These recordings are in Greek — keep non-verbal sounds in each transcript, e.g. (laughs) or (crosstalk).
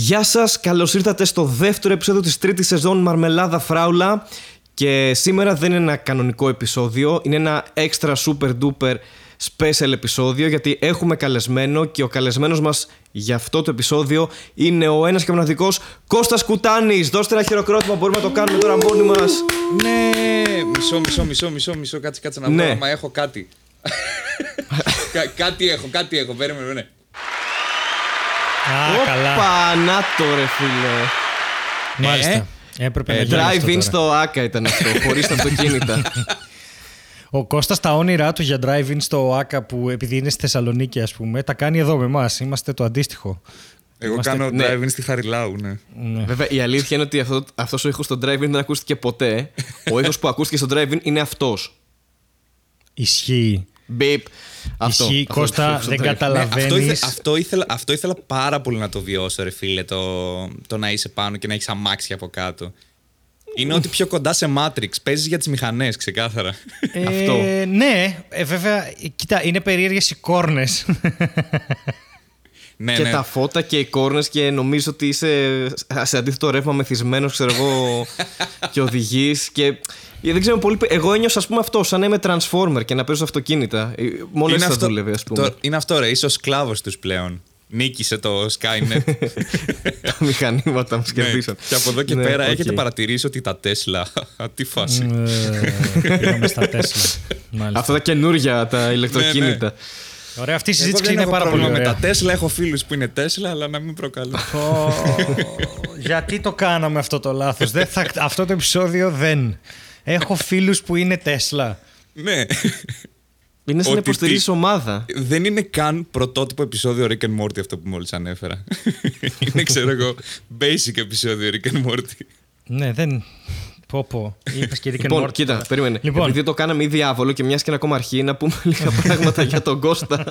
Γεια σας, καλώς ήρθατε στο δεύτερο επεισόδιο της τρίτης σεζόν Μαρμελάδα Φράουλα και σήμερα δεν είναι ένα κανονικό επεισόδιο, είναι ένα extra super duper special επεισόδιο γιατί έχουμε καλεσμένο και ο καλεσμένος μας για αυτό το επεισόδιο είναι ο ένας και μοναδικός Κώστας Κουτάνης. Δώστε ένα χειροκρότημα, μπορούμε να το κάνουμε τώρα μόνοι μας. Ναι, μισό, μισό, μισό, μισό, μισό, κάτσε, κάτσε να Ναι. βρω, μα έχω κάτι. (laughs) Κα- κάτι έχω, κάτι έχω, περίμενε, περίμενε. Α, καλά. Οπα, να το ρε φίλε. Μάλιστα. Έπρεπε να Ε, γίνει αυτό drive-in τώρα. στο ΆΚΑ ήταν αυτό, (laughs) χωρίς τα αυτοκίνητα. Ο Κώστας τα όνειρά του για drive-in στο ΆΚΑ που επειδή είναι στη Θεσσαλονίκη ας πούμε, τα κάνει εδώ με εμάς. Είμαστε το αντίστοιχο. Εγώ Είμαστε- κάνω ναι. drive-in στη Χαριλάου, ναι. Ναι. Βέβαια, η αλήθεια είναι ότι αυτό, αυτός ο ήχος στο drive-in δεν ακούστηκε ποτέ. Ο (laughs) ήχος που ακούστηκε στο drive-in είναι αυτός. Ισχύει. Μπιπ. Αυτό. Ισχύει, Αυτό Κώστα, το ήχος στο δεν drive-in. Ναι, καταλαβαίνεις. αυτό, ήθε- αυτό, ήθελα, αυτό ήθελα πάρα πολύ να το βιώσω, ρε φίλε, το, το να είσαι πάνω και να έχεις αμάξι από κάτω. Είναι ότι πιο κοντά σε Matrix. Παίζεις για τις μηχανές, ξεκάθαρα. Ε, Αυτό. Ναι, ε, βέβαια, ε, κοίτα, είναι περίεργες οι κόρνες. ναι, και ναι. τα φώτα και οι κόρνες και νομίζω ότι είσαι σε αντίθετο ρεύμα μεθυσμένος, ξέρω εγώ, (laughs) και οδηγείς και... ε, Δεν ξέρω πολύ. Εγώ ένιωσα, ας πούμε, αυτό, σαν να είμαι transformer και να παίζω αυτοκίνητα. Ε, Μόνος έτσι θα δούλευε, ας πούμε. το- είναι αυτό, ρε. Είσαι ο σκλάβος τους πλέον. Νίκησε το Skynet. (laughs) Τα μηχανήματα μα Ναι, κερδίσαν. Και από εδώ και Ναι, πέρα οκ. έχετε παρατηρήσει ότι τα Τέσλα. (laughs) Τι φάση. Ε, Πήγαμε στα Τέσλα. Μάλιστα. Αυτά τα καινούργια, τα ηλεκτροκίνητα. Ωραία, αυτή η Εγώ συζήτηση δεν είναι έχω πάρα πολύ πρόβλημα με ωραία. τα Τέσλα. Έχω φίλους που είναι Τέσλα, αλλά να μην προκαλώ. Ω, γιατί το κάναμε αυτό το λάθος; Δεν θα, αυτό το επεισόδιο δεν. Έχω φίλους που είναι Τέσλα. ναι. Είναι στην Ότι υποστηρίζει τι- ομάδα. Δεν είναι καν πρωτότυπο επεισόδιο Rick and Morty αυτό που μόλις ανέφερα. (laughs) είναι, ξέρω εγώ, basic επεισόδιο Rick and Morty. Ναι, δεν... Πω πω. Είπες και Rick and Λοιπόν, Morty κοίτα, τώρα. περίμενε. Λοιπόν. Επειδή το κάναμε ήδη διάβολο και μιας και είναι ακόμα αρχή, να πούμε λίγα (laughs) πράγματα για τον Κώστα.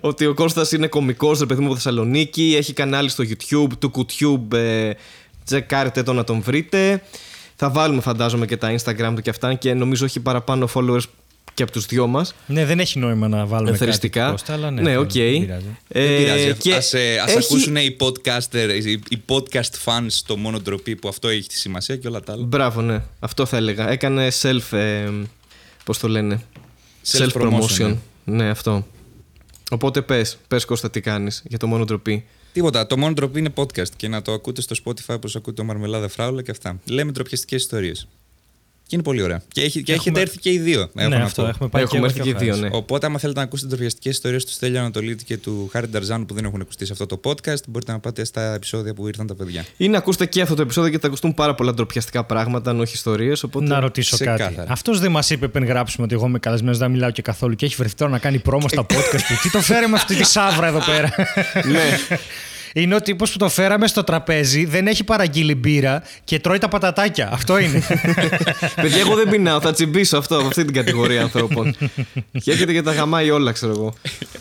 ότι ο Κώστας είναι κωμικός, ρε παιδί μου από Θεσσαλονίκη, έχει κανάλι στο YouTube, του YouTube. Ε, τσεκάρετε το να τον βρείτε. Θα βάλουμε, φαντάζομαι, και τα Instagram του και αυτά, και νομίζω έχει παραπάνω followers και από τους δυο μας. Ναι, δεν έχει νόημα να βάλουμε κάτι Εθεριστικά. του Κώστα, αλλά ναι. ναι, δεν οκ. πειράζει. Ε, Δεν πειράζει. και Ας, ε, ας έχει- ακούσουν οι podcaster, οι, οι podcast fans το μόνο ντροπή που αυτό έχει τη σημασία και όλα τα άλλα. Μπράβο, ναι. Αυτό θα έλεγα. Έκανε self. Ε, Πώς το λένε. Self-promotion, Ναι, αυτό. Οπότε πες, πες Κώστα, τι κάνεις για το μόνο ντροπή. Τίποτα. Το μόνο ντροπή είναι podcast και να το ακούτε στο Spotify όπως ακούτε το Μαρμελάδα Φράουλα και αυτά. Λέμε ντροπιαστικές ιστορίες. Και είναι πολύ ωραία. Και, έχει, και Έχουμε- έχετε έρθει και οι δύο. έχω Ναι, να αυτό. πω. Έχουμε πάει Έχουμε και έρθει εγώ και ο δύο, Χάρης. ναι. Οπότε, άμα θέλετε να ακούσετε ντροπιαστικέ ιστορίες του Στέλιου Ανατολίτη και του Χάρη Νταρζάνου που δεν έχουν ακουστεί σε αυτό το podcast, μπορείτε να πάτε στα επεισόδια που ήρθαν τα παιδιά. Ή να ακούσετε και αυτό το επεισόδιο γιατί θα ακουστούν πάρα πολλά ντροπιαστικά πράγματα, αν όχι ιστορίες. Οπότε... Να ρωτήσω Ξεκάθαρα. κάτι. Αυτός δεν μας είπε πριν γράψουμε ότι εγώ είμαι καλεσμένος, δεν μιλάω και καθόλου και έχει βρεθεί τώρα να κάνει πρόμο στα podcast του. Τι το φέρε με αυτή τη σαύρα εδώ πέρα; (laughs) ναι. (laughs) Είναι ο τύπος που το φέραμε στο τραπέζι, δεν έχει παραγγείλει μπύρα και τρώει τα πατατάκια. Αυτό είναι. (laughs) Παιδιά, εγώ δεν πεινάω, θα τσιμπήσω αυτό από αυτή την κατηγορία ανθρώπων. και έρχεται και τα γαμάει όλα, ξέρω εγώ.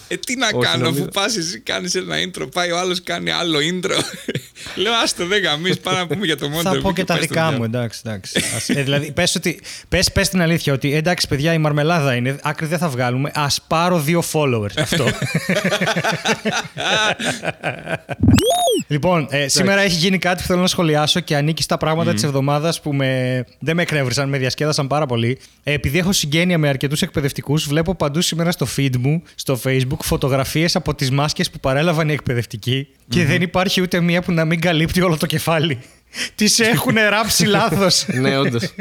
Ε, τι να Όχι, κάνω, νομίζω- αφού πας εσύ κάνεις ένα intro, πάει ο άλλος κάνει άλλο intro. (laughs) Λέω, άστο, δεν γαμίσει, πάμε να πούμε για το μόνο Θα ντροπή πω και τα πάει στο δικά μου, διάλογο. εντάξει. εντάξει. Ας- ε, δηλαδή, πες, ότι, πες, πες την αλήθεια ότι εντάξει, παιδιά, η μαρμελάδα είναι. Άκρη δεν θα βγάλουμε. Α πάρω δύο followers. Αυτό. (laughs) λοιπόν, ε, σήμερα έχει γίνει κάτι που θέλω να σχολιάσω και ανήκει στα πράγματα της της εβδομάδας που με, δεν με εκνεύρισαν, με διασκέδασαν πάρα πολύ. Ε, επειδή έχω συγγένεια με αρκετούς εκπαιδευτικούς, βλέπω παντού σήμερα στο feed μου, στο facebook, φωτογραφίες από τις μάσκες που παρέλαβαν οι εκπαιδευτικοί και δεν υπάρχει ούτε μία που να μην καλύπτει όλο το κεφάλι. Τις έχουν ράψει λάθος. (laughs) ναι, όντως.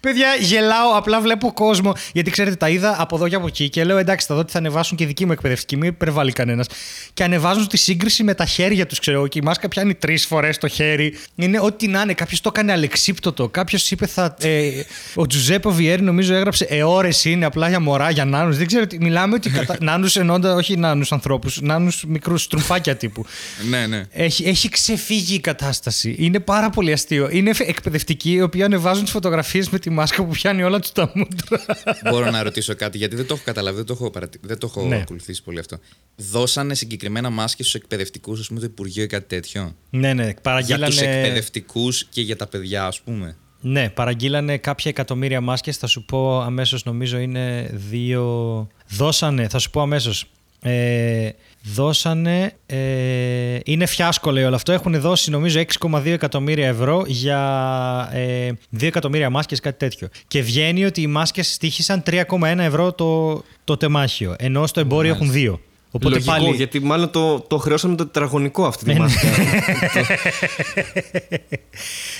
Παιδιά, γελάω, απλά βλέπω κόσμο. Γιατί ξέρετε, τα είδα από εδώ και από εκεί και λέω εντάξει, θα δω ότι θα ανεβάσουν και δικοί μου εκπαιδευτικοί, μην υπερβάλλει κανένας. Και ανεβάζουν τη σύγκριση με τα χέρια τους, ξέρω εγώ. Και η μάσκα πιάνει τρεις φορές το χέρι. Είναι ό,τι να είναι. Κάποιος το έκανε αλεξίπτωτο. Κάποιος είπε θα. Ε, ο Τζουζέπο Βιέρη νομίζω έγραψε Εώρε είναι απλά για μωρά, για νάνους. Δεν ξέρω τι. Μιλάμε ότι. Κατα... (laughs) νάνους ενώντα, όχι νάνους ανθρώπους, νάνους μικρούς στρουμφάκια τύπου. Ναι, ναι. Έχει, έχει ξεφύγει η κατάσταση. Είναι πάρα πολύ αστείο. Είναι εκπαιδευτικοί οι οποίοι ανεβάζουν τις φωτογραφίες με τη μάσκα που πιάνει όλα τους τα μούτρα. Μπορώ να ρωτήσω κάτι, γιατί δεν το έχω καταλάβει, δεν το έχω, παρατη... δεν το έχω Ναι. ακολουθήσει πολύ αυτό. Δώσανε συγκεκριμένα μάσκες στους εκπαιδευτικούς, ας πούμε, το Υπουργείο ή κάτι τέτοιο; ναι, ναι. Για Παραγγείλανε, τους εκπαιδευτικούς και για τα παιδιά, ας πούμε. ναι, παραγγείλανε κάποια εκατομμύρια μάσκες. Θα σου πω αμέσως, νομίζω είναι δύο. Δώσανε, θα σου πω αμέσως. Ε, δώσανε. Ε, είναι φιάσκο λέει όλο αυτό. Έχουν δώσει νομίζω 6,2 εκατομμύρια ευρώ για ε, 2 εκατομμύρια μάσκες, κάτι τέτοιο. Και βγαίνει ότι οι μάσκες στοίχισαν 3,1 ευρώ το, το τεμάχιο. Ενώ στο εμπόριο έχουν 2. Οπότε Λογικό, πάλι. γιατί μάλλον το, το χρεώσαμε το τετραγωνικό αυτή Ναι, τη μάσκα. (laughs)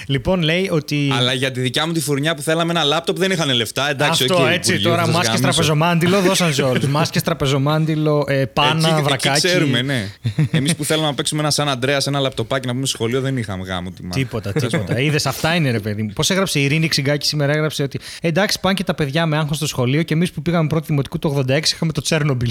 λοιπόν, λέει ότι. Αλλά για τη δικιά μου τη φουρνιά που θέλαμε ένα λάπτοπ δεν είχαν λεφτά. Εντάξει, Αυτό οκ, έτσι Υπουργείο, τώρα, θα σας μάσκες γαμήσω. τραπεζομάντιλο δώσαν σε όλους. (laughs) μάσκες τραπεζομάντιλο, ε, πάνα, εκεί, βρακάκι. Εκεί ξέρουμε, ναι. (laughs) Εμείς που θέλαμε να παίξουμε ένα σαν Αντρέα, ένα λαπτοπάκι να πούμε στο σχολείο, δεν είχαμε γάμο τη μάσκα. Τίποτα, τίποτα. Είδες, αυτά είναι ρε παιδί μου. Πώς έγραψε η Ειρήνη Ξυγκάκη σήμερα, έγραψε ότι «Ε, εντάξει, πάνε και τα παιδιά με άγχος στο σχολείο και εμείς που πήγαμε πρώτη δημοτικού το 86 είχαμε το Τσέρνομπιλ.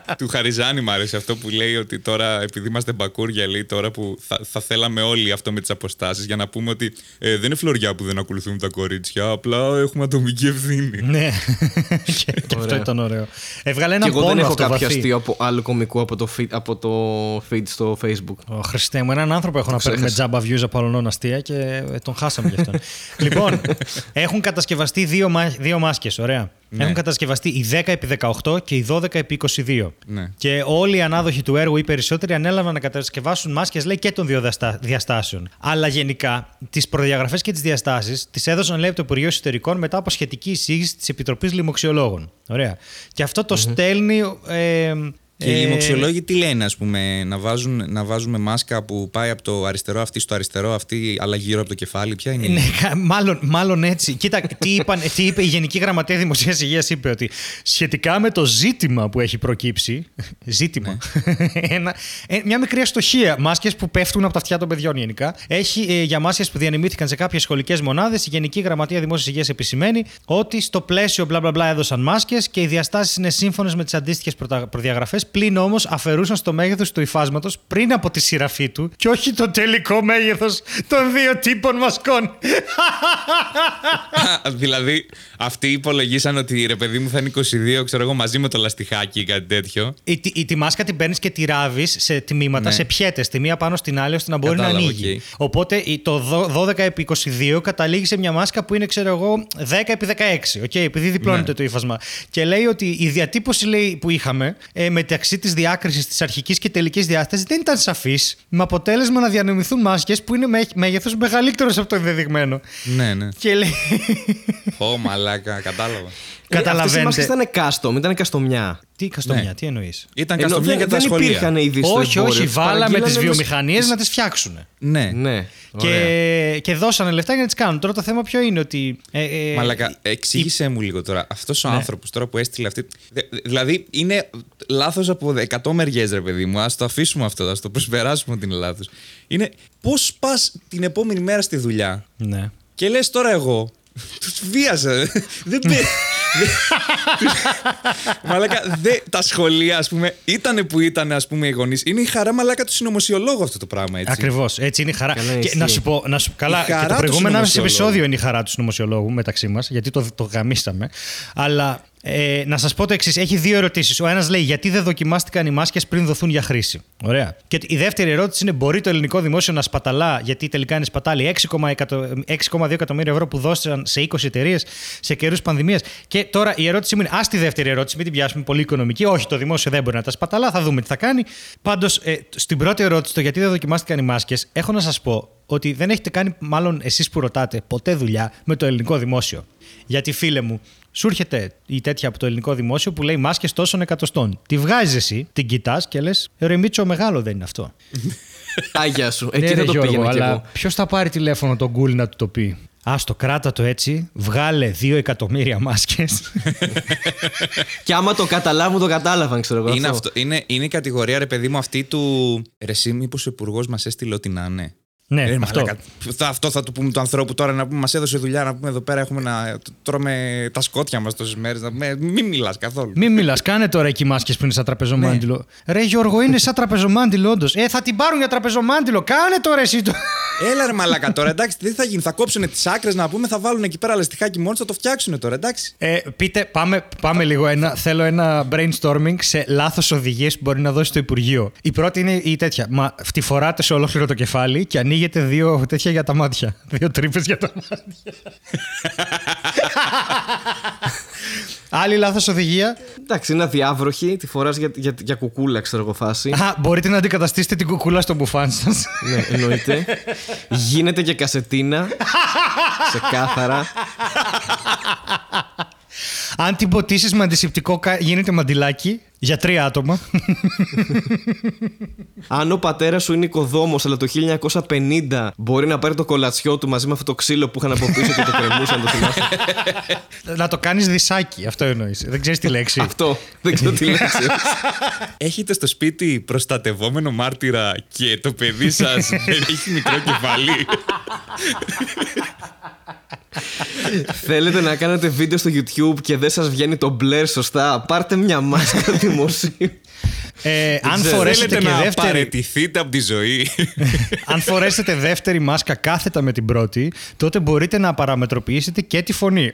του Χαριζάνη μου άρεσε αυτό που λέει ότι τώρα, επειδή είμαστε μπακούρια, λέει τώρα που θα, θα θέλαμε όλοι αυτό με τις αποστάσεις για να πούμε ότι ε, δεν είναι φλωριά που δεν ακολουθούμε τα κορίτσια, απλά έχουμε ατομική ευθύνη. ναι. (laughs) και, και αυτό Ωραία. ήταν ωραίο. Έβγαλε ένα Και εγώ πόνο δεν έχω αυτό κάποιο βαθύ. αστείο από άλλο κωμικό από το, feed, από το feed στο facebook. Ω, Χριστέ μου, έναν άνθρωπο έχω να παίρνουμε ξέχασα. τζάμπα views από αλλονών αστεία και ε, τον χάσαμε γι' αυτόν. (laughs) λοιπόν, έχουν κατασκευαστεί δύο, μα... δύο μάσκες, ωραία. Ναι. Έχουν κατασκευαστεί η 10x18 και η 12x22. Ναι. Και όλοι οι ανάδοχοι του έργου ή περισσότεροι ανέλαβαν να κατασκευάσουν μάσκες, λέει, και των δύο διαστα- διαστάσεων. Αλλά γενικά, τις προδιαγραφές και τις διαστάσεις τις έδωσαν, λέει, από το Υπουργείο Εσωτερικών μετά από σχετική εισήγηση της Επιτροπής Λοιμοξιολόγων. Ωραία. Και αυτό το στέλνει... Ε, Και οι ε, λοιμοξιολόγοι τι λένε, ας πούμε, να, βάζουν, να βάζουμε μάσκα που πάει από το αριστερό αυτή στο αριστερό αυτή, αλλά γύρω από το κεφάλι. Ποια είναι η. Ναι, κα- μάλλον, μάλλον έτσι. Κοίτα, τι, είπαν, (laughs) τι είπε η Γενική Γραμματεία Δημοσίας Υγείας, είπε ότι σχετικά με το ζήτημα που έχει προκύψει. Ζήτημα. (laughs) Ένα, ε, μια μικρή αστοχία. Μάσκες που πέφτουν από τα αυτιά των παιδιών γενικά. Έχει ε, για μάσκες που διανεμήθηκαν σε κάποιες σχολικές μονάδες. Η Γενική Γραμματεία Δημόσιας Υγείας επισημαίνει ότι στο πλαίσιο μπλα μπλα μπλα έδωσαν μάσκες και οι διαστάσεις είναι σύμφωνες με τις αντίστοιχες προδιαγραφές. Πλην όμως αφαιρούσαν στο μέγεθος του υφάσματος πριν από τη συρραφή του και όχι το τελικό μέγεθος των δύο τύπων μασκών. (laughs) δηλαδή, αυτοί υπολογίσαν ότι ρε παιδί μου θα είναι 22, ξέρω εγώ, μαζί με το λαστιχάκι ή κάτι τέτοιο. Η, τη- η, τη μάσκα την παίρνεις και τη ράβεις σε τμήματα, Ναι. σε πιέτες, τη μία πάνω στην άλλη, ώστε να μπορεί Κατάλαβα, να ανοίγει. οκ. Οπότε η- το δο- 12 επί 22 καταλήγει σε μια μάσκα που είναι, ξέρω εγώ, 10 επί 16. Okay, επειδή διπλώνεται Ναι. το ύφασμα. Και λέει ότι η διατύπωση λέει, που είχαμε ε, μεταξύ της διάκρισης της αρχικής και τελικής διάσταση δεν ήταν σαφής, με αποτέλεσμα να διανεμηθούν μάσκες που είναι μέγεθος μεγαλύτερος από το ενδεδειγμένο. Ναι, ναι. Και λέει. Ω, μαλάκα, κατάλαβα. Καταλαβαίνετε. Ε, Αυτές οι μάσκες ήταν custom, ήταν καστομιά. Τι καστομιά, Ναι. τι εννοείς; Ήταν Ενώ καστομιά δεν, για τα δεν σχολεία. υπήρχαν ήδη στο Όχι, εμπόριο. όχι, Τις βάλαμε τις παραγγείλανε βιομηχανίες μες- να τις φτιάξουν. Ναι. Ναι, ωραία. Και, και δώσανε λεφτά για να τις κάνουν. Τώρα το θέμα ποιο είναι ότι. Ε, ε, Μαλάκα, η- εξήγησέ μου λίγο τώρα. Αυτός ο Ναι. άνθρωπος τώρα που έστειλε αυτή. Δε- δε- Δηλαδή είναι λάθος από 100 μεριές, ρε παιδί μου. Α το αφήσουμε αυτό, ας το προσπεράσουμε ότι είναι λάθος. Είναι πώς πας την επόμενη μέρα στη δουλειά Ναι. και λες τώρα εγώ. (laughs) Τους βίασα. Δεν πέ. Μαλάκα, δε, τα σχολεία, ας πούμε, ήταν που ήταν, ας πούμε, οι γονείς. Είναι η χαρά μαλάκα του συνωμοσιολόγου αυτό το πράγμα, έτσι. Ακριβώς. Έτσι είναι η χαρά. Καλά, και ισχύει. να σου πω, να σου, καλά, Η και χαρά το του προηγούμενο ένα συνωμοσιολόγου. επεισόδιο είναι η χαρά του συνωμοσιολόγου μεταξύ μας, γιατί το, το γαμίσαμε. Αλλά ε, να σας πω το εξής: έχει δύο ερωτήσεις. Ο ένας λέει γιατί δεν δοκιμάστηκαν οι μάσκες πριν δοθούν για χρήση; Ωραία. Και η δεύτερη ερώτηση είναι: Μπορεί το ελληνικό δημόσιο να σπαταλά, γιατί τελικά είναι σπατάλη, 6,2 εκατο- 6,2 εκατομμύρια ευρώ που δώστηκαν σε 20 εταιρείες σε καιρούς πανδημίας; Και τώρα η ερώτησή μου είναι: Α τη δεύτερη ερώτηση, μην την πιάσουμε πολύ οικονομική. Όχι, το δημόσιο δεν μπορεί να τα σπαταλά, θα δούμε τι θα κάνει. Πάντως, ε, στην πρώτη ερώτηση, το γιατί δεν δοκιμάστηκαν οι μάσκες, έχω να σας πω ότι δεν έχετε κάνει, μάλλον εσείς που ρωτάτε, ποτέ δουλειά με το ελληνικό δημόσιο. Γιατί φίλε μου, σου έρχεται η τέτοια από το ελληνικό δημόσιο που λέει μάσκες τόσων εκατοστών. Τη βγάζεις εσύ, την κοιτάς και λες: Ρε Μίτσο, μεγάλο δεν είναι αυτό. (laughs) Άγια σου. Ναι, Εκεί ρε, δεν το Γιώργο, πήγαινα κι αλλά εγώ. ποιος θα πάρει τηλέφωνο τον Γκούλ να του το πει; Α το κράτα το έτσι, βγάλε δύο εκατομμύρια μάσκες. (laughs) Και άμα το καταλάβουν, το κατάλαβαν, ξέρω εγώ. Είναι, αυτό, είναι, είναι η κατηγορία, ρε παιδί μου, αυτή του. Ρε, εσύ, μήπως ο υπουργός μας έστειλε ό,τι να είναι; Ναι, Ε, αυτό. μαλάκα, θα- αυτό θα του πούμε του ανθρώπου τώρα να πούμε: Μας έδωσε δουλειά να πούμε εδώ πέρα έχουμε να τρώμε τα σκότια μας τόσες μέρες. Μην μιλάς καθόλου. Μην μιλάς, κάνε τώρα εκεί μάσκες που είναι σαν τραπεζομάντιλο. Ναι. Ρε Γιώργο, είναι σαν τραπεζομάντιλο, όντως. Ε, θα την πάρουν για τραπεζομάντιλο. Κάνε τώρα εσύ το. Έλα ρε μαλάκα τώρα, εντάξει, τι θα γίνει. Θα κόψουν τις άκρες να πούμε, θα βάλουν εκεί πέρα λαστιχάκι μόνο, θα το φτιάξουν τώρα, εντάξει. Ε, πείτε, πάμε, πάμε λίγο. Ένα, θέλω ένα brainstorming σε λάθος οδηγίες που μπορεί να δώσει το Υπουργείο. Η πρώτη είναι η τέτοια. Μα τη φοράτε σε ολόκληρο το κεφάλι και ανοίγει ανοίγετε δύο τέτοια για τα μάτια. Δύο τρύπες για τα μάτια. Άλλη λάθος οδηγία. Εντάξει, είναι αδιάβροχη, τη φοράς για, για, για κουκούλα, ξέρω εγώ φάση. Α, μπορείτε να αντικαταστήσετε την κουκούλα στο μπουφάν σας. ναι, εννοείται. Γίνεται και κασετίνα. Ξεκάθαρα. Αν την ποτίσει με αντισηπτικό, κα- γίνεται μαντιλάκι για τρία άτομα. (laughs) Αν ο πατέρας σου είναι οικοδόμος, αλλά το 1950 μπορεί να πάρει το κολατσιό του μαζί με αυτό το ξύλο που είχαν από πίσω και το κρεμούσαν, το θυμάσαι; (laughs) να το κάνεις δισάκι, αυτό εννοείς. Δεν ξέρεις τη λέξη. (laughs) αυτό. Δεν ξέρω τι λέξη. Έχετε στο σπίτι προστατευόμενο μάρτυρα και το παιδί σας έχει μικρό κεφάλι; Θέλετε να κάνετε βίντεο στο YouTube και δεν σας βγαίνει το μπλερ σωστά; Πάρτε μια μάσκα δημοσίου. Ε, αν ξέρω. φορέσετε Θέλετε και να δεύτερη. παρετηθείτε από τη ζωή. Αν φορέσετε δεύτερη μάσκα κάθετα με την πρώτη, τότε μπορείτε να παραμετροποιήσετε και τη φωνή.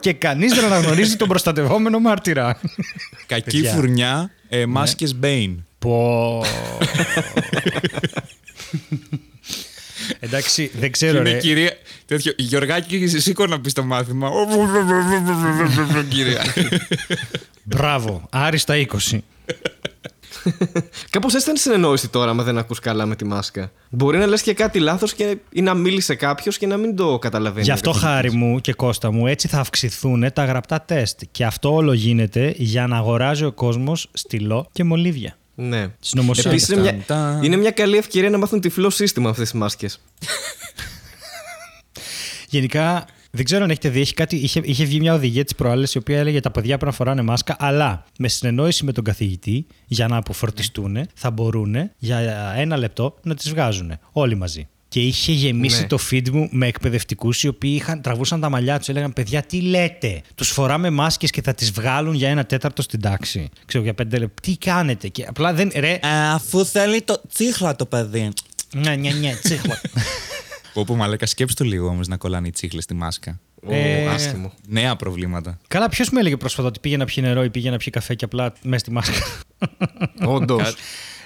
Και κανείς δεν αναγνωρίζει τον προστατευόμενο μάρτυρα. Κακή Παιδιά. φουρνιά, ε, μάσκες Bane. Πω. (laughs) Εντάξει, δεν ξέρω Είναι ρε. κυρία. Τέτοιο. Γιωργάκη, σήκω να πει το μάθημα. Κυρία. Μπράβο, άριστα 20. Κάπως έτσι ήταν η συνεννόηση τώρα, άμα δεν ακούς καλά με τη μάσκα. Μπορεί να λες και κάτι λάθος ή να μίλησε κάποιος και να μην το καταλαβαίνει. Γι' αυτό ο καθένας. χάρη μου και Κώστα μου, έτσι θα αυξηθούν τα γραπτά τεστ. Και αυτό όλο γίνεται για να αγοράζει ο κόσμος στυλό και μολύβια. Ναι. Συνωμοσία. Επίσης είναι, μια- Ταν, ταν. είναι μια καλή ευκαιρία να μάθουν τυφλό σύστημα αυτές τις μάσκες. Γενικά, δεν ξέρω αν έχετε δει, έχει κάτι, είχε, είχε βγει μια οδηγία της προάλλες η οποία έλεγε τα παιδιά πρέπει να φοράνε μάσκα, αλλά με συνεννόηση με τον καθηγητή για να αποφορτιστούν, θα μπορούν για ένα λεπτό να τις βγάζουν όλοι μαζί. Και είχε γεμίσει Ναι. το feed μου με εκπαιδευτικούς οι οποίοι είχαν, τραβούσαν τα μαλλιά τους. Έλεγαν: Παιδιά, τι λέτε; Τους φοράμε μάσκες και θα τις βγάλουν για ένα τέταρτο στην τάξη. Ξέρω για πέντε λεπτά. Τι κάνετε. Και απλά δεν. Ρε. Αφού θέλει το τσίχλα το παιδί. Ναι, ναι, ναι, τσίχλα. (laughs) Πω πω μαλάκα, σκέψτε το λίγο όμως να κολλάνε οι τσίχλες στη μάσκα. Ω, Ε, άσχημο. Νέα προβλήματα. Καλά, ποιος με έλεγε πρόσφατα ότι πήγε να πιει νερό ή πήγε να πιει καφέ και απλά μέσα στη μάσκα; Όντως.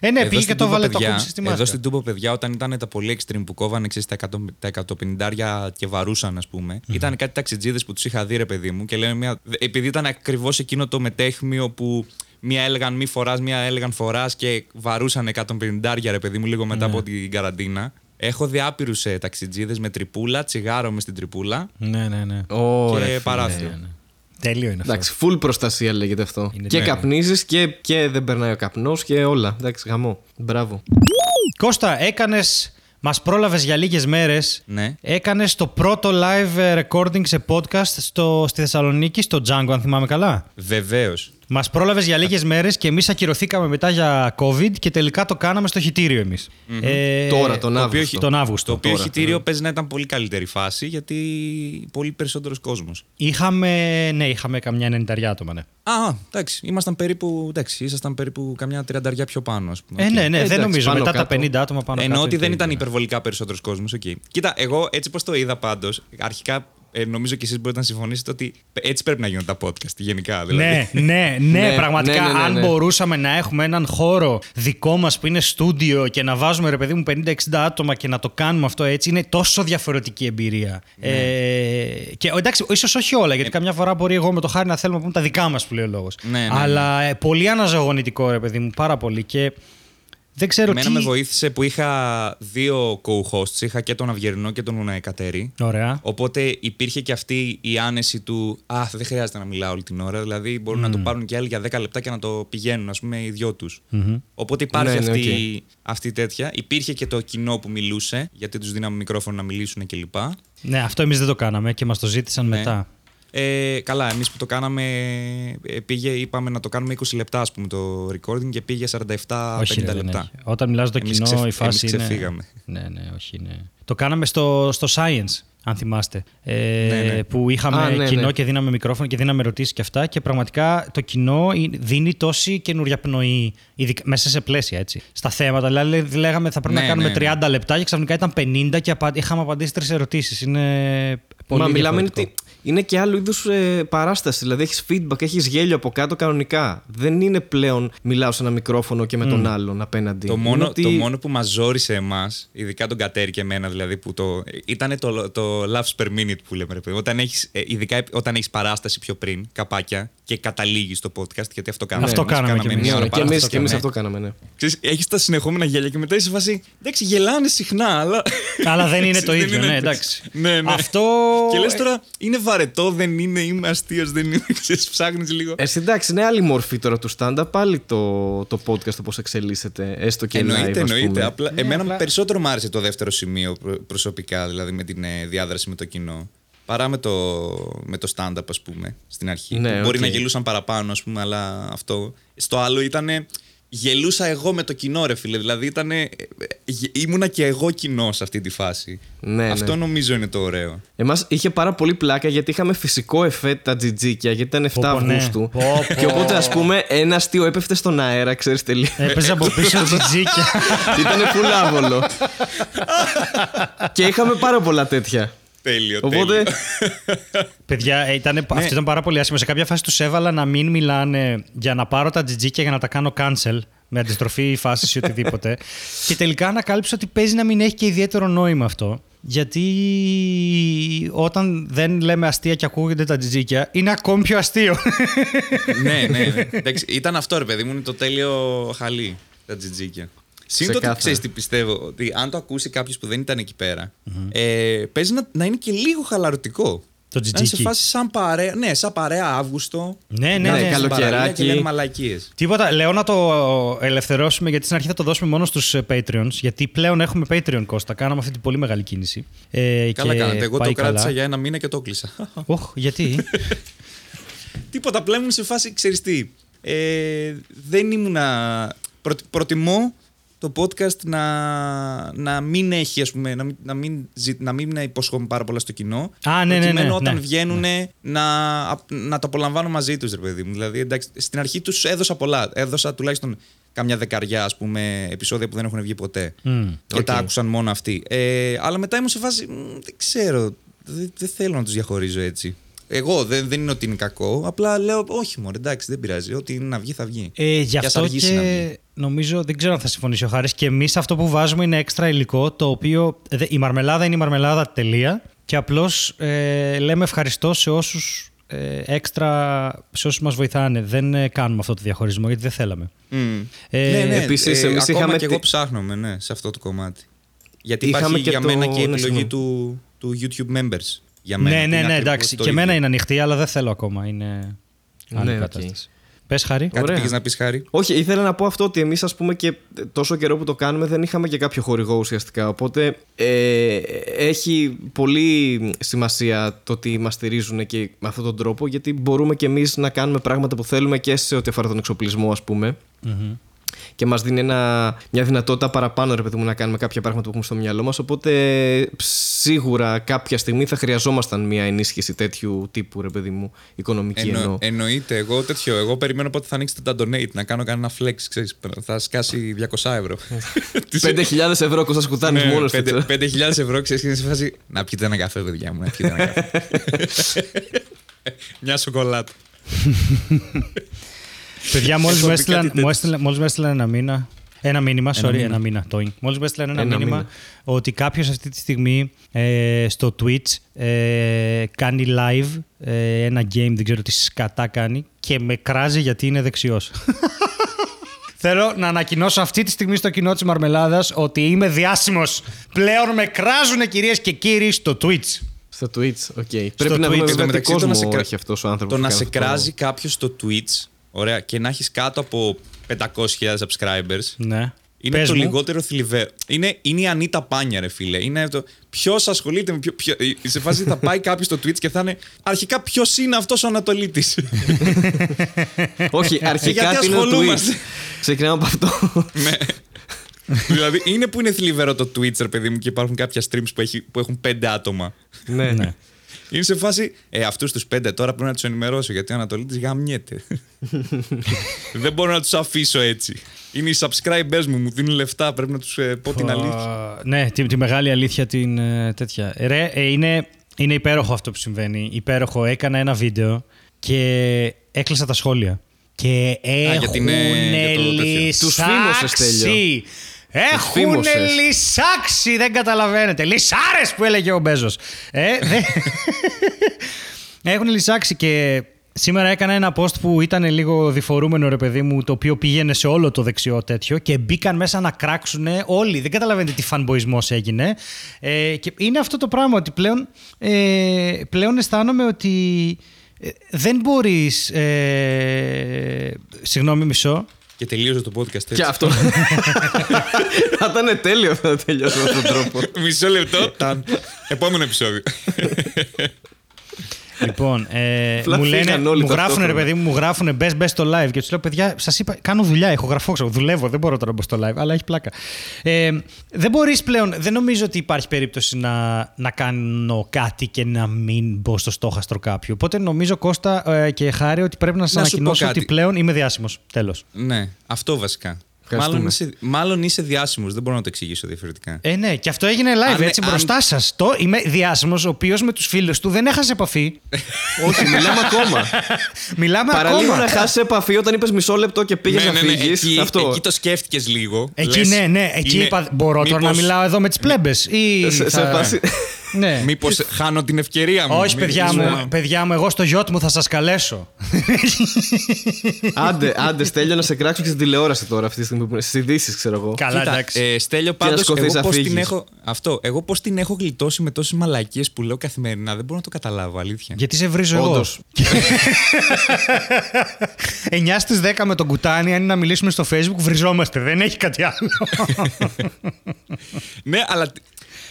Ε, ναι, Εδώ πήγε και στην το Τούμπα, βάλε το παιδιά, κόμψε στη μάσκα. Εδώ στην Τούμπα, παιδιά, όταν ήταν τα πολύ extreme που κόβανε ξέρεις, τα, 100, τα 150 και βαρούσαν, ας πούμε, ήταν κάτι ταξιτζίδες που τους είχα δει, ρε παιδί μου, και λένε μια. Επειδή ήταν ακριβώς εκείνο το μετέχμιο που μία έλεγαν μη φοράς, μία έλεγαν φοράς και βαρούσαν 150 ρε παιδί μου λίγο μετά από την καραντίνα. Έχω δει άπειρους ε, ταξιτζίδες με τρυπούλα, τσιγάρο μες στην τρυπούλα Ναι, ναι, ναι. Ωραία. και παράθυρο. ναι, ναι. Τέλειο είναι αυτό. Εντάξει, full προστασία λέγεται αυτό. Είναι και ναι. καπνίζεις και, και δεν περνάει ο καπνός και όλα. Εντάξει, γαμό. Μπράβο. Κώστα, έκανες. Μας πρόλαβες για λίγες μέρες. Ναι. Έκανες το πρώτο live ε, recording σε podcast στο, στη Θεσσαλονίκη, στο Django, αν θυμάμαι καλά. Βεβαίως. Μας πρόλαβες για λίγες μέρες και εμείς ακυρωθήκαμε μετά για COVID και τελικά το κάναμε στο χιτήριο εμείς. Ε, Τώρα, τον το οποίο Αύγουστο. έχει- Τον Αύγουστο. Το οποίο Τώρα, χιτήριο παίζει να ήταν πολύ καλύτερη φάση γιατί πολύ περισσότερος κόσμος. Είχαμε, ναι, είχαμε καμιά 90 άτομα, ναι. Α, εντάξει. Ήμασταν περίπου. Εντάξει, ήσασταν περίπου καμιά τριανταριά πιο πάνω, ας πούμε. Ε, Οκ. ναι, ναι, δεν Εντάξει, νομίζω. πάνω Μετά κάτω. τα 50 άτομα πάνω Εννοώ κάτω ότι είναι δεν το ήταν ίδιο. υπερβολικά περισσότερος κόσμος. Okay. Κοίτα, εγώ έτσι πώ το είδα πάντως, αρχικά ε, νομίζω και εσείς μπορείτε να συμφωνήσετε ότι έτσι πρέπει να γίνουν τα podcast γενικά. Δηλαδή. Ναι, ναι, ναι, Ναι, πραγματικά. ναι, ναι, ναι, αν ναι. μπορούσαμε να έχουμε έναν χώρο δικό μας που είναι στούντιο και να βάζουμε ρε παιδί μου 50-60 άτομα και να το κάνουμε αυτό έτσι, είναι τόσο διαφορετική εμπειρία. Ναι. Ε, και εντάξει, ίσως όχι όλα, γιατί καμιά φορά μπορεί εγώ με το χάρη να θέλουμε να πούμε τα δικά μας που λέει ο λόγος. Ναι, ναι, ναι. Αλλά ε, πολύ αναζωογονητικό, ρε παιδί μου, πάρα πολύ. Και δεν ξέρω Εμένα τι. με βοήθησε που είχα δύο co-hosts. Είχα και τον Αυγερινό και τον Κατέρη. Ωραία. Οπότε υπήρχε και αυτή η άνεση του Α, δεν χρειάζεται να μιλάω όλη την ώρα. Δηλαδή μπορούν να το πάρουν και άλλοι για 10 λεπτά και να το πηγαίνουν, ας πούμε, οι δυο τους. Οπότε υπάρχει Ναι, ναι, αυτή, αυτή η τέτοια. Υπήρχε και το κοινό που μιλούσε, γιατί τους δίναμε μικρόφωνο να μιλήσουν κλπ. Ναι, αυτό εμείς δεν το κάναμε και μας το ζήτησαν Ναι. μετά. Ε, καλά, εμείς που το κάναμε, ε, πήγε, είπαμε να το κάνουμε 20 λεπτά, ας πούμε, το recording και πήγε 47-50 Όχι, ρε, δεν λεπτά. έχει. Όταν μιλάς στο Εμείς κοινό, ξεφ- η φάση εμείς είναι. ξεφύγαμε. Ναι, ναι, όχι, ναι. Το κάναμε στο, στο Science, αν θυμάστε. Ε, Ναι, ναι. Που είχαμε Α, ναι, κοινό ναι. και δίναμε μικρόφωνο και δίναμε ερωτήσεις και αυτά. Και πραγματικά το κοινό είναι- δίνει τόση καινούρια πνοή, ειδικά- μέσα σε πλαίσια έτσι. Στα θέματα. Δηλαδή, λέγαμε θα πρέπει Ναι, να κάνουμε ναι, 30 λεπτά και ξαφνικά ήταν 50 και απα... είχαμε απαντήσει τρεις ερωτήσεις. Είναι πολύ Μα μιλάμε είναι διαφορετικό. ότι είναι και άλλου είδους ε, παράσταση. Δηλαδή έχεις feedback, έχεις γέλιο από κάτω κανονικά. Δεν είναι πλέον μιλάω σε ένα μικρόφωνο και με τον άλλον απέναντι. Το Είναι μόνο, ότι- το μόνο που μας ζόρισε εμάς, ειδικά τον Κατέρι και εμένα δηλαδή, που το, ήταν το, το laughs per minute που λέμε. Ρε, παιδί. όταν έχεις, ε, ειδικά όταν έχεις παράσταση πιο πριν, καπάκια, και καταλήγεις στο podcast, γιατί αυτό κάναμε. Αυτό εμείς, κάναμε κι εμείς. μία Ναι, ώρα και εμεί παράσταση, και εμείς ναι. αυτό κάναμε, ναι. Ξέρεις, έχεις τα συνεχόμενα γέλια και μετά είσαι σε φάση. Εντάξει, γελάνε συχνά, αλλά. Αλλά δεν είναι το (laughs) Δεν ίδιο, είναι ναι, το- εντάξει. Ναι, ναι. Αυτό. Και λες τώρα, είναι βαρετό, δεν είναι, είμαι αστείος, δεν είναι. (laughs) Ξέρεις, ψάχνεις λίγο. Ε, εντάξει, είναι άλλη μορφή τώρα του stand-up. Πάλι το, το podcast όπως εξελίσσεται, έστω και live. Εννοείται, ας εννοείται. πούμε. Απλά, Ναι, εμένα απλά- περισσότερο μου άρεσε το δεύτερο σημείο προ- προσωπικά, δηλαδή με την ε, διάδραση με το κοινό. Παρά με το, με το stand-up, ας πούμε, στην αρχή. Ναι, που Μπορεί οκ. να γελούσαν παραπάνω, ας πούμε, αλλά αυτό. Στο άλλο ήταν. Γελούσα εγώ με το κοινό, ρε φίλε. Δηλαδή ήταν. Ήμουνα και εγώ κοινό σε αυτή τη φάση. Ναι, αυτό ναι. νομίζω είναι το ωραίο. Εμάς είχε πάρα πολύ πλάκα γιατί είχαμε φυσικό εφέ τα τζιτζίκια, γιατί ήταν 7 Πω, πω, ναι. Αυγούστου. Πω, πω. Και οπότε, ας πούμε, ένα αστείο έπεφτε στον αέρα, ξέρεις τελείως. Έπαιζε από πίσω (laughs) τζιτζίκια. ήταν φουλάβολο. (laughs) και είχαμε πάρα πολλά τέτοια. Τέλειο, Οπότε. τέλειο. (laughs) Παιδιά, ε, ήταν, αυτό ήταν πάρα πολύ άσχημο. Σε κάποια φάση τους έβαλα να μην μιλάνε για να πάρω τα τζιτζίκια για να τα κάνω cancel με αντιστροφή φάσης ή οτιδήποτε. (laughs) και τελικά ανακάλυψα ότι παίζει να μην έχει και ιδιαίτερο νόημα αυτό. Γιατί όταν δεν λέμε αστεία και ακούγονται τα τζιτζίκια, είναι ακόμη πιο αστείο. ναι, ναι, ναι. (laughs) Εντάξει, ήταν αυτό ρε παιδί μου, είναι το τέλειο χαλί τα τζιτζίκια. Συν το ότι Ξεκάθαρα. ξέρεις τι πιστεύω, ότι αν το ακούσει κάποιος που δεν ήταν εκεί πέρα, ε, παίζει να, να είναι και λίγο χαλαρωτικό. Το Να είναι σε τζιτζίκι. φάση σαν παρέα, ναι, σαν παρέα Αύγουστο. Ναι, ναι, να ναι. είναι στην καλοκαιράκι. παραλία Και λένε μαλακίες. Τίποτα. Λέω να το ελευθερώσουμε γιατί στην αρχή θα το δώσουμε μόνο στους ε, Patreons. Γιατί πλέον έχουμε Patreon Κώστα. Κάναμε αυτή την πολύ μεγάλη κίνηση. Ε, Καλά και κάνατε. Εγώ το πάει κράτησα καλά. για ένα μήνα και το κλείσα. (laughs) Οχ, γιατί; Τίποτα, πλέον ήμουν σε φάση, ξέρεις τι, ε, δεν ήμουνα... Προτι- προτιμώ το podcast να, να μην έχει, ας πούμε, να μην, να μην, ζη- να μην υποσχόμαι πάρα πολλά στο κοινό. Α, ναι, ναι, προκειμένου ναι, όταν ναι. βγαίνουν να, να το απολαμβάνω μαζί τους, ρε παιδί μου. Δηλαδή, εντάξει, στην αρχή τους έδωσα πολλά. Έδωσα τουλάχιστον καμιά δεκαριά, ας πούμε, επεισόδια που δεν έχουν βγει ποτέ. Μμ, και οκ. τα άκουσαν μόνο αυτοί. Ε, αλλά μετά ήμουν σε φάση, «Μ, δεν ξέρω, δεν, δεν θέλω να τους διαχωρίζω έτσι. Εγώ δεν, δεν είναι ότι είναι κακό, απλά λέω όχι μόνο, εντάξει, δεν πειράζει. Ό,τι είναι να βγει θα βγει. Ε, γι' Και ας αυτό αργήσει να βγει. και νομίζω, δεν ξέρω αν θα συμφωνήσει ο Χάρης, και εμείς αυτό που βάζουμε είναι έξτρα υλικό, το οποίο ε, δε- η μαρμελάδα είναι η μαρμελάδα τελεία και απλώς ε, λέμε ευχαριστώ σε όσους ε, έξτρα, σε όσους μας βοηθάνε. Δεν ε, κάνουμε αυτό το διαχωρισμό γιατί δεν θέλαμε. Μμ. Ε, ναι, ναι, επίσης, ε, εμείς ακόμα είχαμε και εγώ τη- ψάχνομαι ναι, σε αυτό το κομμάτι. Γιατί Είχαμε υπάρχει και για το- μένα και η ναι, επιλογή συγγνώμη. του, του YouTube members. Για μένα, ναι, που ναι, είναι ναι, ακριβώς εντάξει. το Και εμένα ίδιο. είναι ανοιχτή, αλλά δεν θέλω ακόμα. Είναι άλλη Ναι, οκ. κατάσταση. Πες Χάρη. Κάτι Ωραία. πήγες να πεις Χάρη. Όχι, ήθελα να πω αυτό ότι εμείς, ας πούμε, και τόσο καιρό που το κάνουμε δεν είχαμε και κάποιο χορηγό ουσιαστικά. Οπότε ε, έχει πολύ σημασία το ότι μας στηρίζουν και με αυτόν τον τρόπο, γιατί μπορούμε και εμείς να κάνουμε πράγματα που θέλουμε και σε ό,τι αφορά τον εξοπλισμό, ας πούμε. Και μας δίνει ένα, μια δυνατότητα παραπάνω, ρε παιδί μου, να κάνουμε κάποια πράγματα που έχουμε στο μυαλό μας. Οπότε σίγουρα κάποια στιγμή θα χρειαζόμασταν μια ενίσχυση τέτοιου τύπου, ρε παιδί μου, οικονομική Εννο, εννοώ. εννοείται. Εγώ τέτοιο. Εγώ περιμένω πότε θα ανοίξετε τα donate να κάνω κανένα flex. Ξέρεις, θα σκάσει 200 ευρώ. (laughs) 5.000 ευρώ κοστά σκουτάνει Ναι, μόνος πέντε- τους. 5.000 ευρώ ξέρεις και είναι σε φάση να πιείτε ένα καφέ παιδιά μου, να πιείτε ένα καφέ. (laughs) (laughs) Μια σοκολάτα. Παιδιά, μόλις Έχω μου πει κάτι έστειλαν, τέτοιο. μου έστειλαν, μόλις μου έστειλαν ένα μήνα. Ένα μήνυμα, sorry, μήνα. ένα μήνα. Το Μόλις μου έστειλαν ένα, Ένα μήνυμα μήνα. ότι κάποιος αυτή τη στιγμή ε, στο Twitch ε, κάνει live ε, ένα game, δεν ξέρω τι σκατά κάνει και με κράζει γιατί είναι δεξιός. (laughs) Θέλω να ανακοινώσω αυτή τη στιγμή στο κοινό της Μαρμελάδας ότι είμαι διάσημος. Πλέον με κράζουν κυρίες και κύριοι στο Twitch. Στο Twitch, OK. Πρέπει να Twitch. δούμε Εν τω βέβαια τι μεταξύ, το κόσμο να σε κρα- έχει αυτός ο άνθρωπος. Το να σε κράζει κάποιος στο Twitch, ωραία, και να έχεις κάτω από 500.000 subscribers. Ναι. Είναι Πες το μου. λιγότερο θλιβερό. Είναι, είναι η Ανίτα Πάνια, ρε φίλε. Είναι το. Ποιος ασχολείται με ποιο. ποιο- σε φάση θα πάει κάποιος στο Twitch και θα είναι. Αρχικά, ποιος είναι αυτός ο Ανατολίτης; (laughs) Όχι, αρχικά Γιατί τι είναι το ασχολούμαστε; Twitch. Ξεκινάμε από αυτό. ναι. δηλαδή, είναι που είναι θλιβερό το Twitch, ρε παιδί μου, και υπάρχουν κάποια streams που, έχει, που έχουν πέντε άτομα. ναι, ναι. Είναι σε φάση. Ε, αυτούς τους πέντε τώρα πρέπει να τους ενημερώσω γιατί ο Ανατολίτης γαμιέται. (laughs) Δεν μπορώ να τους αφήσω έτσι. Είναι οι subscribers μου, μου δίνουν λεφτά. Πρέπει να τους πω την αλήθεια. Α, ναι, τη, τη μεγάλη αλήθεια την ε, τέτοια. Ρε, ε, είναι, Είναι υπέροχο αυτό που συμβαίνει. Υπέροχο. Έκανα ένα βίντεο και έκλεισα τα σχόλια. Και γιατί είναι για το έχουν τέτοιο. Τους φήμωσες, Στέλιο. Λυσάξει. Έχουν φήμωσες. λυσάξει, δεν καταλαβαίνετε. Λυσάρες που έλεγε ο Μπέζος. Ε, δεν- Έχουν λυσάξει και σήμερα έκανα ένα post που ήταν λίγο διφορούμενο ρε παιδί μου, το οποίο πήγαινε σε όλο το δεξιό τέτοιο και μπήκαν μέσα να κράξουν όλοι. Δεν καταλαβαίνετε τι φανμποϊσμός έγινε. Ε, και είναι αυτό το πράγμα ότι πλέον, ε, πλέον αισθάνομαι ότι ε, δεν μπορείς... Ε, συγγνώμη μισό. Και τελείωσε το podcast έτσι. Και αυτό. (laughs) Θα ήταν τέλειο αυτό να τελειώσω με αυτόν τον τρόπο. Μισό λεπτό. ταν. Επόμενο επεισόδιο. (laughs) Λοιπόν, ε, Απλά μου λένε, φύγαν όλοι μου γράφουν ρε ταυτόχρονα. παιδί μου, μου γράφουν μπε μπε στο live και τους λέω παιδιά, σας είπα, κάνω δουλειά, έχω γραφώ, ξέρω, δουλεύω, δεν μπορώ τώρα να μπω στο live, αλλά έχει πλάκα. Ε, δεν μπορείς πλέον, δεν νομίζω ότι υπάρχει περίπτωση να, να κάνω κάτι και να μην μπω στο στόχαστρο κάποιου. Οπότε νομίζω Κώστα ε, και Χάρη ότι πρέπει να σας Να σου πω ανακοινώσω κάτι. ότι πλέον είμαι διάσημος. Τέλος. ναι, αυτό βασικά. Ευχαριστούμε. Μάλλον είσαι, μάλλον είσαι διάσημος, δεν μπορώ να το εξηγήσω διαφορετικά. Ε, ναι, και αυτό έγινε live Αν- έτσι αν- μπροστά σας. Το είμαι διάσημος, ο οποίος με τους φίλους του δεν έχασε επαφή. (laughs) Όχι, μιλάμε ακόμα. (laughs) Μιλάμε Παραλίγο ακόμα. να χάσεις επαφή όταν είπες μισό λεπτό και πήγες να φύγεις. Ναι, εκεί, Αυτό. εκεί το σκέφτηκες λίγο. Εκεί Λες, ναι, ναι. Εκεί είναι- είπα, μπορώ τώρα να μήπως- μιλάω εδώ με τις πλέμπες. Ή Σε- σε θα- φάση- (laughs) Ναι. Μήπως χάνω την ευκαιρία μου. Όχι, παιδιά Μήπως- μου, παιδιά μου, εγώ στο γιότ μου θα σας καλέσω. Άντε, άντε, στέλνω να σε κράξω και στην τηλεόραση τώρα αυτή τη στιγμή που είναι στις ειδήσεις, ξέρω εγώ. Καλά, Κοίτα, εντάξει. ε, Στέλιο, να πάντως, σκοθείς εγώ να πώς την φύγεις. έχω, αυτό, εγώ πώς την έχω γλιτώσει με τόσες μαλακίες που λέω καθημερινά, δεν μπορώ να το καταλάβω, αλήθεια. Γιατί σε βρίζω εγώ. Όντως. (laughs) 9 στις 10 με τον κουτάνι, αν είναι να μιλήσουμε στο facebook, βριζόμαστε. Δεν έχει κάτι άλλο. (laughs) ναι, αλλά τ-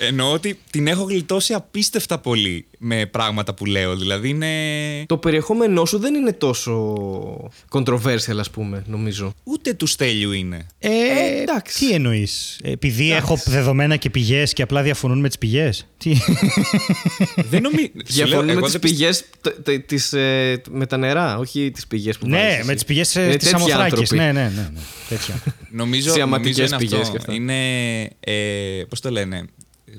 εννοώ ότι την έχω γλιτώσει απίστευτα πολύ με πράγματα που λέω. Δηλαδή είναι. Το περιεχόμενό σου δεν είναι τόσο controversial, ας πούμε, νομίζω. Ούτε του Στέλιου είναι. ε, εντάξει. Τι εννοείς, Επειδή έχω δεδομένα και πηγές και απλά διαφωνούν με τις πηγές; Τι. (laughs) δεν νομίζω. (laughs) Διαφωνούμε με τις πηγές με τα νερά, όχι τις πηγές που ναι, βάζεις εσύ. με τις πηγές Είναι τη τέτοιοι Αμοθράκη. άνθρωποι. Ναι, ναι, ναι. ναι. Τέτοια. Νομίζω, Σιαματικές νομίζω είναι πηγές αυτό. και αυτά. Είναι. Ε, Πώς το λένε;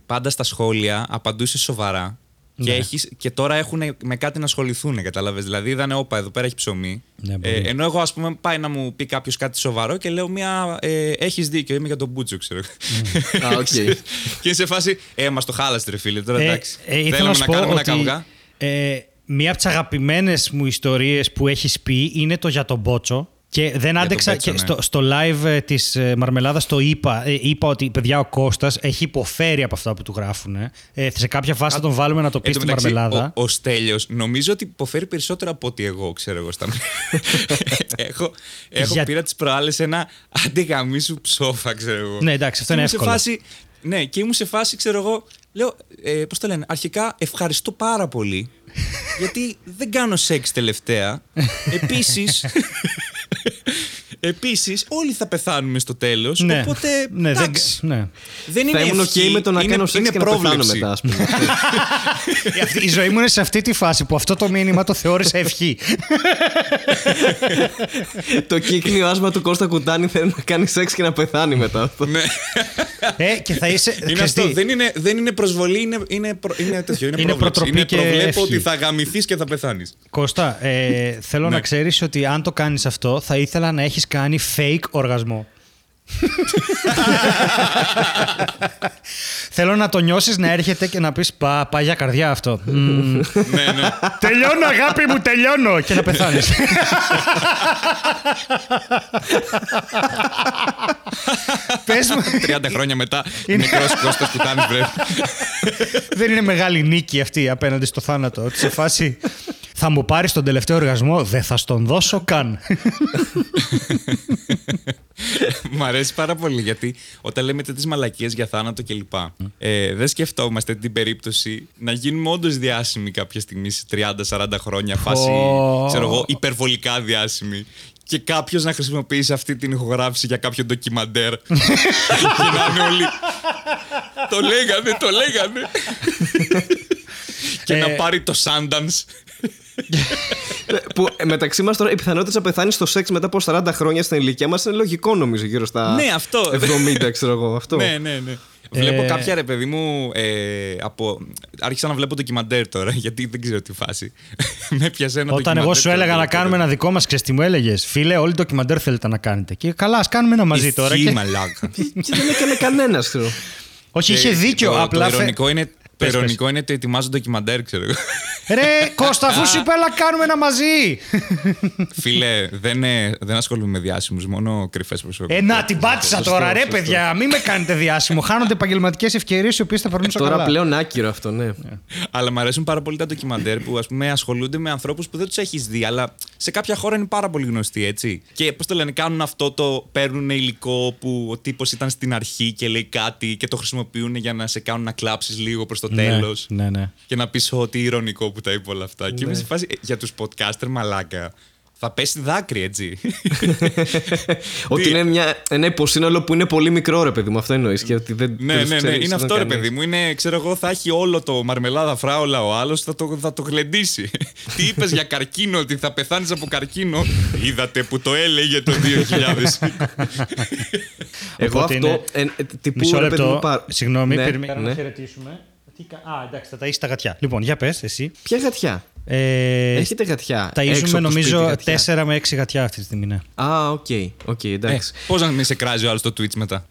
Πάντα στα σχόλια απαντούσες σοβαρά. Και, Ναι. έχεις, και τώρα έχουν με κάτι να ασχοληθούν, κατάλαβες. Δηλαδή, είδανε, όπα, εδώ πέρα έχει ψωμί. Ναι, ε, μπορεί. ενώ εγώ, ας πούμε, πάει να μου πει κάποιος κάτι σοβαρό και λέω μια. Ε, έχεις δίκιο, είμαι για τον Μπούτσο, ξέρω. (laughs) Α, οκ. και είναι σε φάση. Ε, μα το χάλασε, ρε φίλε, τώρα Ε, εντάξει. ε, ήθελα Θέλουμε να σου να πω κάνουμε ένα ότι καυγά. ε, μία από τις αγαπημένες μου ιστορίες που έχεις πει είναι το για τον Μπούτσο. Και δεν τον άντεξα. Μπούτσο, και ναι. στο, στο live της Μαρμελάδας το είπα. Ε, είπα ότι παιδιά ο Κώστας έχει υποφέρει από αυτά που του γράφουν. Ε, σε κάποια φάση θα τον βάλουμε να το πει Εν τω στη μεταξύ, Μαρμελάδα. Ο, ο Στέλιος νομίζω ότι υποφέρει περισσότερο από ότι εγώ, ξέρω εγώ. Στα... (laughs) έχω έχω Για- πήρα τις προάλλες ένα άντε γαμίσου ψόφα, ξέρω εγώ. Ναι, εντάξει, αυτό Και είναι ήμουν σε εύκολο. Φάση, ναι, και ήμουν σε φάση, ξέρω εγώ, λέω, ε, πώς το λένε, αρχικά ευχαριστώ πάρα πολύ, γιατί δεν κάνω σεξ τελευταία. (laughs) Επίσης, Επίσης, όλοι θα πεθάνουμε στο τέλος, ναι, οπότε, ναι, δεν, εντάξει. ναι. Δεν είναι Θα ήμουν ευχή, ok με το να είναι- κάνω σεξ είναι και να πεθάνω πρόβλεψη. μετά, ας πούμε. Η αυτή- Η ζωή μου είναι σε αυτή τη φάση που αυτό το μήνυμα το θεώρησα ευχή. το κύκνιο άσμα του Κώστα Κουτάνη θέλει να κάνει σεξ και να πεθάνει μετά. Ναι. ε, και θα είσαι. Είναι ξέρεις αυτό. τι, Δεν είναι, δεν είναι προσβολή, είναι, είναι, προ- είναι τέτοιο. Είναι, Είναι πρόβλεψη. προτροπή είναι και προβλέπω ευχή. ότι θα γαμηθείς και θα πεθάνεις. Κώστα, ε, θέλω Ναι. να ξέρεις ότι αν το κάνεις αυτό θα ήθελα να έχεις κάνει fake οργασμό. θέλω να το νιώσεις να έρχεται και να πεις πά, πάει για καρδιά αυτό. Μμμ. ναι, ναι. τελειώνω αγάπη μου, τελειώνω και να πεθάνεις. Πες μου, 30 χρόνια μετά, μικρός Κώστας που κάνεις βρε. δεν είναι μεγάλη νίκη αυτή απέναντι στο θάνατο. Ότι σε φάση θα μου πάρεις τον τελευταίο οργασμό, δεν θα στον δώσω καν. Μ' αρέσει πάρα πολύ γιατί όταν λέμε τέτοιες μαλακίες για θάνατο κλπ. Ε, δεν σκεφτόμαστε την περίπτωση να γίνουμε όντως διάσημοι κάποια στιγμή σε 30-40 χρόνια, φάση Πω. ξέρω εγώ, υπερβολικά διάσημοι. Και κάποιος να χρησιμοποιήσει αυτή την ηχογράφηση για κάποιο ντοκιμαντέρ. (laughs) και να είναι όλοι. το λέγανε, το λέγανε. (laughs) και να Ε, πάρει το Sundance. (laughs) που ε, μεταξύ μας τώρα η πιθανότητα να πεθάνεις στο σεξ μετά από 40 χρόνια στην ηλικία μας είναι λογικό νομίζω γύρω στα Ναι, αυτό. 70, ξέρω εγώ. Αυτό. ναι, ναι, ναι. Βλέπω Ε, κάποια ρε παιδί μου. Ε, από... Άρχισα να βλέπω ντοκιμαντέρ τώρα, (laughs) γιατί δεν ξέρω τι φάση. (laughs) Με πιασε ένα Όταν εγώ σου έλεγα να κάνουμε ένα δικό μας, ξέρεις τι μου έλεγες; Φίλε, όλοι το ντοκιμαντέρ θέλετε να κάνετε. Και καλά, ας κάνουμε ένα μαζί τώρα. Ισχύει, Και... μαλάκα. Και δεν έκανε κανένας, ξέρω. Όχι, είχε Και δίκιο. Το, απλά. το φε- ειρωνικό είναι, το Πες, ειρωνικό είναι ότι ετοιμάζω ντοκιμαντέρ, ξέρω εγώ. Ρε, Κώστα, αφού σου είπα, έλα κάνουμε ένα μαζί. Φίλε, δεν, ε, δεν ασχολούμαι με διάσημους, μόνο κρυφές προσωπικότητε. Ε, να την πάτησα Σωστό, τώρα, ρε, σωστό. παιδιά. Μην με κάνετε διάσημο. Χάνονται επαγγελματικές ευκαιρίες οι οποίες θα περνούσαν Τώρα καλά. πλέον άκυρο αυτό, ναι. Αλλά μου αρέσουν πάρα πολύ τα ντοκιμαντέρ που ας πούμε, ασχολούνται με ανθρώπους που δεν τους έχεις δει, αλλά σε κάποια χώρα είναι πάρα πολύ γνωστοί, έτσι. Και πώς το λένε, κάνουν αυτό το. παίρνουν υλικό που ο τύπος ήταν στην αρχή και λέει κάτι και το χρησιμοποιούν για να σε κάνουν να κλάψεις λίγο προς το Ναι, τέλος. Ναι, ναι. Και να πεις ότι ηρωνικό που τα είπε όλα αυτά. Και είμαι σε φάση. ε, Για τους podcaster μαλάκα. Θα πέσει δάκρυ, έτσι. (laughs) Ότι είναι μια, ένα υποσύνολο που είναι πολύ μικρό, ρε παιδί μου. Αυτό εννοείς. Και ότι δεν Ναι, δεν τους ναι, ναι. ξέρεις, Είναι δεν αυτό, ρε κανείς. παιδί μου. Είναι, ξέρω εγώ, θα έχει όλο το μαρμελάδα φράουλα ο άλλος, θα το, θα το γλεντήσει. (laughs) Τι είπες για καρκίνο, ότι θα πεθάνεις από καρκίνο; Είδατε που το έλεγε το 2000. Εγώ Οπότε αυτό. είναι- ε, ε, τυπού, Μισό ρε παιδί μου, λεπτό. πα- Συγγνώμη, Ναι, περιμένω ναι. να χαιρετήσουμε. Τι κα- Α, εντάξει, θα ταΐσει τα γατιά. Λοιπόν, για πες, εσύ. Ποια γατιά; Ε, Έχετε γατιά. έξω ταΐζουμε από το νομίζω σπίτι γατιά; 4 με 6 γατιά αυτή τη στιγμή, ναι. Α, OK. OK, εντάξει. Πώς να μην σε κράζει ο άλλος στο Twitch μετά; (laughs)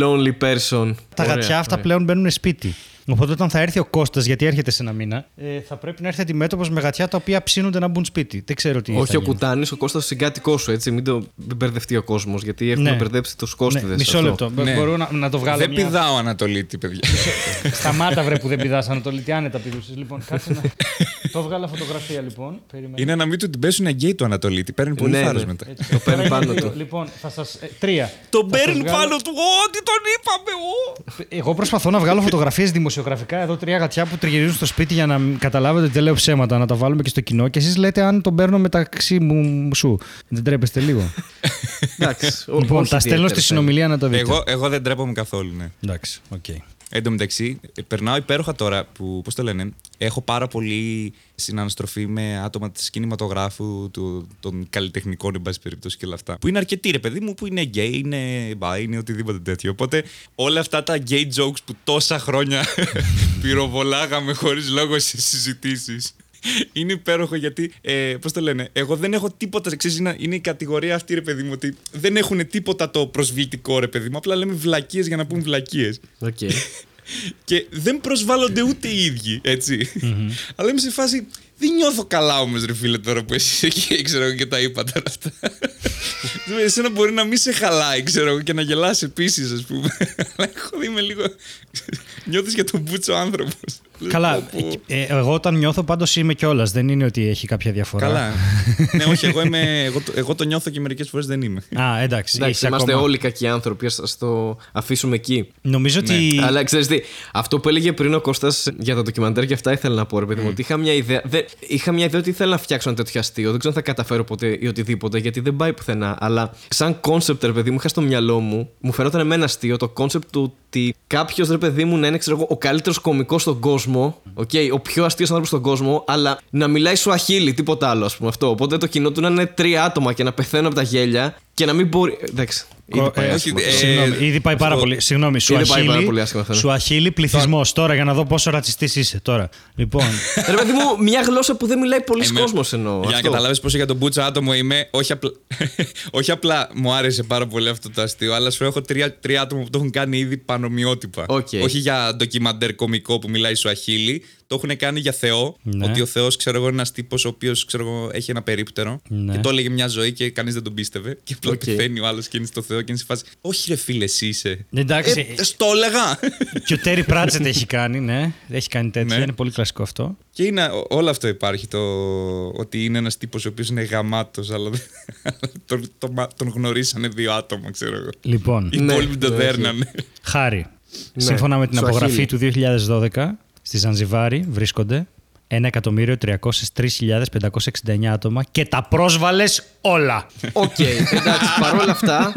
Lonely person. Τα Ωραία, γατιά αυτά ωραία. πλέον μπαίνουν σπίτι. Οπότε όταν θα έρθει ο Κώστας, γιατί έρχεται σε ένα μήνα, ε, θα πρέπει να έρθει αντιμέτωπος με γατιά τα οποία ψήνονται να μπουν σπίτι. Δεν ξέρω τι. Όχι θα ο γίνει. Κουτάνης, ο Κώστας ο συγκάτοικός σου, έτσι. Μην το μην μπερδευτεί ο κόσμος. Γιατί έχουμε Ναι. μπερδέψει τους Ναι, Κώστηδες. μισό λεπτό. Ναι. Μπορώ να, να το βγάλω. δεν μια... πηδάω Ανατολίτη, παιδιά. Σταμάτα βρε που δεν πηδάς Ανατολίτη, άνετα πηδούσες. Λοιπόν, κάτσε να. το έβγαλα φωτογραφία λοιπόν. Περιμένω. Είναι να μην του την πέσουν γκέι του Ανατολίτη. Παίρνει πολύ Ναι, θάρρο ναι. μετά. Έτσι, Το παίρνει τώρα είναι πάνω δύο. του. Λοιπόν, θα σα. Ε, τρία. Τον Θα σας παίρνει βγάλω- πάνω του. Ό,τι τον είπαμε, ο. Εγώ προσπαθώ να βγάλω φωτογραφίες (laughs) δημοσιογραφικά εδώ τρία γατιά που τριγυρίζουν στο σπίτι για να μην καταλάβετε ότι δεν λέω ψέματα, να τα βάλουμε και στο κοινό. Και εσείς λέτε αν τον παίρνω μεταξύ μου σου. Δεν τρέπεστε λίγο. Εντάξει. ο- λοιπόν, όχι τα στέλνω ιδιαίτερα, στη συνομιλία να το δείτε. Εγώ, εγώ δεν τρέπομαι καθόλου, ναι. Εντάξει, οκ. Εν τω μεταξύ, ε, περνάω υπέροχα τώρα που, πώς το λένε, έχω πάρα πολύ συναναστροφή με άτομα της κινηματογράφου, του, των καλλιτεχνικών, εν πάση περιπτώσει και όλα αυτά. Που είναι αρκετοί, ρε παιδί μου, που είναι γκέι, είναι bi, είναι οτιδήποτε τέτοιο. Οπότε όλα αυτά τα gay jokes που τόσα χρόνια (laughs) πυροβολάγαμε χωρίς λόγο σε συζητήσεις. Είναι υπέροχο γιατί, ε, πώς το λένε, εγώ δεν έχω τίποτα. Ξέρεις, είναι, είναι η κατηγορία αυτή, ρε παιδί μου, ότι δεν έχουν τίποτα το προσβλητικό, ρε παιδί μου. Απλά λέμε βλακείες για να πούμε βλακίες. Οκ. (laughs) Και δεν προσβάλλονται ούτε οι ίδιοι, έτσι. Αλλά είμαι σε φάση. Δεν νιώθω καλά όμως, ρε φίλε, τώρα που εσύ εκεί, ξέρω εγώ, και τα είπα τώρα αυτά. Δηλαδή, Εσένα μπορεί να μην σε χαλάει, ξέρω εγώ, και να γελάς επίσης, ας πούμε. (laughs) Αλλά εγώ είμαι λίγο. (laughs) Νιώθεις για τον μπούτσο άνθρωπος. Καλά. ε, εγώ όταν νιώθω πάντως είμαι κιόλας. Δεν είναι ότι έχει κάποια διαφορά. Καλά. (laughs) ναι, όχι, εγώ, είμαι, εγώ, το, εγώ το νιώθω και μερικές φορές δεν είμαι. Α, εντάξει. Εντάξει, είσαι είμαστε ακόμα- όλοι κακοί άνθρωποι, ας το αφήσουμε εκεί. Νομίζω ότι. Αλλά ξέρεις τι, αυτό που έλεγε πριν ο Κώστας για τα ντοκιμαντέρ και αυτά ήθελα να πω, ρε παιδί μου, ότι είχα μια ιδέα. Δεν, είχα μια ιδέα ότι ήθελα να φτιάξω ένα τέτοιο αστείο. Δεν ξέρω αν θα καταφέρω ποτέ ή οτιδήποτε, γιατί δεν πάει πουθενά. Αλλά σαν concept, ρε παιδί μου, είχα στο μυαλό μου, μου φαινόταν εμένα αστείο το concept του ότι κάποιος ρε παιδί μου να είναι, ξέρω εγώ, ο καλύτερος κωμικός στον κόσμο, okay, ο πιο αστείος άνθρωπος στον κόσμο, αλλά να μιλάει σουαχίλι, τίποτα άλλο, ας πούμε αυτό. Οπότε το κοινό του να είναι τρία άτομα και να πεθαίνουν από τα γέλια και να μην μπορεί. Εντάξει. Ήδη πάει Ε, άσχημα όχι, αυτό. ε, Συγγνώμη, ήδη πάει πάρα στο- πολύ. Συγγνώμη, σου Ήδη πάει πάρα αχίλει, πολύ άσχημα αυτό, ναι. σουαχίλι πληθυσμός. Τώρα για να δω πόσο ρατσιστής είσαι τώρα. Λοιπόν. (laughs) Ρε παιδί μου, μια γλώσσα που δεν μιλάει πολλοί Είμαι- κόσμος εννοώ. Για να αυτό. καταλάβεις πόσο για τον Μπούτσο άτομο είμαι, όχι απλά, (laughs) όχι απλά μου άρεσε πάρα πολύ αυτό το αστείο, αλλά σου έχω τρία, τρία άτομα που το έχουν κάνει ήδη πανομοιότυπα. Οκ. Όχι για ντοκιμαντέρ κωμικό που μιλάει σουαχίλι, το έχουν κάνει για Θεό. Ναι. Ότι ο Θεός, ξέρω εγώ, είναι ένας τύπος ο οποίος έχει ένα περίπτερο. Ναι. Και το έλεγε μια ζωή και κανείς δεν τον πίστευε. Και απλά Οκ. πεθαίνει ο άλλος και είναι στο Θεό και είναι σε φάση. Όχι, ρε φίλε, εσύ είσαι. Εντάξει. Ε, στο έλεγα. Και ο Τέρι Πράτσετ (laughs) έχει κάνει, ναι. Έχει κάνει τέτοια. Ναι. Είναι πολύ κλασικό αυτό. Και είναι, ό- όλο αυτό υπάρχει. Το, ότι είναι ένας τύπος ο οποίος είναι γαμάτος, αλλά δεν- τον, τον, μα- τον γνωρίσανε δύο άτομα, ξέρω εγώ. Λοιπόν, Οι Ναι, υπόλοιποι τον ναι, δέρνανε. Χάρη. Ναι, Σύμφωνα με την σου απογραφή αχίλη. του 2012, στη Ζανζιβάρη βρίσκονται 1.303.569 άτομα και τα πρόσβαλες όλα. Οκ, εντάξει, παρόλα αυτά,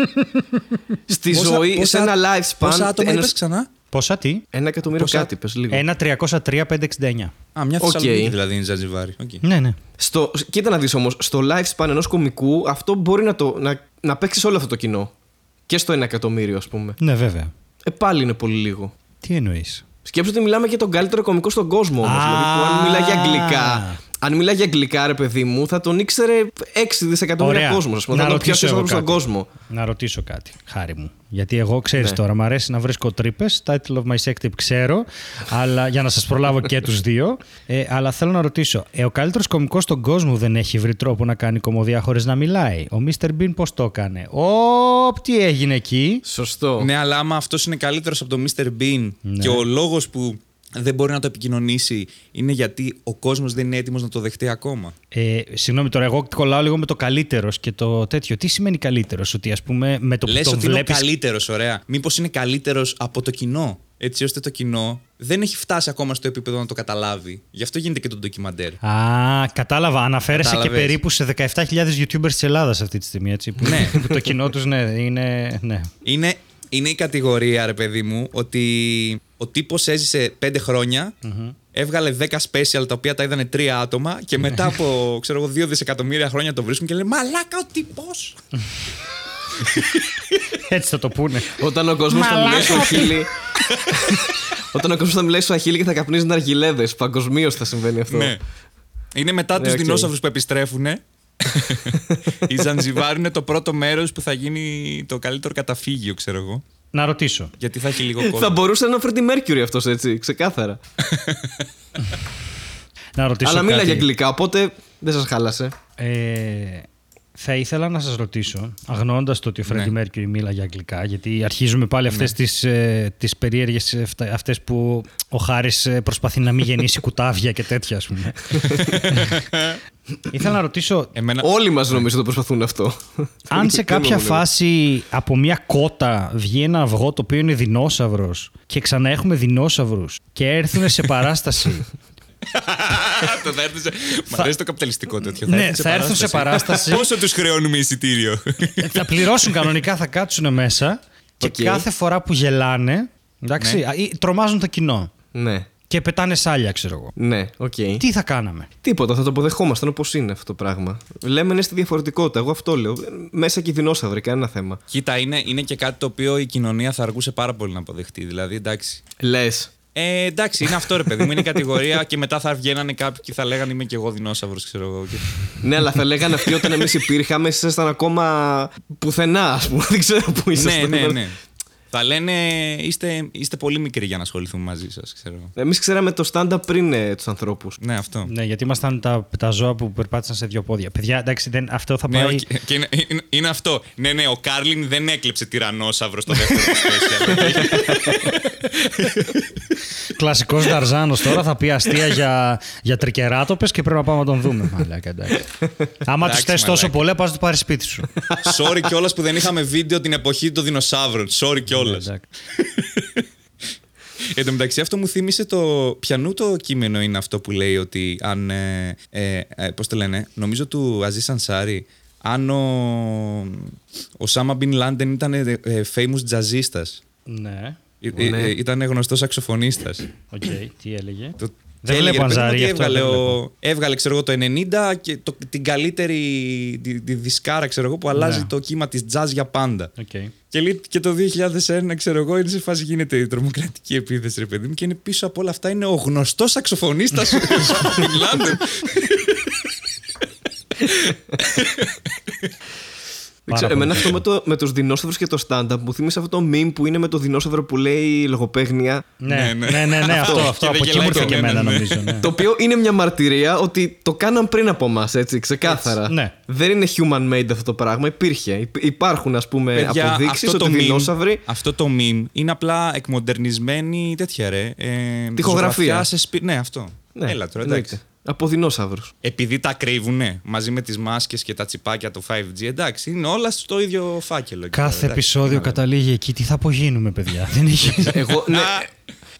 στη ζωή, σε ένα lifespan. Πόσα άτομα ένας- είπες ξανά; Πόσα τι; Ένα εκατομμύριο Πόσα- κάτι, πες λίγο. Ένα 303.569. Α, μια Οκ. Θεσσαλονίκη δηλαδή είναι Ζανζιβάρη. Οκ. Ναι, ναι. Στο, κοίτα να δεις όμως, στο lifespan ενός κωμικού αυτό μπορεί να, το, να, να παίξει όλο αυτό το κοινό. Και στο ένα εκατομμύριο, ας πούμε. Ναι, βέβαια. Ε, πάλι είναι πολύ λίγο. Τι εννοείς; Σκέψτε ότι μιλάμε για τον καλύτερο κωμικό στον κόσμο όμως. Α. Δηλαδή που αν μιλάει για αγγλικά. Αν μιλάει για αγγλικά, ρε παιδί μου, θα τον ήξερε 6 δισεκατομμύρια κόσμος. Α πούμε. Θα Να τον πιο ρωτήσω εγώ άνθρωπος στον κάτι. κόσμο. Να ρωτήσω κάτι, χάρη μου. Γιατί εγώ ξέρεις Ναι. τώρα, μου αρέσει να βρίσκω τρύπες. Title of my sex tape ξέρω, αλλά, για να σας προλάβω και τους δύο. Ε, αλλά θέλω να ρωτήσω, ε, ο καλύτερος κωμικός στον κόσμο δεν έχει βρει τρόπο να κάνει κομμωδία χωρίς να μιλάει; Ο Mr. Bean πώς το έκανε; Ω, τι έγινε εκεί; Σωστό. Ναι, αλλά άμα αυτός είναι καλύτερος από το Mr. Bean Ναι. και ο λόγος που δεν μπορεί να το επικοινωνήσει είναι γιατί ο κόσμος δεν είναι έτοιμος να το δεχτεί ακόμα. Ε, συγγνώμη τώρα, εγώ κολλάω λίγο με το καλύτερος και το τέτοιο. Τι σημαίνει καλύτερος, ότι ας πούμε με το που Λες το ότι βλέπει. είναι ο καλύτερος, ωραία. Μήπως είναι καλύτερος από το κοινό. Έτσι ώστε το κοινό δεν έχει φτάσει ακόμα στο επίπεδο να το καταλάβει. Γι' αυτό γίνεται και το ντοκιμαντέρ. Α, κατάλαβα. Αναφέρεσαι και Κατάλαβες. περίπου σε 17.000 YouTubers της Ελλάδας αυτή τη στιγμή. Έτσι, που, Ναι. (laughs) που το κοινό τους, ναι, είναι. Ναι. Είναι, είναι η κατηγορία, ρε παιδί μου, ότι ο τύπος έζησε πέντε χρόνια, έβγαλε 10 special τα οποία τα είδανε τρία άτομα και μετά από ξέρω εγώ, 2 δισεκατομμύρια χρόνια το βρίσκουν και λένε Μαλάκα ο τύπο! Έτσι θα το πούνε. Όταν ο κόσμος θα μιλάει στο αχίλι. (laughs) Όταν ο κόσμος θα μιλάει στο αχίλι και θα καπνίζει ναργιλέδε. Παγκοσμίως θα συμβαίνει αυτό. ναι. Είναι μετά Ναι, τους οκ. του δεινόσαυρους που επιστρέφουν. (laughs) η Ζανζιβάρ είναι το πρώτο μέρος που θα γίνει το καλύτερο καταφύγιο, ξέρω εγώ. Να ρωτήσω. Γιατί θα έχει λίγο κόσμο. Θα μπορούσε να είναι ο Freddie Mercury αυτός έτσι, ξεκάθαρα. Να ρωτήσω Αλλά μίλαγε κάτι. αγγλικά, οπότε δεν σας χάλασε. Ε, θα ήθελα να σας ρωτήσω, αγνοώντας το ότι ο Freddie Ναι. Mercury μίλαγε αγγλικά, γιατί αρχίζουμε πάλι αυτές τις, ε, τις περίεργες, ε, φτα- αυτές που ο Χάρης ε, προσπαθεί να μην γεννήσει κουτάβια και τέτοια, ας πούμε. (laughs) ήθελα να ρωτήσω, Εμένα... Όλοι μας νομίζω το προσπαθούν αυτό. αν σε (laughs) Δεν κάποια νομίζω. φάση από μια κότα βγει ένα αυγό το οποίο είναι δεινόσαυρος και ξανά έχουμε δεινόσαυρους και έρθουν σε παράσταση το θα έρθουν σε... Μ' αρέσει το καπιταλιστικό τέτοιο. Ναι, θα έρθουν σε παράσταση. Πόσο τους χρεώνουμε εισιτήριο; θα πληρώσουν κανονικά, θα κάτσουν μέσα και Οκ. κάθε φορά που γελάνε, εντάξει, Ναι. α, ή τρομάζουν το κοινό Ναι, και πετάνε σάλια, ξέρω εγώ. ναι, οκ. Τι θα κάναμε; Τίποτα, θα το αποδεχόμασταν όπως είναι αυτό το πράγμα. Λέμε ναι στη διαφορετικότητα. Εγώ αυτό λέω. Μέσα και οι δεινόσαυροι, κανένα θέμα. Κοίτα, είναι, είναι και κάτι το οποίο η κοινωνία θα αργούσε πάρα πολύ να αποδεχτεί. Δηλαδή, εντάξει. Λες. Ε, εντάξει, είναι αυτό ρε παιδί μου. Είναι η κατηγορία και μετά θα βγαίνανε κάποιοι και θα λέγανε Είμαι και εγώ δεινόσαυρος, ξέρω εγώ. Και... ναι, αλλά θα λέγανε αυτοί όταν εμείς υπήρχαμε, εσείς ήσασταν ακόμα πουθενά, ας πούμε. Δεν ξέρω πού ναι, ήσασταν. ναι, ναι. Θα λένε είστε, είστε πολύ μικροί για να ασχοληθούμε μαζί σας, ξέρω. Εμείς ξέραμε το stand-up πριν ε, τους ανθρώπους. Ναι, αυτό. Ναι, γιατί ήμασταν τα, τα ζώα που περπάτησαν σε δύο πόδια. Παιδιά, εντάξει, δεν, αυτό θα Ναι, πάει. και, και είναι, είναι, είναι αυτό. Ναι, ναι, ο Κάρλιν δεν έκλεψε τυρανόσαυρο στο δεύτερο του special. (laughs) Κλασικός Δαρζάνο τώρα θα πει αστεία για, για τρικεράτοπες και πρέπει να πάμε να τον δούμε. Μαλάκα, εντάξει. Άμα τους Εντάξει, θες τόσο μαλάκα. πολύ, πας να το πάρεις σπίτι σου. Sorry κιόλας που δεν είχαμε βίντεο την εποχή των δεινοσαύρων. Sorry κιόλας. Εντάξει. (laughs) Εν τω μεταξύ, αυτό μου θύμισε το. Πιανού το κείμενο είναι αυτό που λέει ότι αν. Ε, ε, ε, Πώς το λένε, νομίζω του Aziz Ansari, αν ο. Οσάμα Μπιν Λάντεν ήταν ε, ε, famous τζαζίστας. ναι. Ε, ε, Ναι. ε, ήταν γνωστός σαξοφωνίστας. Οκ, τι έλεγε; Το- Δεν και έλεγε, βλέπω ρε παιδί μου, Ανζάρι, ότι αυτό έβγαλε, δεν ο, έβγαλε ξέρω εγώ, το 90 και το, την καλύτερη τη, τη δισκάρα ξέρω εγώ, που αλλάζει Ναι. το κύμα της jazz για πάντα. Οκ. Και, λέει, και το 2001, ξέρω εγώ, είναι σε φάση γίνεται η τρομοκρατική επίθεση, ρε παιδί μου, και είναι πίσω από όλα αυτά είναι ο γνωστός σαξοφωνίστας Bin Laden. Δεν ξέρω, Πάρα εμένα πολύ. αυτό με, το, με τους δεινόσαυρους και το stand-up μου θύμισε αυτό το meme που είναι με το δεινόσαυρο που λέει λογοπαίγνια. Ναι, Ναι, ναι, ναι. ναι, ναι, αυτό, Αυτό. αυτό. Και δεν Από εκεί γελάει μου ήρθε και κανέναν, εμένα, ναι. νομίζω. ναι. Το οποίο είναι μια μαρτυρία ότι το κάναν πριν από εμάς, έτσι, ξεκάθαρα. Έτσι, ναι. Δεν είναι human made αυτό το πράγμα. Υπήρχε. Υπ- Υπάρχουν, ας πούμε, Παιδιά, αποδείξεις αυτό ότι το, οι meme, δεινόσαυροι. αυτό το meme είναι απλά εκμοντερνισμένη τέτοια ρε. Ε, Τοιχογραφία. ζωγραφιά Σε σπί... Ναι, αυτό. Ναι, Έλα τώρα, εννοείται. εντάξει. Από δεινόσαυρους. Επειδή τα κρύβουνε μαζί με τις μάσκες και τα τσιπάκια του 5G, εντάξει, είναι όλα στο ίδιο φάκελο. εκεί Κάθε πέρα, εντάξει. επεισόδιο καταλήγει εκεί. Τι θα απογίνουμε, παιδιά; Δεν έχει. (laughs) Εγώ. Ναι,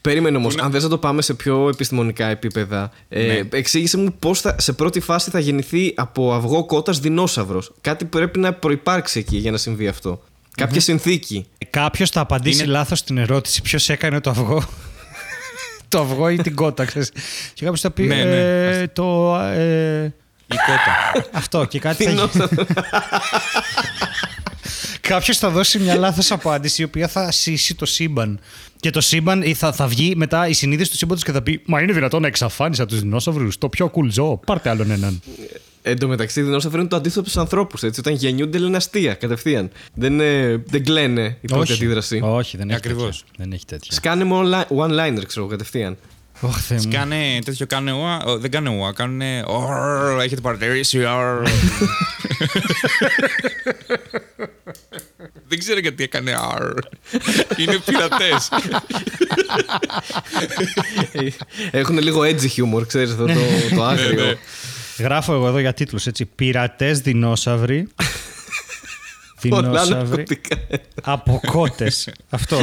Περίμενε όμως, αν δεν θα το πάμε σε πιο επιστημονικά επίπεδα, ε, Ναι. εξήγησε μου πώς σε πρώτη φάση θα γεννηθεί από αυγό κότας δεινόσαυρος. Κάτι πρέπει να προπάρξει εκεί για να συμβεί αυτό. Κάποια συνθήκη. Κάποιος θα απαντήσει Είναι- λάθος στην ερώτηση ποιος έκανε το αυγό. Το αυγό ή την κότα, ξέρεις. Και κάποιος θα πει. Ναι, ναι, ε, το. ε, Η κότα. αυτό και κάτι θα γίνει. Δεινόσαυρο. Κάποιος θα δώσει μια λάθος απάντηση η οποία θα σύσει το σύμπαν. Και το σύμπαν ή θα, θα βγει μετά η συνείδηση του σύμπαντος και θα πει Μα είναι δυνατόν να εξαφάνισα τους δεινόσαυρους, το πιο cool ζώο. Πάρτε άλλον έναν. Εν τω μεταξύ, οι δεινόσαυροι είναι το αντίθετο από του ανθρώπου. Όταν γεννιούνται, λένε αστεία κατευθείαν. Δεν, ε, δεν κλαίνε η πρώτη αντίδραση. Όχι, δεν έχει Ακριβώς. τέτοια. Δεν έχει τέτοια. Σκάνε με onli- one-liner, ξέρω εγώ, κατευθείαν. Ωχ, Θεέ μου. Κάνε τέτοιο, κάνε ουα, ο, δεν κάνε ουα, κάνουνε «Ωρ, έχετε παρατηρήσει, ωρ». (laughs) Δεν ξέρω γιατί έκανε «Αρ». Είναι πειρατές. Έχουν λίγο edgy humor, ξέρεις αυτό το, το Ναι, ναι. άγριο. Γράφω εγώ εδώ για τίτλους έτσι. Πειρατές δεινόσαυροι. (laughs) Πολλά δεινόσαυροι. ναρκωτικά. Αποκότες. (laughs) αυτό.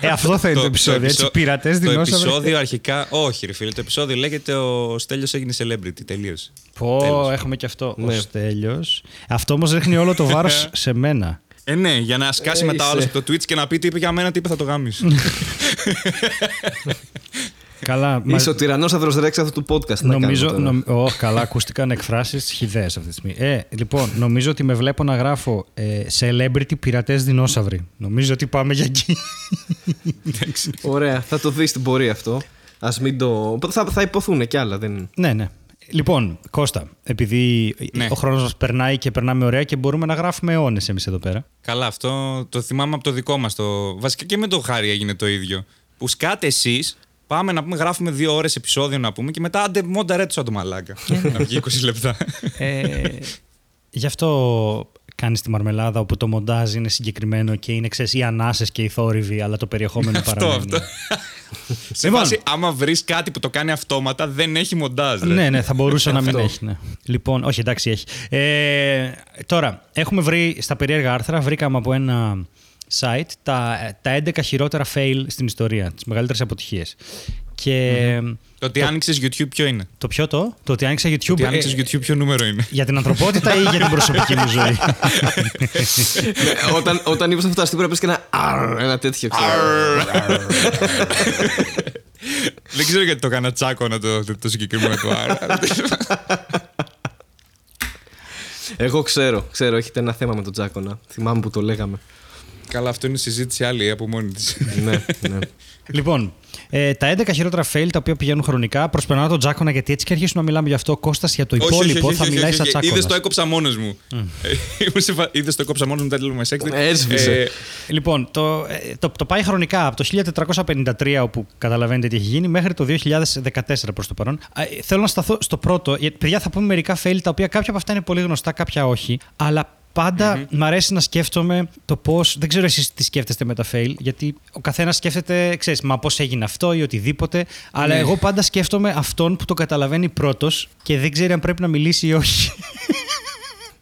ε, αυτό θα είναι το, επεισόδιο. Έτσι, επεισο- πειρατές Το δεινόσαυροι. επεισόδιο αρχικά, όχι ρε φίλε, το επεισόδιο λέγεται ο Στέλιος έγινε celebrity, τελείωσε. Πω, Τέλος. έχουμε και αυτό. Ναι. Ο Στέλιος. Αυτό όμως ρίχνει όλο το βάρος σε μένα. Ε, ναι, για να σκάσει Ε, μετά είσαι. όλο από το Twitch και να πει τι είπε για μένα, τι είπε θα το γάμεις. (laughs) Καλά. μα- Είσαι ο τυρανόσαυρο Ρέξ αυτού του podcast. να Νομίζω. κάνουμε τώρα. νομ- Ω, καλά, ακούστηκαν εκφράσεις χιδαίε αυτή τη στιγμή. Ε, λοιπόν, νομίζω ότι με βλέπω να γράφω ε, celebrity πειρατές δεινόσαυροι. Νομίζω ότι πάμε για εκεί. Ωραία, θα το δεις στην πορεία αυτό. Α μην το. Θα, θα υποθούν κι άλλα. Δεν... ναι, ναι. Λοιπόν, Κώστα, επειδή Ναι. ο χρόνος μας περνάει και περνάμε ωραία και μπορούμε να γράφουμε αιώνες εμείς εδώ πέρα. Καλά, αυτό το θυμάμαι από το δικό μας. Το... Βασικά και με το Χάρη έγινε το ίδιο. Που σκάτε εσείς, πάμε να πούμε, γράφουμε δύο ώρες επεισόδιο να πούμε και μετά άντε μόντα ρε τους σαν το μαλάκα. να βγει 20 λεπτά. Ε, γι' αυτό κάνεις τη μαρμελάδα όπου το μοντάζ είναι συγκεκριμένο και είναι ξέρεις, οι ανάσες και οι θόρυβοι, αλλά το περιεχόμενο αυτό, παραμένει. αυτό. (laughs) Σε Λοιπόν. φάση, άμα βρεις κάτι που το κάνει αυτόματα, δεν έχει μοντάζ. ρε. Ναι, ναι, θα μπορούσε να μην Αυτό. έχει. Ναι. Λοιπόν, όχι, εντάξει, έχει. Ε, τώρα, έχουμε βρει στα περίεργα άρθρα, βρήκαμε από ένα site τα, τα 11 χειρότερα fail στην ιστορία, τις μεγαλύτερες αποτυχίες. Και Το ότι άνοιξες YouTube, ποιο είναι; το ποιο το, το ότι άνοιξα YouTube, Το ότι άνοιξε ε, YouTube, ποιο νούμερο είναι; για την ανθρωπότητα ή για την προσωπική μου ζωή; Ε, όταν όταν είπες αυτό το αστείο, πρέπει να πεις και ένα. «Αρρ», ένα τέτοιο. ξέρω. Δεν ξέρω γιατί το έκανα τσάκο να το, το, το συγκεκριμένο του άρα. Εγώ ξέρω, ξέρω, έχετε ένα θέμα με τον Τζάκονα. Θυμάμαι που το λέγαμε. Καλά, αυτό είναι συζήτηση άλλη από μόνη της. ναι, ναι. (laughs) λοιπόν, ε, τα 11 χειρότερα fail τα οποία πηγαίνουν χρονικά προσπερνάω τον Τζάκονα γιατί έτσι και αρχίσουμε να μιλάμε γι' αυτό. Κώστας για το υπόλοιπο θα μιλάει σαν Τζάκονας. Είδες το έκοψα μόνος μου. Είδες το έκοψα μόνος μου, δεν τέλο με Έσβησε. Λοιπόν, το, ε, το, το πάει χρονικά από το 1453, όπου καταλαβαίνετε τι έχει γίνει, μέχρι το 2014 προς το παρόν. Α, ε, θέλω να σταθώ στο πρώτο. γιατί, Παιδιά, θα πούμε μερικά fail, τα οποία κάποια από αυτά είναι πολύ γνωστά, κάποια όχι. Αλλά πάντα μ' αρέσει να σκέφτομαι το πώς. Δεν ξέρω εσείς τι σκέφτεστε με τα fail, γιατί ο καθένας σκέφτεται, ξέρεις, μα πώς έγινε αυτό ή οτιδήποτε. Αλλά Ναι. εγώ πάντα σκέφτομαι αυτόν που το καταλαβαίνει πρώτος και δεν ξέρει αν πρέπει να μιλήσει ή όχι.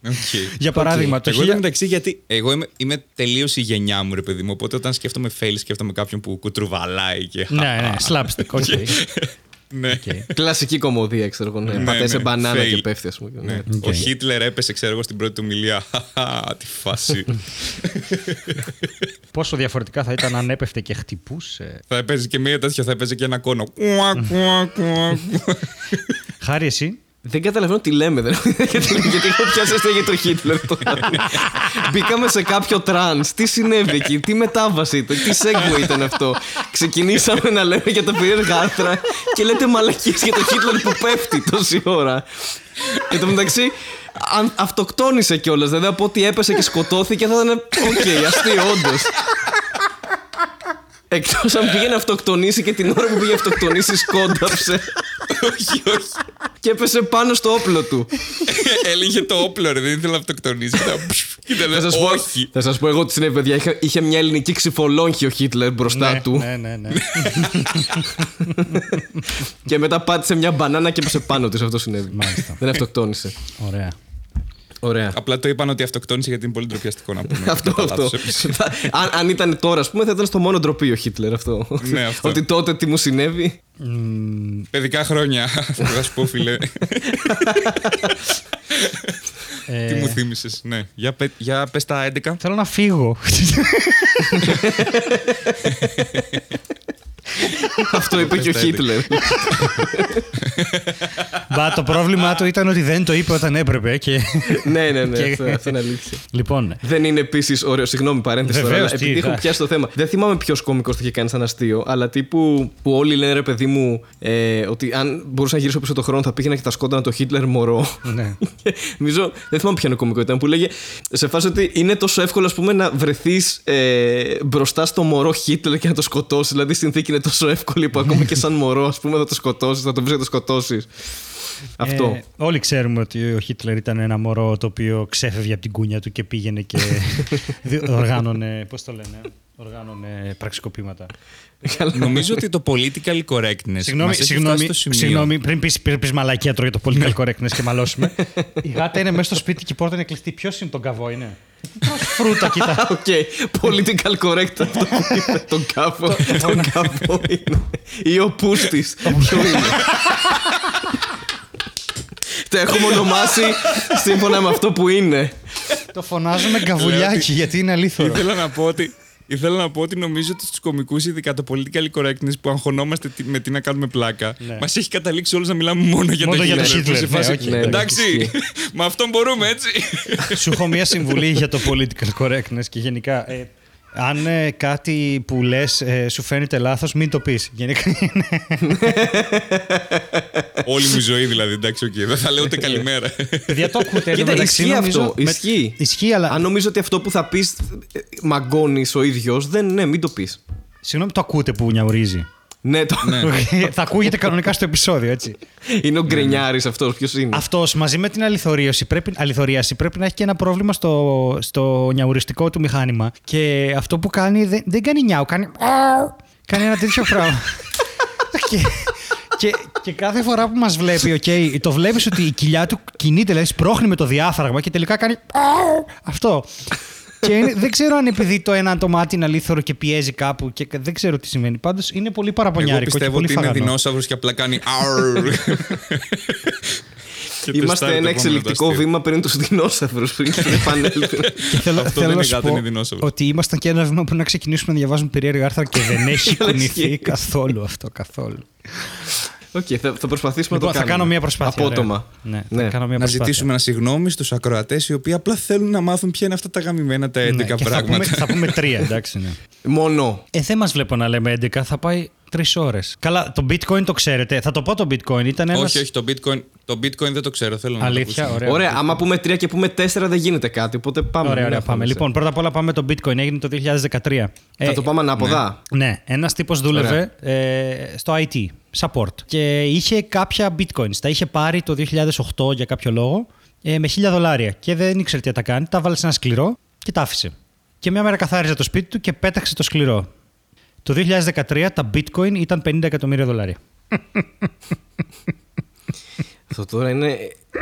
Οκ. Για παράδειγμα, το Εγώ χίλια- εν τω μεταξύ, γιατί εγώ είμαι, είμαι τελείως η γενιά μου, ρε παιδί μου. Οπότε όταν σκέφτομαι fail, σκέφτομαι κάποιον που κουτρουβαλάει και. ναι, ναι, slapstick, οκ. Ναι. Κλασική κωμωδία, ξέρω εγώ. Ναι. Ναι, Πατάει σε ναι, μπανάνα fail. και πέφτει, ας πούμε. Ναι. Ναι. Ο Χίτλερ έπεσε, ξέρω εγώ, στην πρώτη του ομιλία. Χαχα, Τι φάση. (laughs) Πόσο διαφορετικά θα ήταν αν έπεφτε και χτυπούσε. θα έπαιζε και μία τέτοια, θα έπαιζε και ένα κόνο. Κουα, κουα, κουα, κουα. Χάρη εσύ. Δεν καταλαβαίνω τι λέμε. Δεν... γιατί, γιατί έχω πιάσει αστεία για το (laughs) Χίτλερ τώρα. Μπήκαμε σε κάποιο τρανς. Τι συνέβη εκεί, τι μετάβαση ήταν, τι segue ήταν αυτό; Ξεκινήσαμε να λέμε για τα περίεργα άρθρα και λέτε μαλακίες για το Χίτλερ που πέφτει τόση ώρα. Εν τω μεταξύ, αν αυτοκτόνησε κιόλας. Δηλαδή από ότι έπεσε και σκοτώθηκε θα ήταν. Οκ, αστείο, όντως. Εκτός αν πήγε να αυτοκτονήσει και την ώρα που πήγε να αυτοκτονήσει σκόνταψε όχι, όχι. και έπεσε πάνω στο όπλο του. Έλεγε το όπλο, ρε. Δεν ήθελα να αυτοκτονήσει. Ήταν, ήταν, Θα σας, πω, όχι. θα σας πω εγώ τι συνέβη, παιδιά. Είχε, είχε μια ελληνική ξυφολόγχη ο Χίτλερ μπροστά ναι, του. Ναι, ναι, ναι. (laughs) Και μετά πάτησε μια μπανάνα και έπεσε πάνω της. Αυτό συνέβη. Μάλιστα. Δεν αυτοκτόνησε. Ωραία. Ωραία. Απλά το είπαν ότι αυτοκτόνησε γιατί είναι πολύ ντροπιαστικό να πούμε. (laughs) αυτό, Κατά αυτό. λάθος επίσης. (laughs) Θα- αν, αν ήταν τώρα, ας πούμε, θα ήταν στο μόνο ντροπή ο Χίτλερ αυτό. Ναι, (laughs) αυτό. Ότι τότε τι μου συνέβη. Παιδικά χρόνια. Θα σου πω, φίλε. Ε, Τι μου θύμισες. Ναι. Για, πε, για πες τα 11. Θέλω να φύγω. Αυτό είπε και ο Τέσσερα. Χίτλερ. Μπα, το πρόβλημά του ήταν ότι δεν το είπε όταν έπρεπε. Και... ναι, ναι, ναι. Και- Αυτό, αυτό είναι αλήθεια. λοιπόν, ναι. Δεν είναι επίσης ωραίο, συγγνώμη παρένθεση τώρα, Βεβαίως, αλλά τι, επειδή έχω εντάξει. πιάσει το θέμα. Δεν θυμάμαι ποιος κωμικό το είχε κάνει σαν αστείο, αλλά τύπου που όλοι λένε ρε παιδί μου ε, ότι αν μπορούσα να γυρίσω πίσω το χρόνο θα πήγαινα και θα σκότωνα το Χίτλερ μωρό. Ναι. (laughs) Και Νομίζω, δεν θυμάμαι ποιο είναι κωμικό ήταν, που λέγε σε φάση ότι είναι τόσο εύκολο ας πούμε, να βρεθείς ε, μπροστά στο μωρό Χίτλερ και να το σκοτώσεις. Δηλαδή η συνθήκη είναι τόσο εύκολη που ακόμα και σαν μωρό ας πούμε, θα το σκοτώσεις, θα το βρεις να το σκοτώσεις. Αυτό. Ε, όλοι ξέρουμε ότι ο Χίτλερ ήταν ένα μωρό το οποίο ξέφευγε από την κούνια του και πήγαινε και (laughs) δι- οργάνωνε. Πώς το λένε, οργάνωνε πραξικοπήματα. Νομίζω ότι το political correctness. Συγγνώμη, μας έχει συγγνώμη, φτάσει στο σημείο. συγγνώμη, πριν πεις πριν πεις μαλακία τώρα για το political correctness και μαλώσουμε. (laughs) η γάτα είναι μέσα στο σπίτι και η πόρτα είναι κλειστή. Ποιος είναι τον καβό, είναι; Τρως φρούτα, (laughs) κοίτα. Οκ, political correct αυτό που είπε. Τον κάβο. Τον κάβο είναι. Ή ο πούστης. Ποιο είναι; Τα έχουμε ονομάσει σύμφωνα με αυτό που είναι. το φωνάζουμε καβουλιάκι γιατί είναι αλήθωρο. Ήθελα να πω ότι. Ήθελα να πω ότι νομίζω ότι στους κομικούς, ειδικά το political correctness που αγχωνόμαστε τι- με τι να κάνουμε πλάκα, Ναι. μας έχει καταλήξει όλους να μιλάμε μόνο για Μόνο τον για τον Hitler. Hitler, Σε ναι, φάση, οκ. Ναι, ναι, Εντάξει, ισχύει. με αυτόν μπορούμε έτσι. Σου έχω μία συμβουλή για το political correctness και γενικά. ε, αν ε, κάτι που λες σου φαίνεται λάθος, μην το πεις. Γενικά είναι. (laughs) Όλη μου η ζωή δηλαδή, εντάξει, οκ. Δεν θα λέω ούτε καλημέρα. Παιδιά το ακούτε. Κοίτα, εντωμεταξύ, ισχύει νομίζω, αυτό. με- Ισχύει. Ισχύει, αλλά. Αν νομίζω ότι αυτό που θα πεις μαγκώνεις ο ίδιος, δεν, ναι, μην το πεις. Συγγνώμη, το ακούτε που νιαουρίζει. Ναι, το... (laughs) Θα ακούγεται κανονικά στο επεισόδιο, έτσι. είναι ο γκρινιάρης αυτός. Ποιος είναι; Αυτός μαζί με την αληθωρίαση πρέπει, αληθωρίαση πρέπει να έχει και ένα πρόβλημα στο, στο νιαουριστικό του μηχάνημα. Και αυτό που κάνει δεν, δεν κάνει νιάου, κάνει. Κάνει ένα τέτοιο πράγμα. (laughs) και, και, και κάθε φορά που μας βλέπει, οκ, το βλέπεις ότι η κοιλιά του κινείται, δηλαδή σπρώχνει με το διάφραγμα και τελικά κάνει. Αυτό. Και είναι- δεν ξέρω αν επειδή το ένα το μάτι είναι αλήθωρο και πιέζει κάπου και δεν ξέρω τι σημαίνει. Πάντως είναι πολύ Εγώ παραπονιάρικο και πιστεύω πολύ ότι είναι φαγανό. δεινόσαυρος και απλά κάνει. «Αρρρ». (laughs) Και Είμαστε τεστάρει το ένα επόμενο εξελικτικό αστείο. βήμα πριν τους δεινόσαυρους. Πριν επανέλθουν. (laughs) Και θέλω, Αυτό θέλω δεν να είναι σου γάτα, πω είναι δεινόσαυρος. ότι ήμασταν και ένα βήμα που να ξεκινήσουμε να διαβάζουμε περίεργα άρθρα και δεν (laughs) έχει Αλλά κουνηθεί ισχύει. καθόλου αυτό. Καθόλου. Οκ, θα, θα προσπαθήσουμε Λοιπόν, να το θα κάνουμε. κάνω μια προσπάθεια. Απότομα. ωραία. Ναι, θα κάνω μια Να προσπάθεια. ζητήσουμε ένα συγγνώμη στους ακροατές οι οποίοι απλά θέλουν να μάθουν ποια είναι αυτά τα γαμημένα τα 11 Ναι, και θα πούμε, πράγματα. θα πούμε τρία, εντάξει. Ναι. Μόνο. Ε, δεν μας βλέπω να λέμε 11, θα πάει τρεις ώρες. Καλά, το bitcoin το ξέρετε. Θα το πω το bitcoin. Ήταν ένα. Όχι, όχι, το bitcoin, το bitcoin δεν το ξέρω. Θέλω να Αλήθεια, το ακούσω. ωραία. Ωραία, άμα πούμε τρία και πούμε τέσσερα δεν γίνεται κάτι. Οπότε πάμε. Ωραία, μην ωραία, πάμε. αγχώνεσαι. Λοιπόν, πρώτα απ' όλα πάμε το bitcoin. Έγινε το 2013. Θα Ε, το πάμε ανάποδα. Ναι, ένας τύπος δούλευε ε, στο IT, support. Και είχε κάποια bitcoins. Τα είχε πάρει το 2008 για κάποιο λόγο ε, με 1000 δολάρια. Και δεν ήξερε τι θα τα κάνει. Τα βάλε σε ένα σκληρό και τα άφησε. Και μια μέρα καθάριζε το σπίτι του και πέταξε το σκληρό. Το 2013 τα bitcoin ήταν 50 εκατομμύρια δολάρια. Αυτό τώρα είναι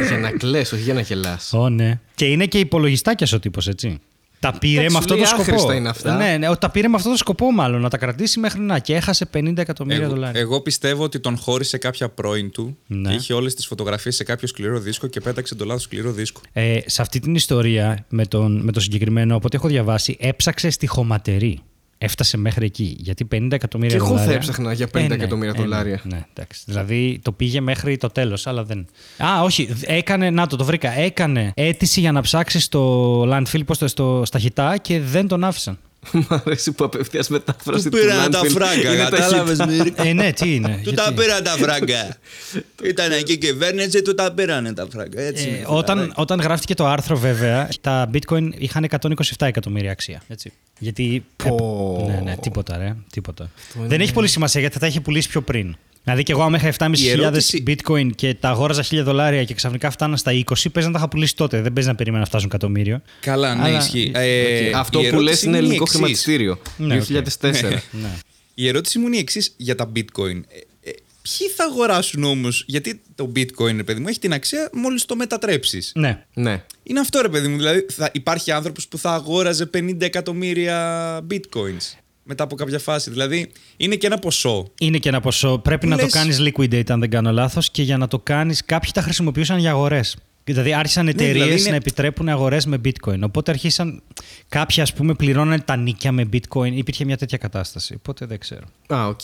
για να κλαις, όχι για να γελάς. Ω, ναι. Και είναι και υπολογιστάκια ο τύπος, έτσι. Τα πήρε Εντάξει, με αυτό λέει το σκοπό. άχρηστα είναι αυτά. Ναι, ναι, τα πήρε με αυτό το σκοπό, μάλλον. Να τα κρατήσει μέχρι να. Και έχασε 50 εκατομμύρια Εγώ, δολάρια. εγώ πιστεύω ότι τον χώρισε κάποια πρώην του Ναι. και είχε όλες τις φωτογραφίες σε κάποιο σκληρό δίσκο και πέταξε το λάθος σκληρό δίσκο. Ε, σε αυτή την ιστορία με τον, με το συγκεκριμένο, από ό,τι έχω διαβάσει, έψαξε στη χωματερή. Έφτασε μέχρι εκεί. Γιατί 50 εκατομμύρια Και εγώ θα δολάρια. έψαχνα για 50 εκατομμύρια δολάρια. ναι, εντάξει. Δηλαδή το πήγε μέχρι το τέλος, αλλά δεν. Α, όχι. Έκανε. Να το, το βρήκα. Έκανε αίτηση για να ψάξεις στο landfill, πώς το, στο, στα χιτά και δεν τον άφησαν. Μ' αρέσει που απευθείας μετάφραση Του του πήραν τα landfill φράγκα, είναι τα κατάλαβες, χιτά. Μύρη. ε, ναι, τι είναι. Του γιατί; τα πήραν τα φράγκα. (laughs) Ήταν εκεί η κυβέρνηση, του τα πήραν τα φράγκα. Έτσι Ε, είναι, όταν, φιλαράκι. όταν γράφτηκε το άρθρο, βέβαια, τα bitcoin είχαν 127 εκατομμύρια αξία. Έτσι. Γιατί. Πω. Ναι, ναι, τίποτα, ρε. Τίποτα. Δεν έχει πολύ σημασία γιατί θα τα είχε πουλήσει πιο πριν. Δηλαδή και εγώ, άμα είχα 7.500 Η ερώτηση- bitcoin και τα αγόραζα 1000 δολάρια και ξαφνικά φτάναν στα 20, παίζει να τα είχα πουλήσει τότε. Δεν παίζει να περίμενα να φτάσουν εκατομμύριο. Καλά, ναι, Αλλά- ισχύει. Ε, Οκ, Αυτό η που ερώτηση λες είναι η ελληνικό εξής. χρηματιστήριο. Ναι, οκ. 2004. Ναι. Η ερώτηση μου είναι η εξής για τα bitcoin. Ε, ε, ποιοι θα αγοράσουν όμως, γιατί το bitcoin, ρε παιδί μου, έχει την αξία μόλις το μετατρέψεις. ναι. Ναι. Είναι αυτό, ρε παιδί μου. Δηλαδή, θα υπάρχει άνθρωπος που θα αγόραζε 50 εκατομμύρια bitcoins μετά από κάποια φάση. Δηλαδή, είναι και ένα ποσό. Είναι και ένα ποσό. Πρέπει να το Λες- κάνεις liquidate, αν δεν κάνω λάθος, και για να το κάνεις, κάποιοι τα χρησιμοποιούσαν για αγορές. Δηλαδή άρχισαν εταιρείες δηλαδή είναι- να επιτρέπουν αγορές με bitcoin. Οπότε αρχίσαν. Κάποιοι, ας πούμε, πληρώνανε τα νοίκια με bitcoin. Υπήρχε μια τέτοια κατάσταση. Οπότε δεν ξέρω. Α, οκ.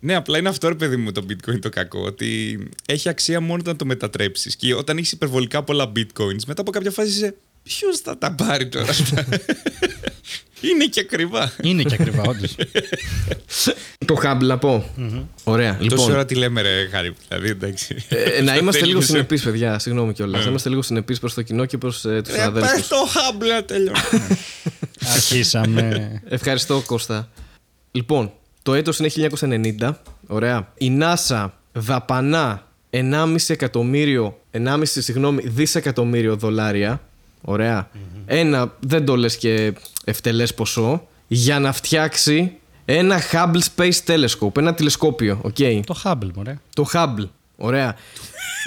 Ναι, απλά είναι αυτό ρε παιδί μου το bitcoin το κακό. Ότι έχει αξία μόνο όταν το μετατρέψεις. Και όταν έχεις υπερβολικά πολλά bitcoins, μετά από κάποια φάση είσαι. Ποιος θα τα πάρει τώρα αυτά; είναι και ακριβά. Είναι και ακριβά, όντως. Το Hubble να πω. Ωραία. Τόση Λοιπόν, ώρα τι λέμε, ρε Χάρη. Δηλαδή, εντάξει. ε, να είμαστε λίγο Τέλειωσε. συνεπείς, παιδιά. Συγγνώμη κιόλας. Να είμαστε λίγο συνεπείς προς το κοινό και προς ε, τους Ε, πες αδέλφους. το Hubble να τελειώνει. Αρχίσαμε. Ευχαριστώ, Κώστα. Λοιπόν, το έτος είναι 1990. Ωραία. Η NASA δαπανά 1,5 εκατομμύριο, 1,5 συγγνώμη, δισεκατομμύριο δολάρια. Ωραία. Ένα, δεν το λες και ευτελές ποσό, για να φτιάξει ένα Hubble Space Telescope, ένα τηλεσκόπιο, οκ. το Hubble, μωρέ. Το Hubble. Ωραία.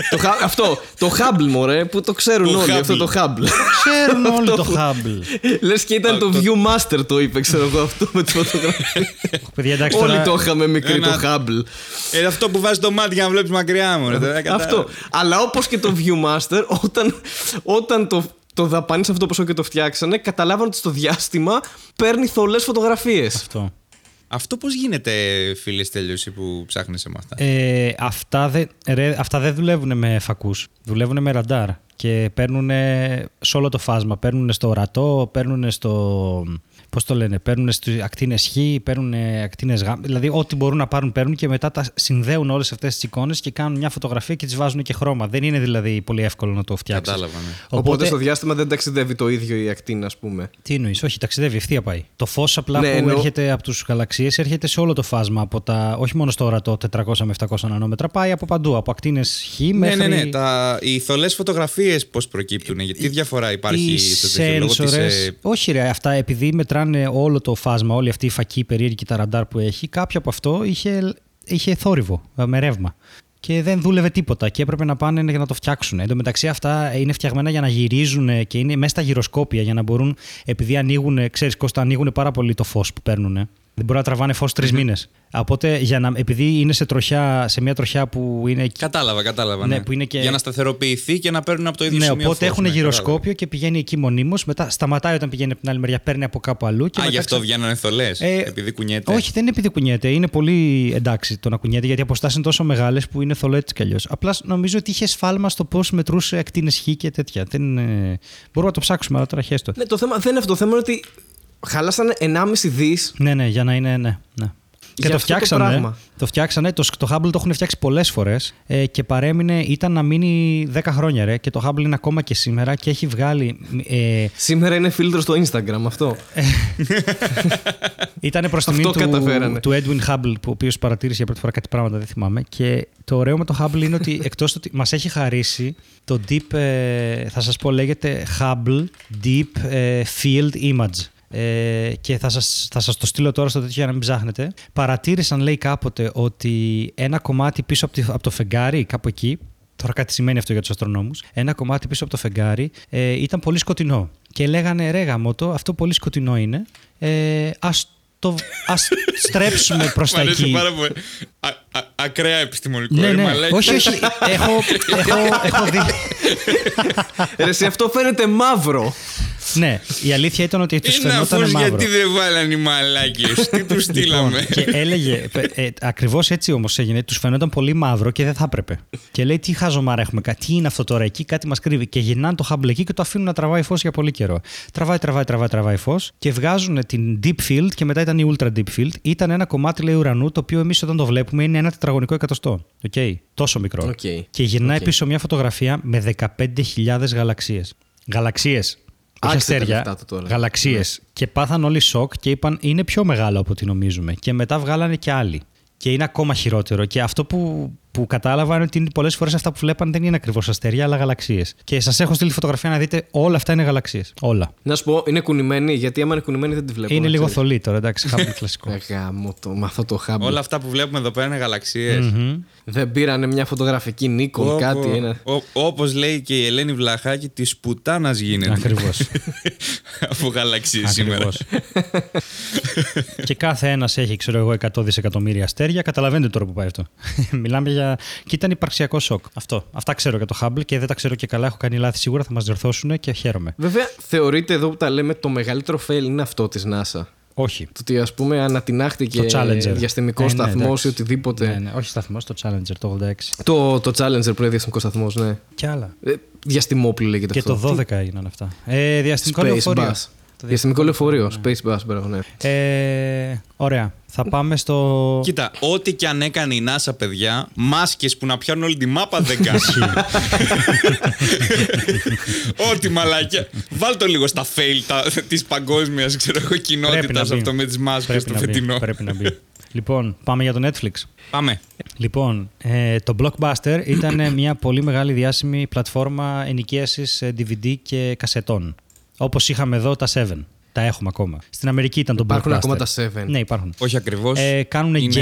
το, Hub- αυτό, το Hubble, μωρέ, που το ξέρουν Το όλοι, Hubble. αυτό το Hubble. Ξέρουν όλοι Αυτό το που- Hubble. Λες και ήταν το Viewmaster το είπε, ξέρω εγώ αυτό με τη φωτογραφία. Παιδιά, εντάξει, Όλοι τώρα... το είχαμε μικροί το Ένα- Hubble. Ε, αυτό που βάζεις το μάτι για να βλέπεις μακριά μου. ρε, δεν κατάλαβα. Αυτό. Αλλά όπως και το Viewmaster, όταν, όταν το, το δαπάνεις αυτό ποσό και το φτιάξανε, καταλάβαν ότι στο διάστημα παίρνει θολές φωτογραφίες. Αυτό. Αυτό πώς γίνεται, φίλε Στέλιωση, που ψάχνεις σε αυτά. Ε, αυτά, δεν, ρε, αυτά δεν δουλεύουν με φακούς. Δουλεύουν με ραντάρ. Και παίρνουν σε όλο το φάσμα. Παίρνουν στο ορατό, παίρνουν στο. Πώς το λένε, παίρνουν στις ακτίνες Χ, παίρνουν ακτίνες Γ. Δηλαδή, ό,τι μπορούν να πάρουν, παίρνουν και μετά τα συνδέουν όλες αυτές τις εικόνες και κάνουν μια φωτογραφία και τις βάζουν και χρώμα. Δεν είναι δηλαδή πολύ εύκολο να το φτιάξεις. Κατάλαβα, ναι. Οπότε, στο διάστημα δεν ταξιδεύει το ίδιο η ακτίνα, ας πούμε. Τι εννοείς, Όχι, ταξιδεύει, ευθεία πάει. Το φως απλά Ναι, που εννοώ- έρχεται από τους γαλαξίες έρχεται σε όλο το φάσμα. Από τα, όχι μόνο στο ορατό 400 με 700 νανόμετρα, πάει από παντού. Από ακτίνες Χ Ναι, μέχρι. ναι, ναι. Τα, οι θολές φωτογραφίες πώς προκύπτουν, γιατί τι διαφορά υπάρχει οι στο τέτοιο λόγω της, sensors- ε, Όχι, ρε, αυτά επειδή μετράνε όλο το φάσμα, όλη αυτή η φακή περίεργη τα ραντάρ που έχει, κάποιο από αυτό είχε, είχε θόρυβο ε, με ρεύμα. Και δεν δούλευε τίποτα και έπρεπε να πάνε για να το φτιάξουν. Εν τω μεταξύ, αυτά είναι φτιαγμένα για να γυρίζουν και είναι μέσα στα γυροσκόπια για να μπορούν, επειδή ανοίγουν, ξέρεις, Κώστα, ανοίγουν πάρα πολύ το φως που παίρνουν. Δεν μπορούν να τραβάνε φως τρεις μήνες. Οπότε, για να, επειδή είναι σε, τροχιά, σε μια τροχιά που είναι Κατάλαβα, κατάλαβα. Ναι, Ναι, που είναι και- Για να σταθεροποιηθεί και να παίρνουν από το ίδιο ναι, σημείο. οπότε φως, έχουν ναι, γυροσκόπιο και πηγαίνει εκεί μονίμως. Μετά σταματάει όταν πηγαίνει από την άλλη μεριά, παίρνει από κάπου αλλού. Και κατάλαβα. Α, μετά γι' αυτό ξα- βγαίνουν θολέ. Ε, επειδή κουνιέται. Όχι, δεν είναι επειδή κουνιέται. Είναι πολύ εντάξει το να κουνιέται γιατί οι αποστάσεις είναι τόσο μεγάλες που είναι θολό έτσι κι αλλιώς. Απλά νομίζω ότι είχε σφάλμα στο πώς μετρούσε ακτίνες χ και τέτοια. Δεν, ε, μπορούμε να το ψάξουμε, αλλά τώρα χέστο. Ναι, το θέμα δεν είναι αυτό. Το θέμα είναι ότι χαλάσανε 1,5 δις. Ναι, ναι, για να είναι. Ναι, ναι. Και Για το αυτό το φτιάξανε. πράγμα. Το φτιάξανε. Το, το Hubble το έχουν φτιάξει πολλές φορές ε, και παρέμεινε, ήταν να μείνει 10 χρόνια ρε. Και το Hubble είναι ακόμα και σήμερα και έχει βγάλει. Ε, Σήμερα είναι φίλτρο στο Instagram αυτό. (laughs) Ήταν προς Αυτό τιμή του, καταφέρανε. του Edwin Hubble, που ο οποίος παρατήρησε για πρώτη φορά κάτι πράγματα, δεν θυμάμαι. Και το ωραίο με το Hubble είναι ότι (laughs) εκτός ότι μας έχει χαρίσει το Deep, ε, θα σας πω, λέγεται Hubble Deep ε, Field Image. Ε, και θα σας, θα σας το στείλω τώρα στο τέτοιο για να μην ψάχνετε. Παρατήρησαν, λέει κάποτε, ότι ένα κομμάτι πίσω από, τη- από το φεγγάρι, κάπου εκεί, Τώρα κάτι σημαίνει αυτό για τους αστρονόμους. Ένα κομμάτι πίσω από το φεγγάρι ε, ήταν πολύ σκοτεινό. Και λέγανε ρε γαμότο, αυτό πολύ σκοτεινό είναι. Ε, ας, το, ας (laughs) στρέψουμε προς Μ' τα αρέσει εκεί. πάρα πολύ. Α, α, ακραία επιστημονικό. Ναι, ρε ναι. μαλάκα. όχι, όχι. (laughs) έχω, έχω, έχω δει. Ρε, εσύ, αυτό φαίνεται μαύρο. ναι, η αλήθεια ήταν ότι τους Είναι φαινόταν αφούς μαύρο. γιατί δεν βάλαν οι μαλάκες. Τι τους στείλαμε; Λοιπόν, και έλεγε, ε, ακριβώς έτσι όμως έγινε, τους φαινόταν πολύ μαύρο και δεν θα έπρεπε. Και λέει, Τι χαζομάρα έχουμε, κα- τι είναι αυτό τώρα εκεί, κάτι μας κρύβει. Και γυρνάνε το Hubble εκεί και το αφήνουν να τραβάει φως για πολύ καιρό. Τραβάει, τραβάει, τραβάει, τραβάει φως και βγάζουν την Deep Field και μετά ήταν η Ultra Deep Field. Ήταν ένα κομμάτι, λέει, ουρανού, το οποίο εμείς όταν το βλέπουμε είναι ένα τετραγωνικό εκατοστό. Okay. Τόσο μικρό. Οκ. Και γυρνάει Οκ. πίσω μια φωτογραφία με 15.000 γαλαξίες. Γαλαξίες. Όχι Άξιζε τα αστέρια. λεφτά του τώρα. Γαλαξίες. Και πάθαν όλοι σοκ και είπαν είναι πιο μεγάλο από ό,τι νομίζουμε. Και μετά βγάλανε και άλλοι. Και είναι ακόμα χειρότερο. Και αυτό που, που κατάλαβα είναι ότι πολλές φορές αυτά που βλέπαν δεν είναι ακριβώς αστέρια, αλλά γαλαξίες. Και σας έχω στείλει φωτογραφία να δείτε όλα αυτά είναι γαλαξίες. Όλα. Να σου πω, είναι κουνημένη, γιατί άμα είναι κουνημένη δεν τη βλέπω. είναι να λίγο ξέρεις. θολή τώρα, εντάξει, χάπι κλασικός. Ε, γάμο το, με αυτό το Hubble. Όλα αυτά που βλέπουμε εδώ πέρα είναι γαλαξίες. Μμμ. Δεν πήρανε μια φωτογραφική Nikon, κάτι. Ένα... Όπως λέει και η Ελένη Βλαχάκη, της πουτάνας γίνεται. Ακριβώς. (laughs) Από γαλαξίε σήμερα. Ακριβώς. και κάθε ένας έχει, ξέρω εγώ, 100 δισεκατομμύρια αστέρια. Καταλαβαίνετε τώρα που πάει αυτό. (laughs) Μιλάμε για. Και ήταν υπαρξιακό σοκ. Αυτό. Αυτά ξέρω για το Hubble και δεν τα ξέρω και καλά. Έχω κάνει λάθη σίγουρα, θα μας διορθώσουν και χαίρομαι. Βέβαια, θεωρείται εδώ που τα λέμε το μεγαλύτερο fail είναι αυτό της NASA. Όχι. Το ότι ας πούμε ανατινάχτηκε Το Challenger. διαστημικός Ε, ναι, σταθμός εντάξει. ή οτιδήποτε. Ναι, ναι, όχι σταθμός, το Challenger το 86. Το, το Challenger που είναι διαστημικός σταθμός, ναι. Και άλλα. Ε, διαστημόπλο λέγεται Και αυτό. το 12 έγιναν αυτά. Ε, διαστημικό Space λεωφορείο. Bus. Διαστημικό λεωφορείο. Space Bus, μπράβο, ναι. Ε, ωραία. Θα πάμε στο. Κοίτα, ό,τι και αν έκανε η NASA, παιδιά, μάσκες που να πιάνουν όλη τη μάπα δεν κάνει. (laughs) ό,τι μαλάκια. Βάλ το λίγο στα fail της παγκόσμιας κοινότητας μπει. αυτό με τις μάσκες Πρέπει το να μπει, φετινό. Πρέπει να μπει. λοιπόν, πάμε για το Netflix. Πάμε. Λοιπόν, ε, το Blockbuster ήταν μια πολύ μεγάλη διάσημη πλατφόρμα ενοικίασης ε, DVD και κασετών. Όπως είχαμε εδώ τα 7. Τα έχουμε ακόμα. Στην Αμερική ήταν το Υπάρχουν Blockbuster. ακόμα τα 7. Ναι, υπάρχουν. Όχι ακριβώς. Ε, κάνουν gaming και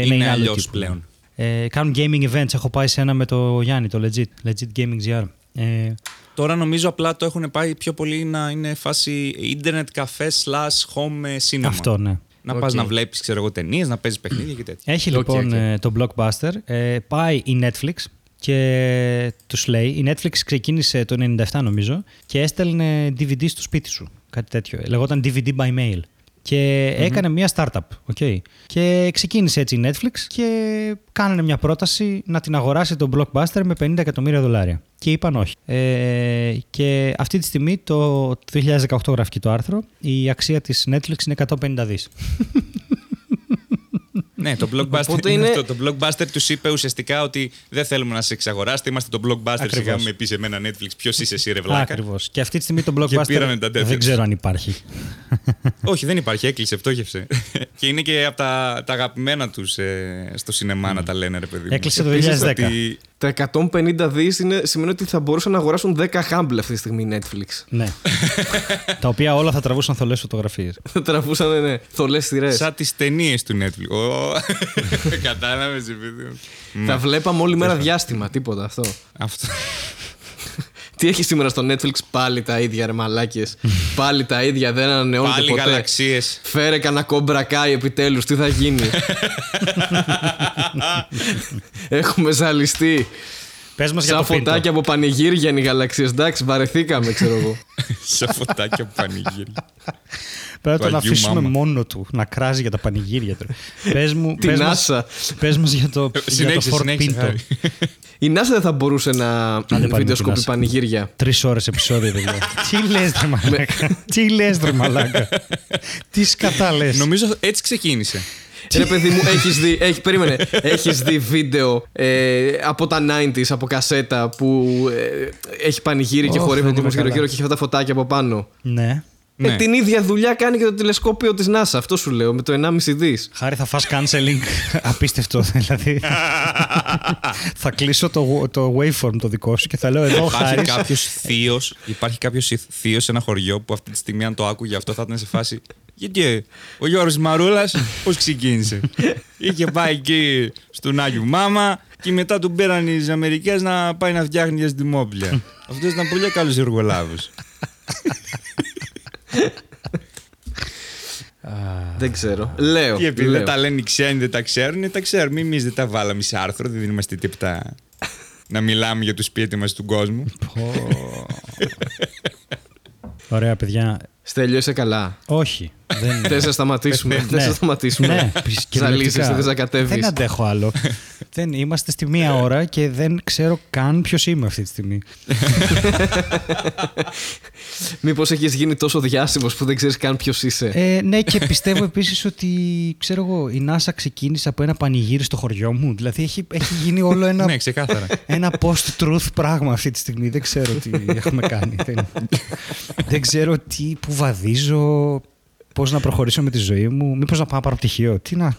είναι είναι άλλο αλλιώς τύπου. πλέον. Ε, κάνουν gaming events. Έχω πάει σε ένα με το Γιάννη, το Legit. Legit Gaming GR. Ε, Τώρα νομίζω απλά το έχουν πάει πιο πολύ να είναι φάση internet cafe slash home ε, cinema. αυτό, ναι. Να Οκ. πας να βλέπεις, ξέρω εγώ, ταινίες, να παίζεις παιχνίδια και τέτοια. Έχει Οκ, λοιπόν οκ. ε, το Blockbuster. Ε, πάει η Netflix και τους λέει, η Netflix ξεκίνησε το 97 νομίζω και έστελνε DVD στο σπίτι σου. Κάτι τέτοιο. Λεγόταν DVD by mail. Και έκανε μια startup. Okay. Και ξεκίνησε έτσι η Netflix και κάνανε μια πρόταση να την αγοράσει το Blockbuster με 50 εκατομμύρια δολάρια. Και είπαν όχι. Ε, και αυτή τη στιγμή, το 2018 γράφει και το άρθρο, η αξία της Netflix είναι 150 δις. (laughs) Ναι, το blockbuster, Οπότε είναι... είναι- αυτό. το blockbuster τους είπε ουσιαστικά ότι δεν θέλουμε να σε εξαγοράσετε. Είμαστε το blockbuster. Ακριβώς. Σιγά με πει εμένα Netflix. Ποιος είσαι εσύ, ρε βλάκα; Ακριβώς. Και αυτή τη στιγμή το Blockbuster πήρανε τα τέτοια δεν τους. ξέρω αν υπάρχει. Όχι, δεν υπάρχει. Έκλεισε, πτώχευσε. (laughs) και είναι και από τα, τα αγαπημένα τους στο σινεμά να τα λένε, ρε παιδί. μου. Έκλεισε το Επίσης 2010. ότι- Τα 150 δις σημαίνει ότι θα μπορούσαν να αγοράσουν 10 Humble αυτή τη στιγμή η Netflix. ναι. τα οποία όλα θα τραβούσαν θολές φωτογραφίες. (laughs) Θα τραβούσαν, ναι, θολές σειρές. Σαν τις ταινίες του Netflix. Ω, (laughs) Κατάλαβες, παιδί μου. Θα βλέπαμε όλη μέρα διάστημα, τίποτα αυτό. Αυτό. Τι έχει σήμερα στο Netflix πάλι τα ίδια ρε μαλάκες. (laughs) πάλι τα ίδια, δεν ανανεώνεται Πάλι ποτέ. γαλαξίες. Φέρε κανένα κομπρακάι επιτέλους, τι θα γίνει; (laughs) Έχουμε ζαλιστεί. Πες μας για Σαν το πίντο. φωτάκια από πανηγύρια είναι οι γαλαξίες. Εντάξει, βαρεθήκαμε, ξέρω εγώ. (laughs) Σαν φωτάκια που πανηγύρι. Πρέπει να του τον Αγίου αφήσουμε Μάμα. μόνο του να κράζει για τα πανηγύρια του. (laughs) πες μου, Την πες μας, NASA. πες μας για το, για το Συνέχισε, Ford συνέχισε. Pinto. Χάρη. Η NASA δεν θα μπορούσε να πάρουμε την βιντεοσκοπεί NASA. πανηγύρια. Τρεις ώρες επεισόδιο, παιδιά. (laughs) Τι λες, ρε μαλάκα; Τι λες, ρε μαλάκα; Τι σκατά λε. Νομίζω έτσι ξεκίνησε. Ρε παιδί μου, έχεις δει, έχει, περίμενε, έχεις δει βίντεο ε, από τα 90s, από κασέτα που ε, έχει πανηγύρι και Ωχ, χορεύει δεν ο κόσμος είμαι γύρω καλά. γύρω και έχει αυτά τα φωτάκια από πάνω; Ναι. Ε, Ναι. την ίδια δουλειά κάνει και το τηλεσκόπιο της NASA, αυτό σου λέω, με το 1,5 δις. Χάρη θα φας canceling (laughs) απίστευτο δηλαδή. (laughs) θα κλείσω το, το waveform το δικό σου και θα λέω εδώ Υπάρχει χάρης. κάποιος θείος, υπάρχει κάποιος θείος σε ένα χωριό που αυτή τη στιγμή, αν το άκουγε αυτό, θα ήταν σε φάση. Γιατί ε, ο Γιώργος Μαρούλας πώς ξεκίνησε; (laughs) Είχε πάει εκεί στον Άγιο Μάμα και μετά του πήραν οι Αμερικές να πάει να φτιάχνει για δημόπλια. Αυτός ήταν πολύ καλός εργολάβος. Δεν ξέρω. Λέω. Και επειδή λέω. δεν τα λένε οι ξένοι, δεν τα ξέρουν, τα ξέρουμε. Εμείς δεν τα βάλαμε σε άρθρο, δεν είμαστε τίποτα να μιλάμε για το σπίτι μας του κόσμου. Πω. Ωραία, παιδιά. Στέλιο, είσαι καλά. Όχι. Δεν... (laughs) Θες να σταματήσουμε. Ναι. Θες να σταματήσουμε. Ναι, Ζαλίζεσαι, κυριολεκτικά. θες να κατέβεις. Δεν αντέχω άλλο. δεν, είμαστε στη μία ώρα και δεν ξέρω καν ποιος είμαι αυτή τη στιγμή. (laughs) Μήπως έχεις γίνει τόσο διάσημος που δεν ξέρεις καν ποιος είσαι. Ε, ναι, και πιστεύω επίσης ότι ξέρω εγώ, η NASA ξεκίνησε από ένα πανηγύρι στο χωριό μου. Δηλαδή έχει, έχει γίνει όλο ένα, (laughs) ναι, ξεκάθαρα. ένα post-truth πράγμα αυτή τη στιγμή. Δεν ξέρω τι έχουμε κάνει. δεν, δεν ξέρω τι, που βαδίζω, πώς να προχωρήσω με τη ζωή μου. Μήπως να πάω να πάρω πτυχίο. Τι να. (laughs)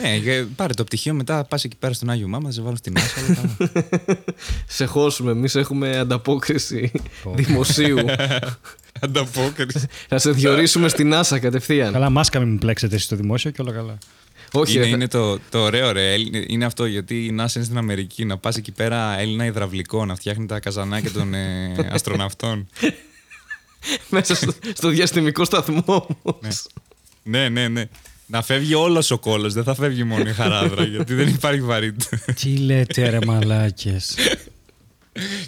Ναι, και πάρε το πτυχίο μετά, πας εκεί πέρα στον Άγιο Μάμα, σε βάλω στην Άσο. όλα καλά. (laughs) Σε χώσουμε. Εμείς έχουμε ανταπόκριση δημοσίου. (laughs) Ανταπόκριση. Θα σε διορίσουμε στην NASA κατευθείαν. καλά, μάσκα μην μου πλέξετε εσείς στο δημόσιο και όλα καλά. Όχι, είναι, ρε, είναι το, το ωραίο, ρε. Έλλη- Είναι αυτό γιατί η NASA είναι στην Αμερική. Να πας εκεί πέρα Έλληνα υδραυλικό, να φτιάχνει τα καζανάκια των ε, αστροναυτών. (laughs) μέσα στο, στο διαστημικό σταθμό όμως. ναι, ναι, ναι. Να φεύγει όλος ο κόλος, δεν θα φεύγει μόνο η χαράδρα, (laughs) γιατί δεν υπάρχει βαρύτητα. Τι λέτε ρε μαλάκες;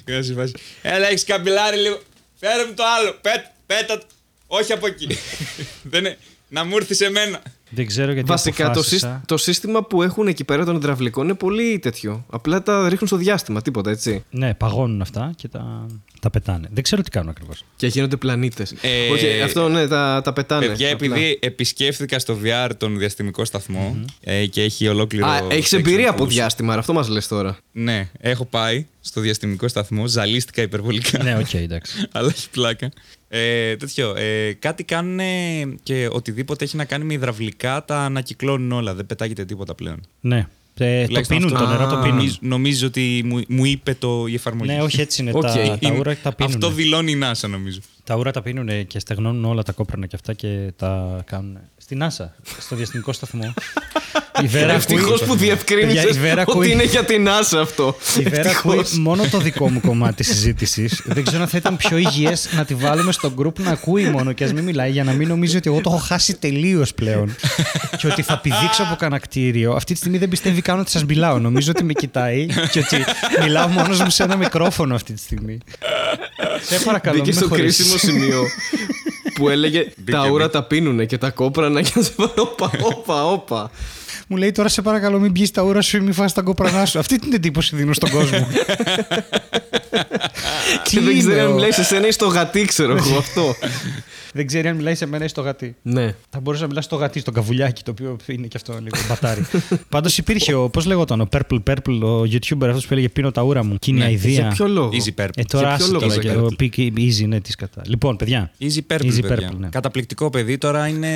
Και να σε βάζει, Έλα, έχεις καμπυλάρι λίγο. Φέρε μου το άλλο. Πέτ, πέτα. το». Όχι από εκεί. (laughs) Δεν είναι- Να μου έρθεις σε μένα. Δεν ξέρω γιατί Βασικά το, αποφάσισα. σύσ- το σύστημα που έχουν εκεί πέρα των υδραυλικών είναι πολύ τέτοιο. Απλά τα ρίχνουν στο διάστημα, τίποτα έτσι. Ναι, παγώνουν αυτά και τα, τα πετάνε. Δεν ξέρω τι κάνουν ακριβώς. Και γίνονται πλανήτες. Ε, Όχι, αυτό ναι, τα, τα πετάνε. Παιδιά, απλά. επειδή επισκέφθηκα στο VR τον διαστημικό σταθμό, ε, και έχει ολόκληρο. Α, έχεις section εμπειρία από που- διάστημα, αυτό μας λες τώρα. Ναι, έχω πάει στο διαστημικό σταθμό, ζαλίστηκα υπερβολικά. ναι, οκ, εντάξει. (laughs) Αλλά έχει πλάκα. Ε, τέτοιο. Ε, κάτι κάνουν και οτιδήποτε έχει να κάνει με υδραυλικά τα ανακυκλώνουν όλα. Δεν πετάγεται τίποτα πλέον. Ναι. Ε, το Τουλάχιστον πίνουν αυτό το νερό, το Α. πίνουν. Νομίζω, νομίζω ότι μου, μου είπε το, η εφαρμογή. Ναι, όχι έτσι είναι. (laughs) Οκ. Τα, τα Είναι- ούρα τα πίνουν. Αυτό δηλώνει η NASA, νομίζω. Τα ούρα τα πίνουν και στεγνώνουν όλα τα κόπρανα και αυτά και τα κάνουν. Στην NASA, στο διαστημικό σταθμό. (laughs) η Βέρα Ευτυχώς ακούει- που Παιδιά, διευκρίνησε η Βέρα ότι ακούει- είναι για την NASA αυτό. Η Βέρα ακούει Ευτυχώς. μόνο το δικό μου κομμάτι τη συζήτησης. Δεν ξέρω αν θα ήταν πιο υγιές να τη βάλουμε στο group να ακούει μόνο και ας μην μιλάει για να μην νομίζει ότι εγώ το έχω χάσει τελείως πλέον. και ότι θα πηδήξω από κανένα κτίριο. Αυτή τη στιγμή δεν πιστεύει καν ότι σας μιλάω. Νομίζω ότι με κοιτάει και ότι μιλάω μόνος μου σε ένα μικρόφωνο αυτή τη στιγμή. Σε παρακαλώ, Μπήκε μην με στο χωρίσεις. κρίσιμο σημείο που έλεγε τα Μπήκε, ούρα μπήκε. τα πίνουνε και τα κόπρανα και σε πάρω όπα, όπα, όπα. Μου λέει τώρα σε παρακαλώ μην μπει τα ούρα σου ή μην φας τα κόπρανά σου. Αυτή την εντύπωση δίνω στον κόσμο. Και δεν είναι ξέρω αν ο- μιλάει σε σένα ή στο γατί, ξέρω εγώ αυτό. Δεν ξέρει αν μιλάει σε μένα ή στο γατί. Ναι. Θα μπορούσα να μιλά στο γατί, στο καβουλιάκι, το οποίο είναι και αυτό λίγο μπατάρι. (laughs) Πάντως υπήρχε ο. Πώς λέγονταν, ο Purple Purple, ο YouTuber αυτός που έλεγε Πίνω τα ούρα μου. Και είναι Ναι, η Για αηδία. ποιο λόγο; Easy Purple. Ε, τώρα Για ποιο άσε λόγο τώρα το και έκανε. ο Peak Easy, ναι, τι κατά. Λοιπόν, παιδιά. Easy Purple, Easy παιδιά. Purple, ναι. Καταπληκτικό παιδί, τώρα είναι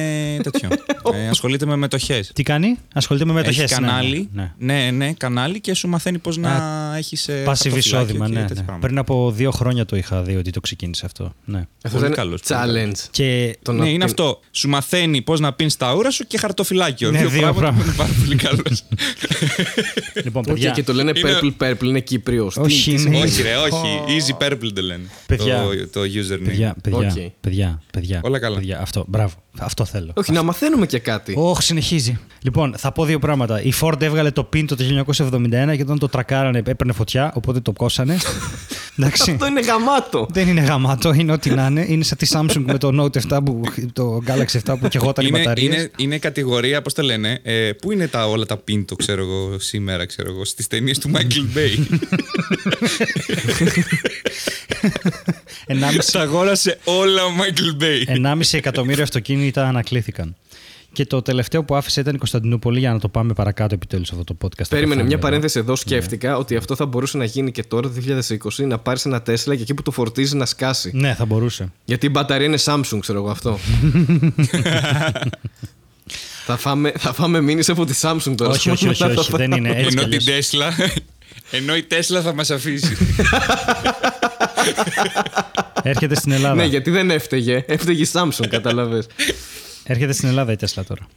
τέτοιο. (laughs) ε, ασχολείται με μετοχές. Τι κάνει, ασχολείται με μετοχές. Έχει κανάλι. Ναι, Ναι, ναι, κανάλι και σου μαθαίνει πώς να έχεις. Passive εισόδημα, ναι. ναι. Πριν από δύο χρόνια το είχα δει ότι το ξεκίνησε αυτό. Ναι. Αυτό Πολύ ήταν καλός, πολύ challenge. Και Το Ναι, να είναι πιν- αυτό. Σου μαθαίνει πώς να πίνεις τα ούρα σου και χαρτοφυλάκιο. Ναι, δύο, δύο πράγματα που πράγματα. είναι πάρα πολύ καλό. (laughs) λοιπόν, Οκ, παιδιά. και το λένε Είναι- purple purple, είναι Κύπριος. Τι- Όχι, τι- είναι- όχι, ρε, όχι. Easy Purple το λένε. Παιδιά. Το, το username. Παιδιά, παιδιά, Οκ. παιδιά, παιδιά. Όλα καλά. Παιδιά, αυτό, μπράβο. Αυτό θέλω. Όχι, να μαθαίνουμε και κάτι. Όχι, συνεχίζει. Λοιπόν, θα πω δύο πράγματα. Η Ford έβγαλε το Pinto το 1971 και όταν το τρακάρανε έπαιρνε φωτιά, οπότε το κόσανε. (laughs) Εντάξει. Αυτό είναι γαμάτο. Δεν είναι γαμάτο, είναι ό,τι να είναι. Είναι σαν τη Samsung με το Note 7, που, το Galaxy 7 που κεγόταν οι Είναι, μπαταρίες. είναι, είναι κατηγορία, πώς το λένε, ε, πού είναι τα, όλα τα πίντο, ξέρω εγώ, σήμερα, ξέρω εγώ, στις ταινίες του Michael Bay. (laughs) Ενάμιση- Τα αγόρασε όλα ο Michael Bay. 1,5 εκατομμύριο αυτοκίνητα ανακλήθηκαν. Και το τελευταίο που άφησε ήταν η Κωνσταντινούπολη για να το πάμε παρακάτω επιτέλους αυτό το podcast. Θα Περίμενε, πεθάνει μια εδώ. παρένθεση εδώ. Σκέφτηκα ότι αυτό θα μπορούσε να γίνει και τώρα το 2020 να πάρεις ένα Τέσλα και εκεί που το φορτίζει να σκάσει. Ναι, θα μπορούσε. Γιατί η μπαταρία είναι Samsung, ξέρω εγώ αυτό. (laughs) θα, φάμε, θα φάμε μήνυση από τη Samsung τώρα. όχι, όχι, όχι, Μετά όχι, θα- δεν είναι έτσι. κι Ενώ αλλιώς. την Τέσλα. Ενώ η Τέσλα θα μας αφήσει. Έρχεται στην Ελλάδα. Ναι, γιατί δεν έφταιγε. Έφταιγε η Samsung, κατάλαβε. Έρχεται στην Ελλάδα η Τέσλα τώρα.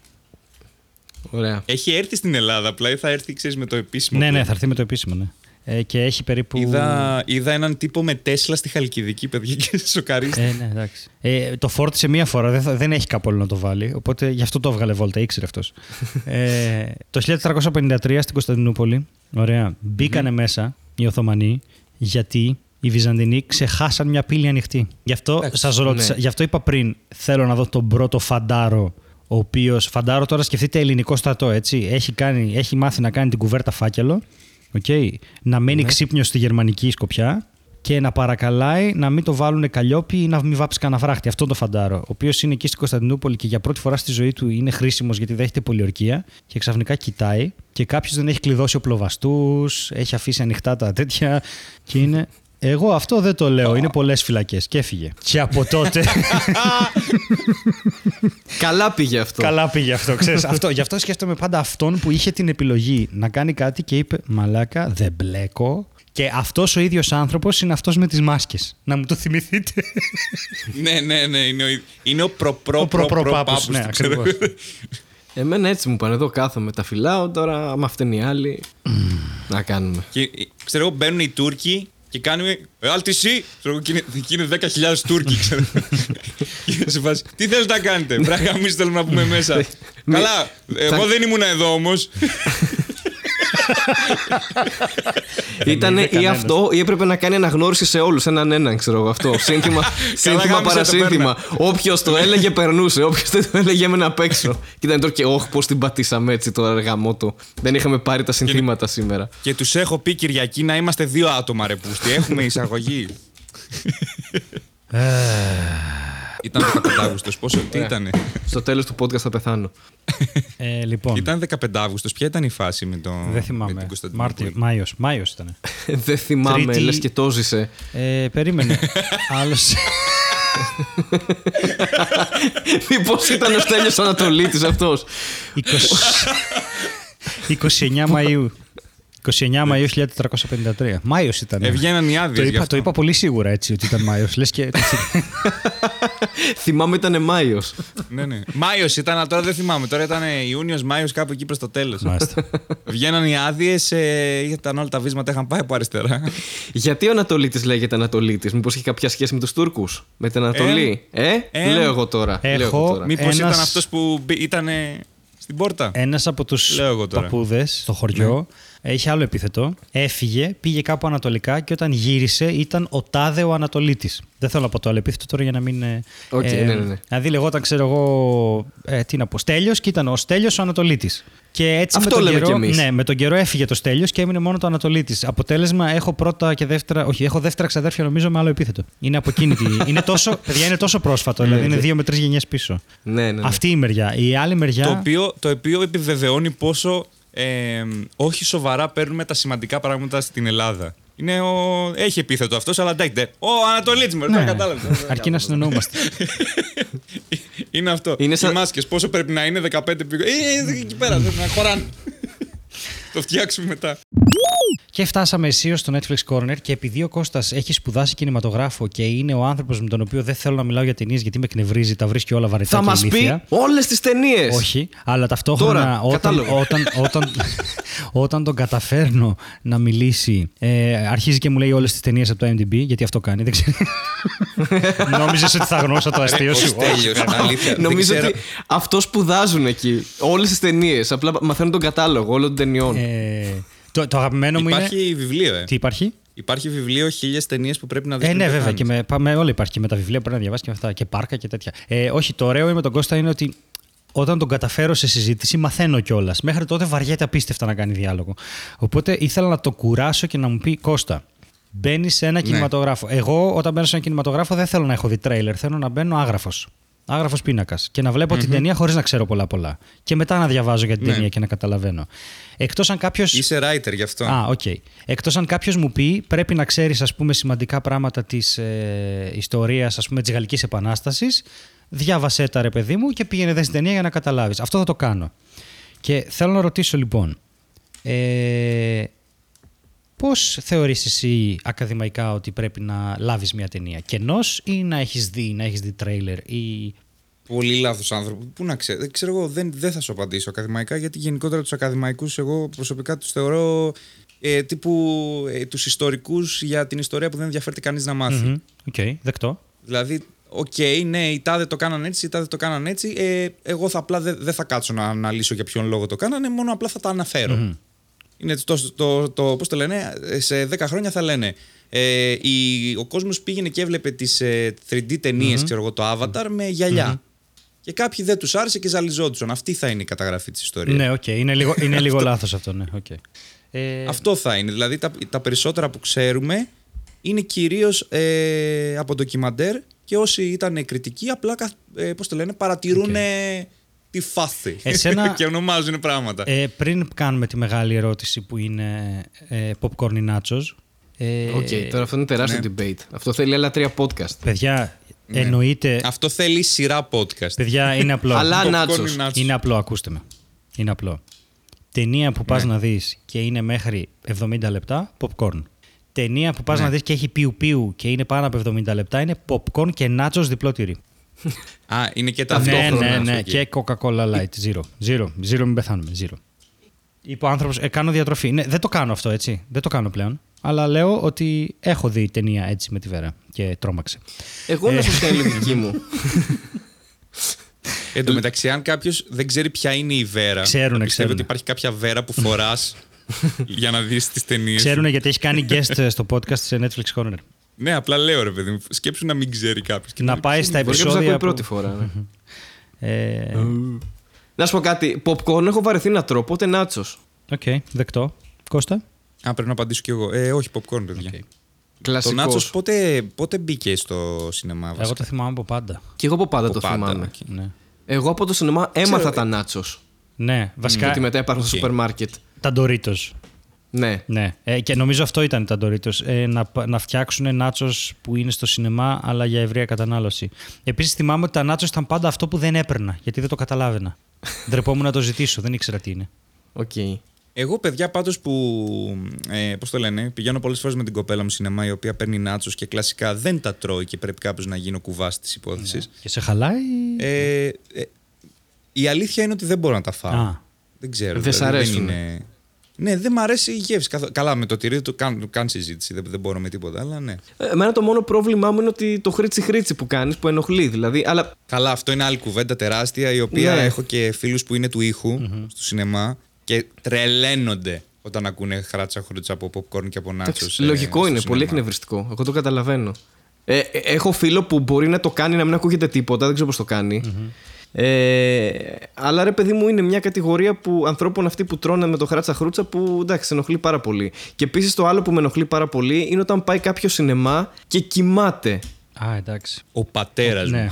Ωραία. Έχει έρθει στην Ελλάδα, απλά θα έρθει, ξέρεις, με το επίσημο. Ναι, ναι, πλέον. θα έρθει με το επίσημο, ναι. Ε, και έχει περίπου. Είδα, είδα έναν τύπο με Τέσλα στη Χαλκιδική, παιδιά, και σοκαρίστηκα. Ε, ναι, εντάξει. Ε, το φόρτισε μία φορά, δεν, θα- δεν έχει κάπου άλλο να το βάλει. Οπότε γι' αυτό το έβγαλε βόλτα, ήξερε αυτός. ε, το 1453 στην Κωνσταντινούπολη, ωραία, μπήκανε μέσα οι Οθωμανοί γιατί οι Βυζαντινοί ξεχάσαν μια πύλη ανοιχτή. Γι' αυτό, Εντάξει, σας ρώτησα, ναι. γι' αυτό είπα πριν, θέλω να δω τον πρώτο φαντάρο. Ο οποίος, φαντάρο τώρα σκεφτείτε ελληνικό στρατό, έτσι. Έχει, κάνει, έχει μάθει να κάνει την κουβέρτα φάκελο. Okay. Να μένει Ναι. ξύπνιος στη γερμανική σκοπιά και να παρακαλάει να μην το βάλουν καλλιόπι ή να μην βάψει κανένα φράχτη. Αυτό το φαντάρο. Ο οποίος είναι εκεί στην Κωνσταντινούπολη και για πρώτη φορά στη ζωή του είναι χρήσιμος γιατί δέχεται πολιορκία και ξαφνικά κοιτάει και κάποιος δεν έχει κλειδώσει οπλοβαστούς, έχει αφήσει ανοιχτά τα τέτοια και είναι. Εγώ αυτό δεν το λέω. Είναι πολλές φυλακές. Και έφυγε. Και από τότε. (laughs) Καλά πήγε αυτό. Καλά πήγε αυτό, ξέρεις. (laughs) αυτό. Γι' αυτό σκέφτομαι πάντα αυτόν που είχε την επιλογή να κάνει κάτι και είπε Μαλάκα, δεν μπλέκω. Και αυτός ο ίδιος άνθρωπος είναι αυτός με τις μάσκες. Να μου το θυμηθείτε. ναι, ναι, ναι. Είναι ο, ίδ- είναι ο προ, προ, Ο προ, προ, προ-προ-πάππους, πάππους ναι, του, ξέρω. ακριβώς. Εμένα έτσι μου πάνε. Εδώ κάθομαι, τα φυλάω. Τώρα, άμα φταίνει οι άλλοι. να κάνουμε. Και, ε, ξέρω εγώ, μπαίνουν οι Τούρκοι και κάνουμε. Ε, Αλτισί! Ξέρω εγώ, και είναι, και είναι 10.000 Τούρκοι, ξέρω. (laughs) και σε φάση, Τι θέλετε να κάνετε, Πράγμα, εμείς θέλουμε να πούμε μέσα. Καλά, εγώ δεν ήμουν εδώ όμως. (laughs) Ήταν είδε ή κανένας. αυτό, ή έπρεπε να κάνει αναγνώριση σε όλους. Έναν έναν, ξέρω εγώ αυτό. Σύνθημα, σύνθημα γάμισε το, παρασύνθημα. Όποιος το έλεγε, περνούσε. Όποιος δεν το έλεγε, έμενε απ' έξω. Και ήταν τώρα και, Όχι, πώς την πατήσαμε έτσι τώρα, αργαμό του. Δεν είχαμε πάρει τα συνθήματα σήμερα. Και τους έχω πει Κυριακή να είμαστε δύο άτομα ρε πούστη. Έχουμε εισαγωγή. Ήταν 15 Αύγουστος. Πόσο, τι ήταν. Στο τέλος του podcast θα πεθάνω. Ε, λοιπόν, Ήταν 15 Αύγουστος. Ποια ήταν η φάση με, το, δεν με θυμάμαι. την Κωνσταντινούπολη; Μάρτιο, Μάιος, Μάιος ήταν. Δεν θυμάμαι, Τρίτη- λες και το ζήσε. Ε, περίμενε. (laughs) Άλλος... Μήπως ήταν ο Στέλιος Ανατολίτης αυτός; 29 Μαΐου. 29 Μαΐου 1453. Μάιος ήταν. Ε, βγαίναν οι άδειες. το, είπα, το είπα πολύ σίγουρα έτσι ότι ήταν Μάιος. Λες και... (laughs) Θυμάμαι ήταν Μάιος ναι, ναι. Μάιος ήταν, αλλά τώρα δεν θυμάμαι. Τώρα ήταν Ιούνιος, Μάιος, κάπου εκεί προς το τέλος. Μάλιστα. Βγαίναν οι άδειες, ε, ήταν όλα τα βίσματα είχαν πάει από αριστερά. Γιατί ο Ανατολίτης λέγεται Ανατολίτης; Μήπως έχει κάποια σχέση με τους Τούρκους; Με την Ανατολή; Ε, ε, λέω εγώ τώρα έχω- λέω εγώ τώρα. Μήπως Ένας- ήταν αυτός που ήταν στην πόρτα; Ένας από τους Λέω εγώ τώρα. Ναι. Παππούδες στο χωριό έχει άλλο επίθετο. Έφυγε, πήγε κάπου ανατολικά και όταν γύρισε ήταν ο τάδε ο Ανατολίτης. Δεν θέλω να πω το άλλο επίθετο τώρα για να μην. ε, Οκ, ναι, ναι, ναι. Δηλαδή, λεγόταν, ξέρω εγώ, ε, τι να πω, Στέλιος και ήταν ο Στέλιος ο Ανατολίτης. Και έτσι Αυτό με τον λέμε καιρό, κι εμείς. Ναι, με τον καιρό έφυγε το Στέλιος και έμεινε μόνο το Ανατολίτης. Αποτέλεσμα, έχω πρώτα και δεύτερα. Όχι, έχω δεύτερα ξαδέρφια νομίζω με άλλο επίθετο. Είναι από εκείνη τη. είναι τόσο, (laughs) παιδιά, είναι τόσο πρόσφατο. δηλαδή, είναι δύο με τρεις γενιές πίσω. Ναι, ναι, ναι. Αυτή η μεριά. Η άλλη μεριά. Το οποίο, το οποίο επιβεβαιώνει πόσο ε, όχι σοβαρά παίρνουμε τα σημαντικά πράγματα στην Ελλάδα. Είναι ο... Έχει επίθετο αυτός, αλλά εντάξει. ντε. Ο Ανατολίτης μου, Ναι. ναι. κατάλαβες. Αρκεί να συνεννοούμαστε. (laughs) Είναι αυτό. Είναι σαν- Οι μάσκες, πόσο πρέπει να είναι, 15 πηγό. Ε, ε, εκεί πέρα, πρέπει να χωράνε. (laughs) το φτιάξουμε μετά. Και φτάσαμε αισίω στο Netflix Corner και επειδή ο Κώστας έχει σπουδάσει κινηματογράφο και είναι ο άνθρωπος με τον οποίο δεν θέλω να μιλάω για ταινίες γιατί με εκνευρίζει, τα βρίσκει όλα βαρετά Θα και μας πει ηλίθια. όλες τις ταινίες Όχι, αλλά ταυτόχρονα Τώρα, όταν, κατάλογο. όταν, όταν, (laughs) όταν τον καταφέρνω να μιλήσει, ε, αρχίζει και μου λέει όλες τις ταινίες από το MDB, γιατί αυτό κάνει, δεν ξέρω. (laughs) Νόμιζες ότι θα γνώσα το αστείο Ο σου; Στέλιος, αλήθεια. δεν Νομίζω ξέρω. ότι αυτό σπουδάζουν εκεί Όλες τις ταινίες Απλά μαθαίνουν τον κατάλογο όλων των ταινιών Ε, το, το αγαπημένο μου είναι. Υπάρχει βιβλίο, ε. Τι υπάρχει; Υπάρχει βιβλίο χίλιες ταινίες που πρέπει να δεις. Ε, ναι, βέβαια. Και με, πάμε, όλα υπάρχει και με τα βιβλία που πρέπει να διαβάσει και με αυτά. Και πάρκα και τέτοια. Ε, όχι, το ωραίο με τον Κώστα είναι ότι όταν τον καταφέρω σε συζήτηση, μαθαίνω κιόλας. Μέχρι τότε βαριέται απίστευτα να κάνει διάλογο. Οπότε ήθελα να το κουράσω και να μου πει Κώστα. Μπαίνεις σε ένα κινηματογράφο. Εγώ, όταν μπαίνω σε ένα κινηματογράφο, δεν θέλω να έχω δει τρέιλερ. Θέλω να μπαίνω άγραφος. Άγραφος πίνακας. Και να βλέπω την ταινία χωρίς να ξέρω πολλά-πολλά. Και μετά να διαβάζω για την Ναι. ταινία και να καταλαβαίνω. Εκτός αν κάποιο. Είσαι writer γι' αυτό. Α, οκ. Εκτός αν κάποιος μου πει πρέπει να ξέρεις σημαντικά πράγματα της ε, ιστορίας της Γαλλικής Επανάστασης, διάβασέ τα ρε παιδί μου και πήγαινε δε στην ταινία για να καταλάβεις. Αυτό θα το κάνω. Και θέλω να ρωτήσω λοιπόν. Ε, Πώς θεωρείς εσύ ακαδημαϊκά ότι πρέπει να λάβεις μια ταινία, κενός ή να έχεις δει, να έχεις δει τρέιλερ ή... Πολύ λάθος άνθρωπο. Πού να ξέρω. Δεν ξέρω εγώ, δεν, δεν θα σου απαντήσω ακαδημαϊκά, γιατί γενικότερα τους ακαδημαϊκούς εγώ προσωπικά τους θεωρώ ε, τύπου ε, τους ιστορικούς για την ιστορία που δεν ενδιαφέρεται κανείς να μάθει. Μμμ. Οκ, δεκτό. Δηλαδή, οκ, ναι, οι τάδε το κάναν έτσι, οι τάδε το κάναν έτσι. Ε, εγώ θα απλά δεν δεν θα κάτσω να αναλύσω για ποιον λόγο το κάνανε, μόνο απλά θα τα αναφέρω Είναι το, το, το, πώς το λένε, σε 10 χρόνια θα λένε. Ε, η, ο κόσμος πήγαινε και έβλεπε τις ε, 3D ταινίες ξέρω εγώ, το Avatar, με γυαλιά Και κάποιοι δεν τους άρεσε και ζαλιζόντουσαν. Αυτή θα είναι η καταγραφή της ιστορίας. Ναι, οκ, είναι λίγο, είναι λίγο λάθος αυτό, ναι, οκ. Ε, Αυτό θα είναι. Δηλαδή τα, τα περισσότερα που ξέρουμε είναι κυρίως ε, από ντοκιμαντέρ και όσοι ήταν κριτικοί απλά καθ- ε, πώς το λένε, παρατηρούν τη φάση Εσένα- (laughs) και ονομάζουν πράγματα. Ε, πριν κάνουμε τη μεγάλη ερώτηση που είναι ε, popcorn ή nachos. Ε, Οκ, τώρα αυτό είναι τεράστιο ναι. debate. Αυτό θέλει άλλα τρία podcast. Παιδιά, Ναι. εννοείται. Αυτό θέλει σειρά podcast. Παιδιά, είναι απλό. (laughs) Αλλά Popcorn nachos. ή nachos. Είναι απλό, ακούστε με. Είναι απλό. Ταινία που Ναι. πας να δεις και είναι μέχρι 70 λεπτά, popcorn. Ταινία που πας Ναι. να δεις και έχει πιου πιου και είναι πάνω από 70 λεπτά, είναι popcorn και nachos διπλό τυρί. Α, είναι και τα Ναι, ταυτόχρονα. ναι, ναι. εκεί. Και Coca-Cola Light. Zero. Zero. Zero, μην πεθάνουμε. Zero. Είπε ο άνθρωπος, ε, κάνω διατροφή. Ναι, δεν το κάνω αυτό έτσι. Δεν το κάνω πλέον. Αλλά λέω ότι έχω δει ταινία έτσι με τη βέρα και τρόμαξε. Εγώ να σου κάνω λογική μου. Εν τω μεταξύ, αν κάποιος δεν ξέρει ποια είναι η βέρα. Ξέρουνε, πιστεύει ξέρουνε. ότι υπάρχει κάποια βέρα που φοράς (laughs) για να δεις τις ταινίες. Ξέρουν γιατί έχει κάνει guest στο podcast σε Netflix Corner. Ναι, απλά λέω ρε παιδί μου. Σκέψου να μην ξέρει κάποιος. Να πάει στα Μπορεί κάποιο να επεισόδια. ακούει που- πρώτη φορά. ναι. Ε, να σου πω κάτι. Popcorn έχω βαρεθεί να τρώω, οπότε nachos. Ok, δεκτό. Κώστα; Α, πρέπει να απαντήσω κι εγώ. Ε, όχι, popcorn, παιδιά. Οκ. Το Κλασικό. Νάτσος πότε, πότε μπήκε στο σινεμά, βασικά; Εγώ το θυμάμαι από πάντα. Και εγώ από πάντα Από το πάντα, θυμάμαι. οκ. Ναι, Εγώ από το σινεμά έμαθα Ξέρω, τα νάτσος. ναι βασικά Γιατί μετά υπάρχουν στο οκ. σούπερ μάρκετ. τα Doritos. Ναι. Ναι, ε, και νομίζω αυτό ήταν τα Doritos. Ε, να, να φτιάξουν nacho που είναι στο σινεμά, αλλά για ευρεία κατανάλωση. Επίσης, θυμάμαι ότι τα nacho ήταν πάντα αυτό που δεν έπαιρνα, γιατί δεν το καταλάβαινα. (laughs) Ντρεπόμουν να το ζητήσω, δεν ήξερα τι είναι. Οκ. Εγώ, παιδιά, πάντως που. Ε, Πώς το λένε, πηγαίνω πολλές φορές με την κοπέλα μου σινεμά η οποία παίρνει νάτσο και κλασικά δεν τα τρώει και πρέπει κάποιο να γίνει ο κουβάς της υπόθεσης. Και σε χαλάει; Ε, ε, η αλήθεια είναι ότι δεν μπορώ να τα φάω. Α. Δεν ξέρω. Δεν σ' δηλαδή, αρέσουν. είναι... Ναι, δεν μ' αρέσει η γεύση. καθο- Καλά, με το τυρί το καν, καν συζήτηση. Δεν, δεν μπορώ με τίποτα, αλλά ναι. Ε, Εμένα το μόνο πρόβλημά μου είναι ότι το χρήτσι χρήτσι που κάνεις που ενοχλεί. Δηλαδή, αλλά Καλά, αυτό είναι άλλη κουβέντα τεράστια, η οποία Ναι. έχω και φίλους που είναι του ηχου στο σινεμά και τρελαίνονται όταν ακούνε χράτσα χρούτσα από popcorn και από ε, νάτσο. εντάξει, λογικό είναι, πολύ εκνευριστικό. Εγώ το καταλαβαίνω. Ε, ε, έχω φίλο που μπορεί να το κάνει να μην ακούγεται τίποτα, δεν ξέρω πώς το κανει Ε, αλλά ρε παιδί μου είναι μια κατηγορία που ανθρώπων αυτοί που τρώνε με το χράτσα χρούτσα που εντάξει ενοχλεί πάρα πολύ. Και επίσης το άλλο που με ενοχλεί πάρα πολύ είναι όταν πάει κάποιο σινεμά και κοιμάται. Α, εντάξει. Ο πατέρας μου. Ναι.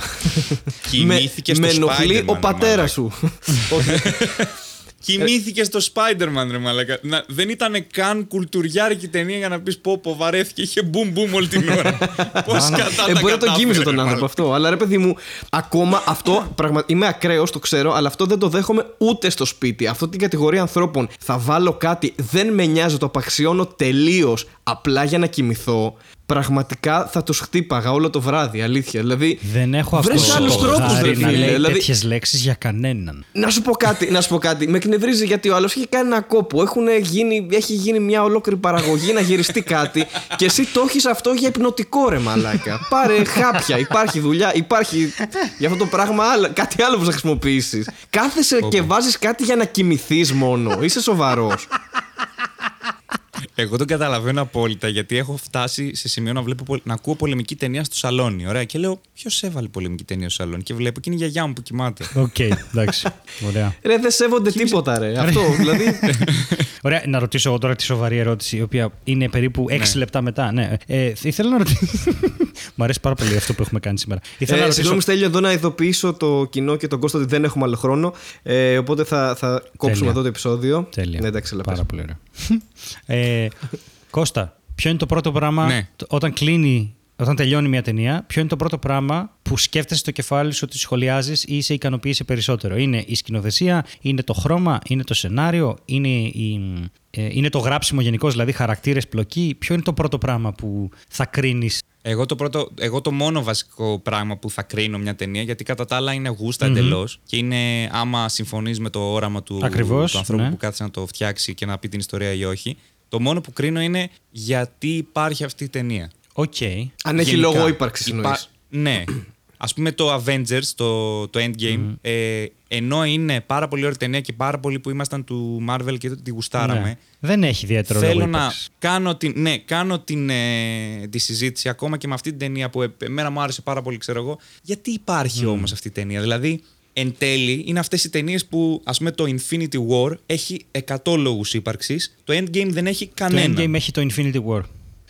(laughs) Κοιμήθηκε με, στο με ενοχλεί Spider-Man, ο ρε πατέρας μαλάκα. σου. (laughs) Κοιμήθηκες στο Spider-Man, ρε μαλάκα. Να, δεν ήταν καν κουλτουριάρικη ταινία για να πεις πω, πω βαρέθηκε. Είχε μπουμ μπουμ όλη την ώρα. (laughs) Πώς κατά ε, τα μπορεί να τον κατάφερε, κοίμησε τον μάλλον. άνθρωπο αυτό. Αλλά ρε παιδί μου, ακόμα αυτό. Πραγμα... Είμαι ακραίος, το ξέρω, αλλά αυτό δεν το δέχομαι ούτε στο σπίτι. Αυτή την κατηγορία ανθρώπων θα βάλω κάτι, δεν με νοιάζει, το απαξιώνω τελείως απλά για να κοιμηθώ. Πραγματικά θα τους χτύπαγα όλο το βράδυ, αλήθεια. Δηλαδή, Δεν έχω αυτό βρες άλλους το τρόπους, χάρη ρε να φίλε. λέει Δηλαδή, τέτοιες λέξεις για κανέναν. να σου πω κάτι, να σου πω κάτι. Με εκνευρίζει γιατί ο άλλος έχει κάνει ένα κόπο. Έχουν γίνει, έχει γίνει μια ολόκληρη παραγωγή να γυριστεί κάτι (laughs) και εσύ το έχεις αυτό για υπνοτικό ρε μαλάκα. Πάρε χάπια, υπάρχει δουλειά, υπάρχει για αυτό το πράγμα άλλο, κάτι άλλο που θα χρησιμοποιήσεις. Κάθεσαι και βάζεις κάτι για να κοιμηθείς μόνο. Είσαι σοβαρός. Εγώ τον καταλαβαίνω απόλυτα γιατί έχω φτάσει σε σημείο να, βλέπω, πολ- να ακούω πολεμική ταινία στο σαλόνι. Ωραία. Και λέω, Ποιος έβαλε πολεμική ταινία στο σαλόνι; Και βλέπω και είναι η γιαγιά μου που κοιμάται. Οκ, εντάξει. Ωραία. Ρε, δεν σέβονται τίποτα, ρε. Αυτό δηλαδή. (laughs) Ωραία, να ρωτήσω εγώ τώρα τη σοβαρή ερώτηση, η οποία είναι περίπου 6 λεπτά μετά. Ναι. Ε, ήθελα να ρωτήσω. (laughs) Μ' αρέσει πάρα πολύ αυτό που έχουμε κάνει σήμερα. Ήθελα να Ε, ρωτήσω. συγγνώμη, Στέλιο, εδώ να ειδοποιήσω το κοινό και τον Κώστα ότι δεν έχουμε άλλο χρόνο. Ε, οπότε θα, θα κόψουμε Τέλεια. εδώ το επεισόδιο. Τέλεια. Ναι, εντάξει, αλλά πες. Πάρα πολύ ωραία. (laughs) ε, Κώστα, ποιο είναι το πρώτο πράγμα Ναι. το- όταν κλείνει, όταν τελειώνει μια ταινία, ποιο είναι το πρώτο πράγμα που σκέφτεσαι στο κεφάλι σου ότι σχολιάζεις ή σε ικανοποίησε περισσότερο; Είναι η σκηνοθεσία, είναι το χρώμα, είναι το σενάριο, είναι, η, ε, είναι το γράψιμο γενικώς, δηλαδή χαρακτήρες, πλοκή; Ποιο είναι το πρώτο πράγμα που θα κρίνεις; Εγώ το, πρώτο, εγώ το μόνο βασικό πράγμα που θα κρίνω μια ταινία, γιατί κατά τα άλλα είναι γούστα εντελώς και είναι άμα συμφωνείς με το όραμα του, Ακριβώς, του ανθρώπου ναι. που κάθισε να το φτιάξει και να πει την ιστορία ή όχι. Το μόνο που κρίνω είναι γιατί υπάρχει αυτή η ταινία. Οκ. Αν έχει Γενικά. λόγο ύπαρξης, Υπά- εννοείς. Ναι. Ας πούμε το Avengers, το, το Endgame, ε, ενώ είναι πάρα πολύ ωραία ταινία και πάρα πολλοί που ήμασταν του Marvel και τη γουστάραμε. Ναι. Δεν έχει ιδιαίτερο Θέλω λόγο να ύπαρξης. κάνω, την, ναι, κάνω την, ε, τη συζήτηση ακόμα και με αυτή την ταινία που ε, εμένα μου άρεσε πάρα πολύ, ξέρω εγώ. Γιατί υπάρχει όμως αυτή η ταινία; Δηλαδή, εν τέλει, είναι αυτές οι ταινίες που, ας πούμε, το Infinity War έχει 100 λόγους ύπαρξης, το Endgame δεν έχει Το κανένα. Endgame έχει το Infinity War.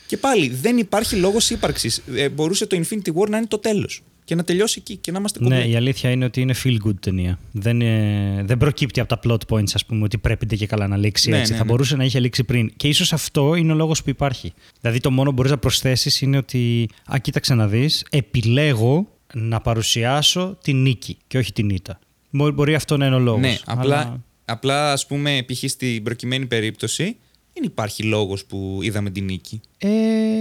Και πάλι, δεν υπάρχει λόγος ύπαρξης. Ε, μπορούσε το Infinity War να είναι το τέλος. Και να τελειώσει εκεί και να είμαστε Ναι, κομπλέ. η αλήθεια είναι ότι είναι feel good ταινία. Δεν, ε, δεν προκύπτει από τα plot points, ας πούμε, ότι πρέπει ντε και καλά να λήξει Ναι, έτσι. ναι, Θα ναι. μπορούσε να είχε λήξει πριν. Και ίσως αυτό είναι ο λόγος που υπάρχει. Δηλαδή, το μόνο που μπορείς να προσθέσεις είναι ότι, α, κοίταξε να δεις, επιλέγω να παρουσιάσω την νίκη και όχι την ήττα. Μπορεί, μπορεί αυτό να είναι ο λόγος. Ναι, απλά, απλά ας πούμε, π.χ. στην προκειμένη περίπτωση, δεν υπάρχει λόγος που είδαμε την νίκη. Ε,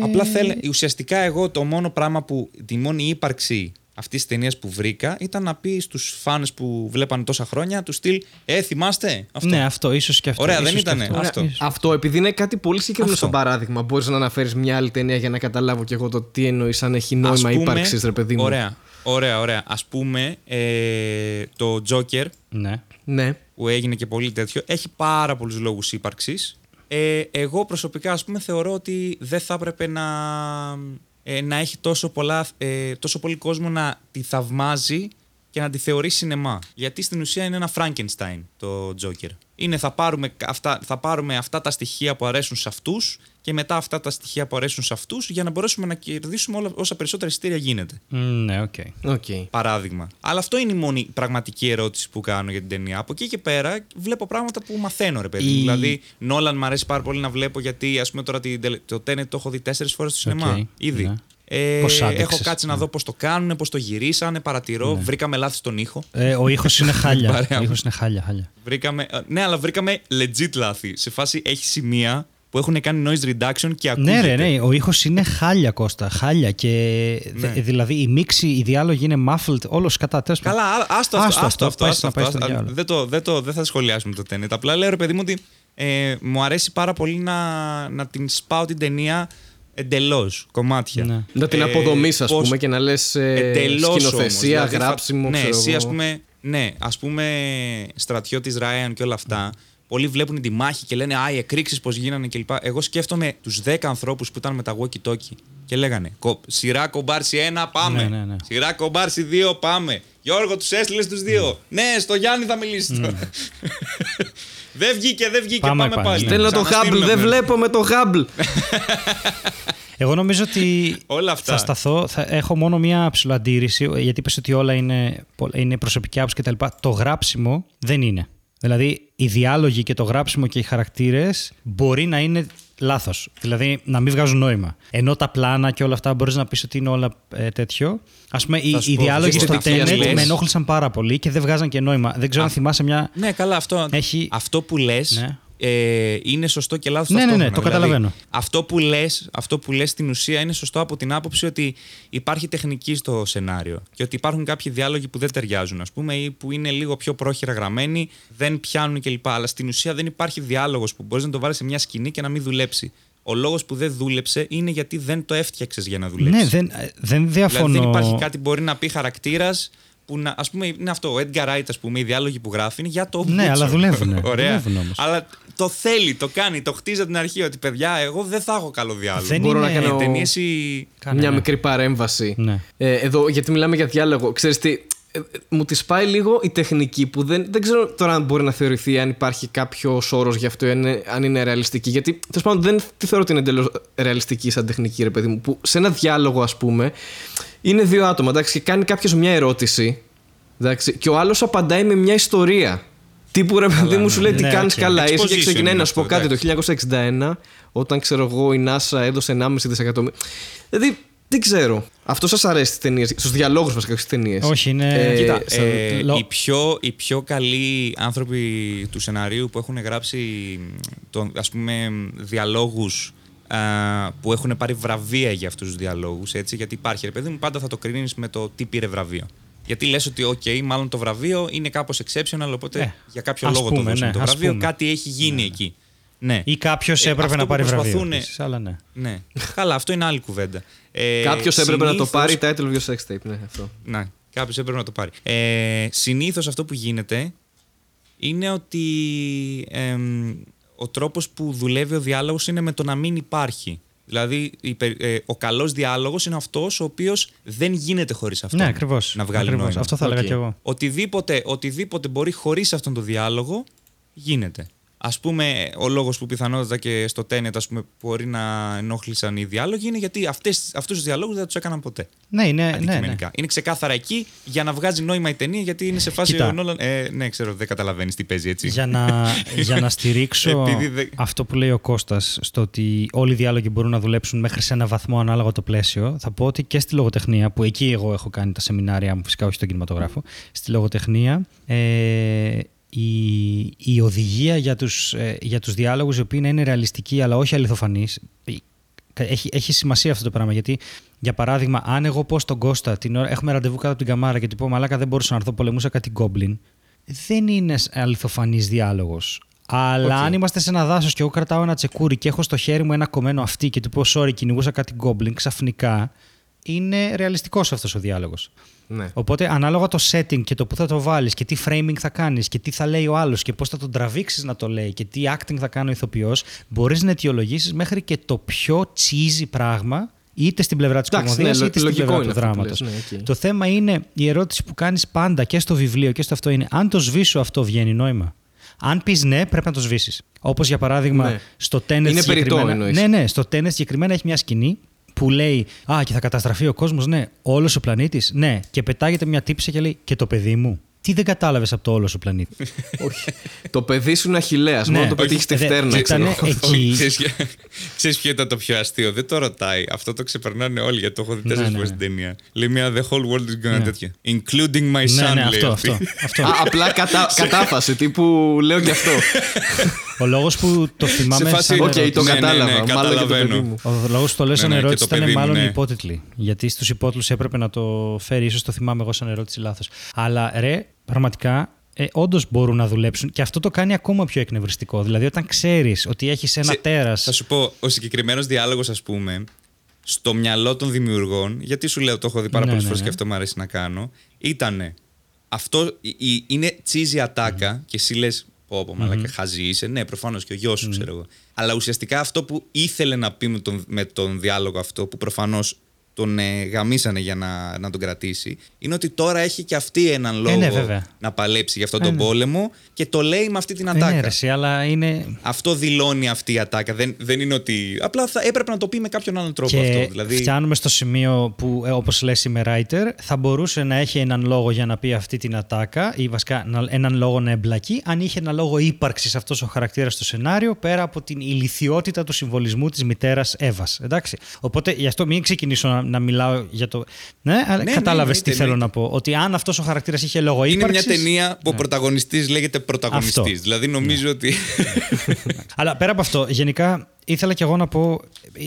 Απλά θέλε, ουσιαστικά εγώ το μόνο πράγμα που, τη μόνη ύπαρξη αυτής της ταινίας που βρήκα ήταν να πει στους φάνες που βλέπανε τόσα χρόνια, τους στυλ Ε, θυμάστε αυτό. Ναι, αυτό, ίσως και αυτό. Ωραία, ίσως δεν και ήτανε. αυτό. Ωραία. Αυτό. Ίσως. Αυτό, επειδή είναι κάτι πολύ συγκεκριμένο Αυτό. σαν παράδειγμα, μπορείς να αναφέρεις μια άλλη ταινία για να καταλάβω κι εγώ το τι εννοείς αν έχει Ας νόημα πούμε- ύπαρξης, ρε παιδί μου. Ωραία, ωραία, ωραία. Α πούμε, ε, το Joker Ναι. Ναι. που έγινε και πολύ τέτοιο, έχει πάρα πολλούς λόγους ύπαρξης. Ε, εγώ προσωπικά, ας πούμε, θεωρώ ότι δεν θα έπρεπε να, ε, να έχει τόσο, πολλά, ε, τόσο πολύ κόσμο να τη θαυμάζει και να τη θεωρεί σινεμά. Γιατί στην ουσία είναι ένα Frankenstein το Joker. Είναι θα πάρουμε αυτά, θα πάρουμε αυτά τα στοιχεία που αρέσουν σε αυτούς και μετά αυτά τα στοιχεία που αρέσουν σε αυτούς για να μπορέσουμε να κερδίσουμε όλα, όσα περισσότερα εισιτήρια γίνεται. Μ, Ναι, οκ. Okay. Παράδειγμα. Αλλά αυτό είναι η μόνη πραγματική ερώτηση που κάνω για την ταινία. Από εκεί και πέρα βλέπω πράγματα που μαθαίνω, ρε παιδί. μου. Η- Δηλαδή, Νόλαν μου αρέσει πάρα πολύ να βλέπω γιατί, ας πούμε, τώρα την τελε- το Tenet το έχω δει τέσσερις φορές στο σινεμά. Οκ, Ήδη. ναι. Ε, Πώς άντεξες, έχω κάτσει να ναι. δω πώς το κάνουν, πώς το γυρίσανε, παρατηρώ. Βρήκαμε λάθη στον ήχο. Ε, ο ήχος είναι (laughs) χάλια. Παρέα ο μου. ήχος είναι χάλια, χάλια. Βρήκαμε, ε, ναι, αλλά βρήκαμε legit λάθη. Σε φάση έχει σημεία που έχουν κάνει noise reduction και ακούγεται. Ναι, ρε, ναι, ο ήχος είναι χάλια, Κώστα. Χάλια. Και δε- Ναι. δηλαδή η μίξη, οι διάλογοι είναι muffled, όλος κατά τέλος πάντων. Καλά, α- άστο αυτό. Άστο Άστο αυτό. πάει άστο να πάει αυτό, στο άστο. διάλογο. Δεν, το, δεν, το, δεν θα σχολιάσουμε το Tenet. Απλά λέω ρε παιδί μου ότι ε, μου αρέσει πάρα πολύ να, να την σπάω την ταινία εντελώς κομμάτια. Ναι. Να την Ε, αποδομήσει, ας πώς- πούμε, και να λες Εντελώς όμως, σκηνοθεσία, δηλαδή θα- γράψιμο. Ναι, ξέρω εσύ εγώ. ας πούμε, ναι, ας πούμε στρατιώτης Ράιαν και όλα αυτά. Πολλοί βλέπουν τη μάχη και λένε Α, οι εκρήξεις πώς γίνανε κλπ. Εγώ σκέφτομαι τους 10 ανθρώπους που ήταν με τα walkie talkie και λέγανε «Κο- Σειρά κομπάρσι 1, πάμε. Ναι, ναι, ναι. Σειρά κομπάρσι 2, πάμε. Γιώργο, τους έστειλες τους δύο. Ναι, στο Γιάννη θα μιλήσεις τώρα. (laughs) δεν βγήκε, δεν βγήκε. Πάμε Πάμε, πάλι, πάλι. ναι. Στέλνω το Ξαναστείλουμε. Hubble, δεν βλέπω με το Hubble. (laughs) Εγώ νομίζω ότι Όλα αυτά. θα σταθώ, θα έχω μόνο μία ψηλοαντήρηση, γιατί είπες ότι όλα είναι, είναι προσωπική άποψη κτλ. Το γράψιμο δεν είναι. Δηλαδή, οι διάλογοι και το γράψιμο και οι χαρακτήρες μπορεί να είναι λάθος. Δηλαδή, να μην βγάζουν νόημα. Ενώ τα πλάνα και όλα αυτά μπορείς να πεις ότι είναι όλα ε, τέτοιο. Ας πούμε, οι, Θα σου οι πω, διάλογοι στο αισθητική Tenet ασφάλεια. με ενόχλησαν πάρα πολύ και δεν βγάζαν και νόημα. Δεν ξέρω αν θυμάσαι μια... Ναι, καλά, αυτό, Έχει- αυτό που λες Ναι. Ε, είναι σωστό και λάθος. Ναι, ναι, ναι, το καταλαβαίνω. αυτό που λες αυτό που λες στην ουσία είναι σωστό από την άποψη ότι υπάρχει τεχνική στο σενάριο και ότι υπάρχουν κάποιοι διάλογοι που δεν ταιριάζουν, ας πούμε, ή που είναι λίγο πιο πρόχειρα γραμμένοι, δεν πιάνουν κλπ. Αλλά στην ουσία δεν υπάρχει διάλογος που μπορείς να το βάλεις σε μια σκηνή και να μην δουλέψει. Ο λόγος που δεν δούλεψε είναι γιατί δεν το έφτιαξες για να δουλέψεις. Ναι, δεν, δεν διαφωνώ. Δηλαδή δεν υπάρχει κάτι που μπορεί να πει χαρακτήρας που να. Α πούμε, είναι αυτό. Ο Edgar Wright, ας πούμε, οι διάλογοι που γράφει είναι για το. Ναι, Μπούτσο. αλλά δουλεύουνε. (laughs) Ωραία. Δουλεύουν όμως. Αλλά το θέλει, το κάνει, το χτίζει από την αρχή. Ότι παιδιά, εγώ δεν θα έχω καλό διάλογο. Δεν Μπορώ είναι... να κάνω- Ταινίες ή. Κάνε, Μια ναι. μικρή παρέμβαση. Ναι. Ε, εδώ, γιατί μιλάμε για διάλογο. Ξέρεις τι, ε, ε, μου τη πάει λίγο η τεχνική που δεν, δεν ξέρω τώρα αν μπορεί να θεωρηθεί αν υπάρχει κάποιος όρος γι' αυτό, αν είναι, αν είναι ρεαλιστική. Γιατί τέλος πάντων δεν τη θεωρώ ότι είναι εντελώς ρεαλιστική σαν τεχνική, ρε παιδί μου. Που σε ένα διάλογο, ας πούμε, είναι δύο άτομα εντάξει, και κάνει κάποιος μια ερώτηση εντάξει, και ο άλλος απαντάει με μια ιστορία. Τύπου ρε παιδί μου σου λέει τι ναι, κάνεις οκ. καλά. Είσαι και Exposition ξεκινάει είναι να σου πω αυτό, κάτι το 1961, όταν ξέρω εγώ η NASA έδωσε 1,5 δισεκατομμύρια. Δηλαδή δεν ξέρω. Αυτό σας αρέσει στις ταινίες, στους διαλόγους βασικά, στις ταινίες; Όχι, είναι- Κοίτα, σαν- ε, λο- οι, πιο, οι πιο καλοί άνθρωποι του σεναρίου που έχουν γράψει τον, ας πούμε διαλόγους α, που έχουν πάρει βραβεία για αυτούς τους διαλόγους, έτσι, γιατί υπάρχει ρε παιδί μου, πάντα θα το κρίνεις με το τι πήρε βραβείο. Γιατί λες ότι, οκ, μάλλον το βραβείο είναι κάπως exceptional, οπότε Ε, για κάποιο ας λόγο το πούμε, δώσαμε ναι, το ας βραβείο, πούμε. κάτι έχει γίνει εκεί. Ναι. Ή κάποιος Ε, έπρεπε αυτό να που πάρει βραβείο. προσπαθούνε- επίσης, αλλά ναι. Ναι. Καλά, αυτό είναι άλλη κουβέντα. Ε, Κάποιος έπρεπε να το συνήθως- πάρει title of your sex tape. Ναι, αυτό. ναι, κάποιος έπρεπε να το πάρει. Ε, Συνήθως αυτό που γίνεται είναι ότι εμ, ο τρόπος που δουλεύει ο διάλογος είναι με το να μην υπάρχει. Δηλαδή, η πε- ε, ο καλός διάλογος είναι αυτός ο οποίος δεν γίνεται χωρίς αυτό. Ναι, ακριβώς. Να βγάλει νόημα. Αυτό θα έλεγα Οκ. κι εγώ. Οτιδήποτε, οτιδήποτε μπορεί χωρίς αυτόν τον διάλογο γίνεται. Α πούμε, ο λόγος που πιθανότατα και στο Tenet ας πούμε, μπορεί να ενόχλησαν οι διάλογοι είναι γιατί αυτούς τους διαλόγους δεν τους έκαναν ποτέ. Ναι, είναι, ναι, ναι. Αντικειμενικά. Είναι ξεκάθαρα εκεί για να βγάζει νόημα η ταινία γιατί είναι σε φάση. Κοίτα. ο Νόλαν- ε, ναι, ξέρω, δεν καταλαβαίνεις τι παίζει έτσι. Για να, (laughs) για να στηρίξω Επειδή δεν- αυτό που λέει ο Κώστας στο ότι όλοι οι διάλογοι μπορούν να δουλέψουν μέχρι σε ένα βαθμό ανάλογα το πλαίσιο, θα πω ότι και στη λογοτεχνία, που εκεί εγώ έχω κάνει τα σεμινάρια μου, φυσικά όχι στον κινηματογράφο, στη λογοτεχνία ε, η, η οδηγία για τους, ε, για τους διάλογους, οι οποίοι να είναι ρεαλιστικοί αλλά όχι αληθοφανείς, ε, έχει, έχει σημασία αυτό το πράγμα. Γιατί, για παράδειγμα, αν εγώ πω στον Κώστα την ώρα, έχουμε ραντεβού κάτω από την καμάρα και του πω Μαλάκα δεν μπορούσα να έρθω, πολεμούσα κάτι γκόμπλιν, δεν είναι αληθοφανής διάλογος. Αλλά Οκ. αν είμαστε σε ένα δάσος και εγώ κρατάω ένα τσεκούρι και έχω στο χέρι μου ένα κομμένο αυτή και του πω Sorry, κυνηγούσα κάτι γκόμπλιν, ξαφνικά είναι ρεαλιστικός αυτός ο διάλογος. Ναι. Οπότε ανάλογα το setting και το που θα το βάλεις και τι framing θα κάνεις και τι θα λέει ο άλλος και πώς θα τον τραβήξεις να το λέει και τι acting θα κάνει ο ηθοποιός, μπορείς να αιτιολογήσεις μέχρι και το πιο cheesy πράγμα είτε στην πλευρά της Εντάξει, κομμωδίας ναι, είτε στην λογικό πλευρά είναι του αυτό που δράματος. λες, ναι, οκ. Το θέμα είναι η ερώτηση που κάνεις πάντα και στο βιβλίο και στο αυτό είναι αν το σβήσω αυτό βγαίνει νόημα; Αν πεις ναι, πρέπει να το σβήσεις. Όπως για παράδειγμα Ναι. στο Tenet Είναι περιττό, συγκεκριμένα- εννοείς. Ναι, ναι, στο Tenet συγκεκριμένα έχει μια σκηνή που λέει Α, και θα καταστραφεί ο κόσμος, ναι. Όλος ο πλανήτης, ναι. Και πετάγεται μια τύψη και λέει Και το παιδί μου. Τι δεν κατάλαβες από το όλο ο πλανήτη; (laughs) Όχι. το παιδί σου είναι αχηλέα. Ναι. Μόνο το πετύχεις στη Όχι, φτέρνα. δεν- ξέρω. ήτανε (laughs) εκεί. Ξέρεις, ποιο- ξέρεις ποιο ήταν το πιο αστείο; Δεν το ρωτάει. Αυτό το ξεπερνάνε όλοι γιατί το έχω δει Ναι, τέσσερις ναι, φορές ναι. στην ταινία. Λέει μια The whole world is gonna Ναι. τέτοια. Including my ναι, son, ναι, λέει αυτό, αυτή. αυτό. αυτό. Α, απλά κατα... κατάφαση. Τύπου λέω και αυτό. (laughs) ο λόγος που το θυμάμαι. Σε φάση- σαν Οκ, ερώτηση- το Ναι, ναι, ναι, κατάλαβα. Μάλλον και το καταλαβαίνω. παιδί μου. Ο λόγος που το λέω σαν Ναι, ναι, και ερώτηση το ήταν παιδί μου, μάλλον ναι. οι υπότιτλοι. Γιατί στους υπότιτλους έπρεπε να το φέρει, ίσως το θυμάμαι εγώ σαν ερώτηση λάθος. Αλλά ρε, πραγματικά. Ε, Όντως μπορούν να δουλέψουν και αυτό το κάνει ακόμα πιο εκνευριστικό. Δηλαδή, όταν ξέρεις ότι έχεις ένα Σε- τέρα. Θα σου πω, ο συγκεκριμένος διάλογος, ας πούμε, στο μυαλό των δημιουργών, γιατί σου λέω, το έχω δει πάρα Ναι, πολλές ναι, φορές ναι. και αυτό μου αρέσει να κάνω, ήταν αυτό η- η- είναι τσίζι ατάκα και εσύ λες. Πω, πω, μαλάκα, χαζή είσαι. Ναι, προφανώς και ο γιος σου, ξέρω εγώ. Αλλά ουσιαστικά αυτό που ήθελε να πει με τον, με τον διάλογο αυτό, που προφανώς τον ε, γαμίσανε για να, να τον κρατήσει, είναι ότι τώρα έχει και αυτή έναν λόγο ναι, βέβαια. να παλέψει για αυτόν Ε, τον ναι. πόλεμο και το λέει με αυτή την Ε, ατάκα. ναι, ρε, εσύ, αλλά είναι. Αυτό δηλώνει αυτή η ατάκα. Δεν, δεν είναι ότι. Απλά θα έπρεπε να το πει με κάποιον άλλον τρόπο Και αυτό. Δηλαδή, φτάνουμε στο σημείο που, ε, όπως λες είμαι writer, θα μπορούσε να έχει έναν λόγο για να πει αυτή την ατάκα ή βασικά να- έναν λόγο να εμπλακεί, αν είχε ένα λόγο ύπαρξης αυτός ο χαρακτήρας στο σενάριο, πέρα από την ηλικιότητα του συμβολισμού της μητέρας Εύας. Εντάξει. Οπότε γι' αυτό μην ξεκινήσω να, να μιλάω για το... Ναι, αλλά ναι, κατάλαβες εννοείται, τι θέλω εννοείται. να πω. Ότι αν αυτός ο χαρακτήρας είχε λόγο είναι ύπαρξης... μια ταινία που ο πρωταγωνιστής λέγεται πρωταγωνιστής. Αυτό. Δηλαδή νομίζω ότι. (laughs) Αλλά πέρα από αυτό, γενικά ήθελα και εγώ να πω.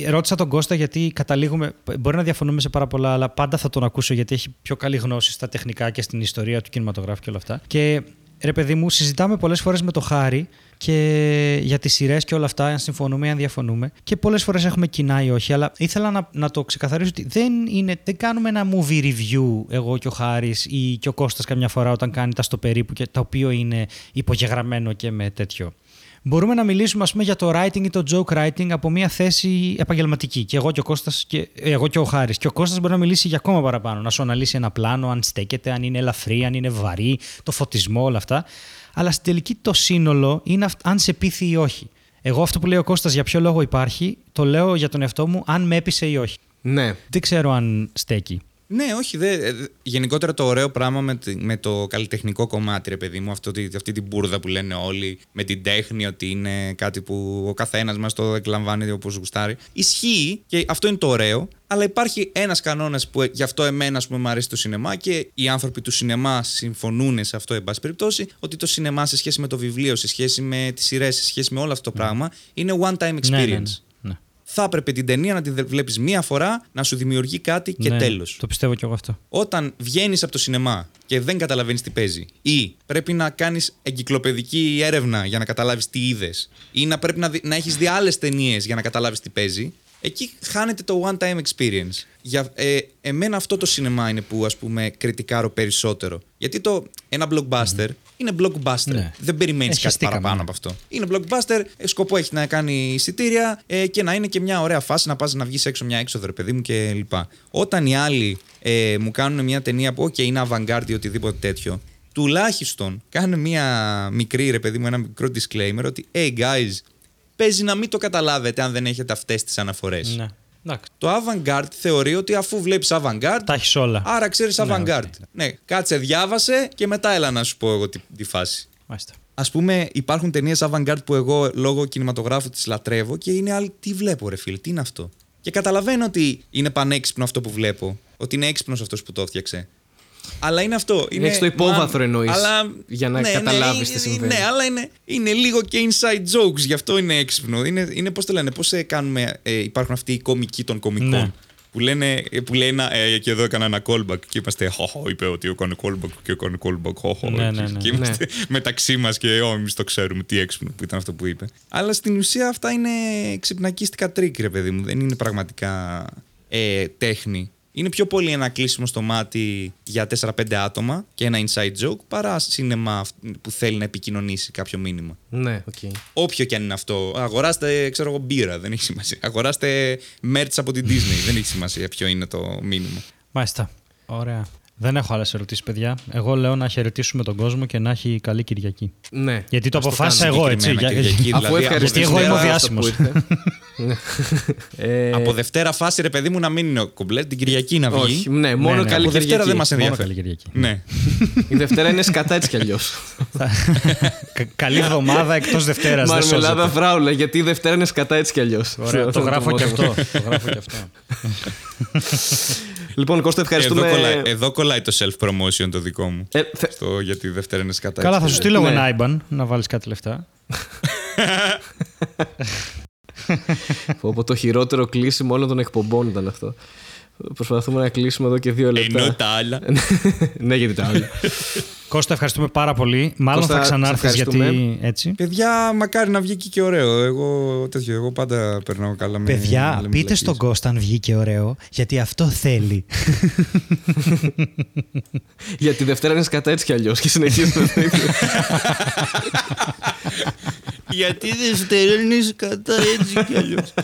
Ρώτησα τον Κώστα γιατί καταλήγουμε. Μπορεί να διαφωνούμε σε πάρα πολλά, αλλά πάντα θα τον ακούσω γιατί έχει πιο καλή γνώση στα τεχνικά και στην ιστορία του κινηματογράφου και όλα αυτά. Και ρε παιδί μου, συζητάμε πολλές φορές με το Χάρη και για τις σειρές και όλα αυτά, αν συμφωνούμε ή αν διαφωνούμε. Και πολλές φορές έχουμε κοινά ή όχι. Αλλά ήθελα να, να το ξεκαθαρίσω ότι δεν, είναι, δεν κάνουμε ένα movie review εγώ και ο Χάρης ή και ο Κώστας καμιά φορά όταν κάνει τα στο περίπου και το οποίο είναι υπογεγραμμένο και με τέτοιο. Μπορούμε να μιλήσουμε ας πούμε, για το writing ή το joke writing από μια θέση επαγγελματική. Και εγώ και ο, Κώστας και, ε, εγώ και ο Χάρης. Και ο Κώστας μπορεί να μιλήσει για ακόμα παραπάνω. Να σου αναλύσει ένα πλάνο, αν στέκεται, αν είναι ελαφρύ, αν είναι βαρύ, το φωτισμό, όλα αυτά. Αλλά στην τελική το σύνολο είναι αυ- αν σε πείθει ή όχι. Εγώ αυτό που λέει ο Κώστας για ποιο λόγο υπάρχει, το λέω για τον εαυτό μου αν με έπεισε ή όχι. Ναι. Δεν ξέρω αν στέκει. Ναι, όχι. Δε, ε, γενικότερα το ωραίο πράγμα με, τη- με το καλλιτεχνικό κομμάτι, ρε παιδί μου, αυτό, τη- αυτή την μπουρδα που λένε όλοι, με την τέχνη, ότι είναι κάτι που ο καθένας μας το εκλαμβάνει όπως γουστάρει. Ισχύει και αυτό είναι το ωραίο, αλλά υπάρχει ένας κανόνας που ε, γι' αυτό εμένα ας πούμε, μου αρέσει το σινεμά και οι άνθρωποι του σινεμά συμφωνούν σε αυτό, εν πάση περιπτώσει, ότι το σινεμά σε σχέση με το βιβλίο, σε σχέση με τις σειρές, σε σχέση με όλο αυτό το πράγμα, είναι one time experience. Ναι, ναι, ναι. Ναι. Θα έπρεπε την ταινία να τη βλέπεις μία φορά, να σου δημιουργεί κάτι και Ναι, τέλος Το πιστεύω κι εγώ αυτό. όταν βγαίνεις από το σινεμά και δεν καταλαβαίνεις τι παίζει, ή πρέπει να κάνεις εγκυκλοπαιδική έρευνα για να καταλάβεις τι είδες, ή να πρέπει να, δει- να έχεις δει άλλες ταινίες για να καταλάβεις τι παίζει, εκεί χάνεται το one time experience. Για, ε, εμένα αυτό το σινεμά είναι που ας πούμε κριτικάρω περισσότερο. Γιατί το, ένα blockbuster είναι blockbuster. Ναι. Δεν περιμένεις κάτι Εσχεστήκαμε, παραπάνω ναι. από αυτό. Είναι blockbuster, ε, σκοπό έχει να κάνει εισιτήρια ε, και να είναι και μια ωραία φάση να πας να βγεις έξω μια έξοδο, ρε παιδί μου και λοιπά. Όταν οι άλλοι ε, μου κάνουν μια ταινία που, OK, είναι avant-garde ή οτιδήποτε τέτοιο, τουλάχιστον κάνε μια μικρή, ρε παιδί μου, ένα μικρό disclaimer ότι, hey guys, παίζει να μην το καταλάβετε αν δεν έχετε αυτές τις αναφορές. Ναι. Εντάξει. Το avant-garde θεωρεί ότι αφού βλέπεις avant-garde, Τα έχεις όλα. άρα ξέρεις Ναι, avant-garde. οκ. Ναι, κάτσε, διάβασε και μετά έλα να σου πω εγώ τη, τη φάση. Μάλιστα. Ας πούμε, υπάρχουν ταινίες avant-garde που εγώ λόγω κινηματογράφου τις λατρεύω και είναι άλλοι. Τι βλέπω, ρε φίλε, τι είναι αυτό; Και καταλαβαίνω ότι είναι πανέξυπνο αυτό που βλέπω. Ότι είναι έξυπνος αυτός που το έφτιαξε. Αλλά είναι αυτό. Είναι, Έχεις το υπόβαθρο μα- εννοείς, αλλά- για να ναι, καταλάβεις ναι, τι είναι- συμβαίνει. Ναι, αλλά είναι, είναι λίγο και inside jokes, γι' αυτό είναι έξυπνο. Είναι, είναι πώς το λένε, πώς κάνουμε. Ε, υπάρχουν αυτοί οι κομικοί των κομικών. Ναι. Που, λένε, που λέει ένα, ε, και εδώ έκανα ένα callback και είμαστε χοχο, είπε ότι έκανε callback και έκανε callback, χοχο. Ναι, ναι, ναι. Και είμαστε (laughs) μεταξύ μας και oh, εμείς το ξέρουμε τι έξυπνο που ήταν αυτό που είπε. Αλλά στην ουσία αυτά είναι ξυπνακίστικα τρικ, ρε παιδί μου. Δεν είναι πραγματικά ε, τέχνη. Είναι πιο πολύ ένα κλείσιμο στο μάτι για 4-5 άτομα και ένα inside joke παρά σινεμά που θέλει να επικοινωνήσει κάποιο μήνυμα. Ναι, οκ. Όποιο και αν είναι αυτό. Αγοράστε, ξέρω εγώ, μπύρα, δεν έχει σημασία. Αγοράστε merch από την Disney, δεν έχει σημασία ποιο είναι το μήνυμα. Μάλιστα. Ωραία. Δεν έχω άλλες ερωτήσεις, παιδιά. Εγώ λέω να χαιρετήσουμε τον κόσμο και να έχει καλή Κυριακή. Ναι. Γιατί το Ας το αποφάσισα κάνουμε εγώ, έτσι. συγκεκριμένα Για- Κυριακή, Αφού δηλαδή, ευχαριστήσουμε γιατί εγώ είμαι ο τον διάσημος. που ήρθες. Ναι. (laughs) Ε, Από Δευτέρα φάση, ρε παιδί μου, να μην είναι ο κομπλέτ, την Κυριακή να βγει. Όχι, ναι, μόνο Ναι, ναι. καλή Από Δευτέρα Κυριακή. δεν μας Μόνο ενδιαφέρει. καλή Κυριακή. Ναι. Η Δευτέρα είναι σκατά έτσι κι αλλιώς. (laughs) Κα- Καλή εβδομάδα εκτός Δευτέρας. Μαρμελάδα φράουλα, γιατί η Δευτέρα είναι σκατά έτσι κι αλλιώς. Ωραία, το γράφω και αυτό. (laughs) Το γράφω και αυτό. Λοιπόν, Κώστα, Εδώ ευχαριστούμε. κολλάει, εδώ κολλάει το self-promotion το δικό μου. Ε, θε- Στο, γιατί Δευτέρα είναι σκατά. Καλά, θα έτσι. σου στείλω Ναι. ένα IBAN να βάλεις κάτι λεφτά. (laughs) Πω, πω, το χειρότερο κλείσιμο όλων των εκπομπών ήταν αυτό. Προσπαθούμε να κλείσουμε εδώ και δύο λεπτά. Ενώ τα άλλα. ναι, γιατί τα άλλα. Κώστα, ευχαριστούμε πάρα πολύ. Μάλλον Κώστα, θα ξανάρθεις σε γιατί ευχαριστούμε. έτσι. Παιδιά, μακάρι να βγει και ωραίο. Εγώ, τέτοιο, εγώ πάντα περνάω καλά με Παιδιά, με πείτε βλακίες. στον Κώστα αν βγήκε ωραίο, γιατί αυτό θέλει. γιατί η Δευτέρα είναι σκατά έτσι κι αλλιώς και συνεχίζουμε. (laughs) το ίδιο. Γιατί Δευτέρα είναι σκατά έτσι κι αλλιώς.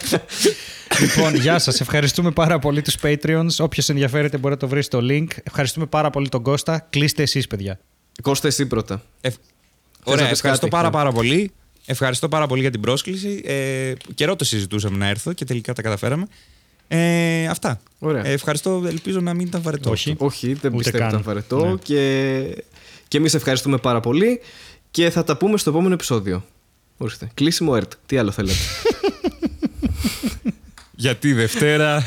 λοιπόν, γεια σας. Ευχαριστούμε πάρα πολύ τους Patreons. Όποιος ενδιαφέρεται μπορεί να το βρει στο link. Ευχαριστούμε πάρα πολύ τον Κώστα. Κλείστε εσείς, παιδιά. Κώστα, εσύ πρώτα. Ωραία, να πεις ευχαριστώ κάτι, πάρα ναι. πάρα πολύ. Ευχαριστώ πάρα πολύ για την πρόσκληση. Ε, καιρό το συζητούσαμε να έρθω και τελικά τα καταφέραμε. Ε, αυτά. Ωραία. Ε, ευχαριστώ. Ελπίζω να μην ήταν βαρετό. Όχι. αυτό. Όχι, δεν Ούτε πιστεύω καν. ήταν βαρετό. Ναι. Και, και εμείς ευχαριστούμε πάρα πολύ. Και θα τα πούμε στο επόμενο επεισόδιο. Ορίστε. Κλείσιμο ΕΡΤ. Τι άλλο θέλετε; Γιατί Δευτέρα.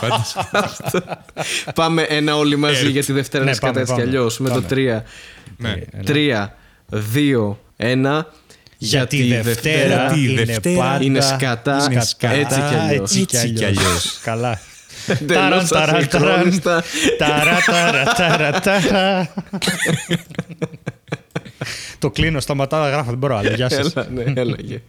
Πάντως. πάμε ένα όλοι μαζί Ερτ. για τη Δευτέρα Ναι, είναι σκατά πάμε, έτσι κι πάμε. αλλιώς. Με το Πάμε. 3. ναι. Τρία, δύο, ένα. Γιατί η Δευτέρα η είναι Δευτέρα πάντα είναι σκατά, είναι έτσι κι αλλιώς. έτσι κι Έτσι κι αλλιώς. αλλιώς. Καλά. Εντελώς Ταραν, ταραν, ταραν. ασυγχρόνιστα. Ταρα, ταρα, ταρα, ταρα. (laughs) Το κλείνω, σταματάω να γράφω, δεν μπορώ άλλο. Γεια σας. Έλα, ναι, έλα. γεια.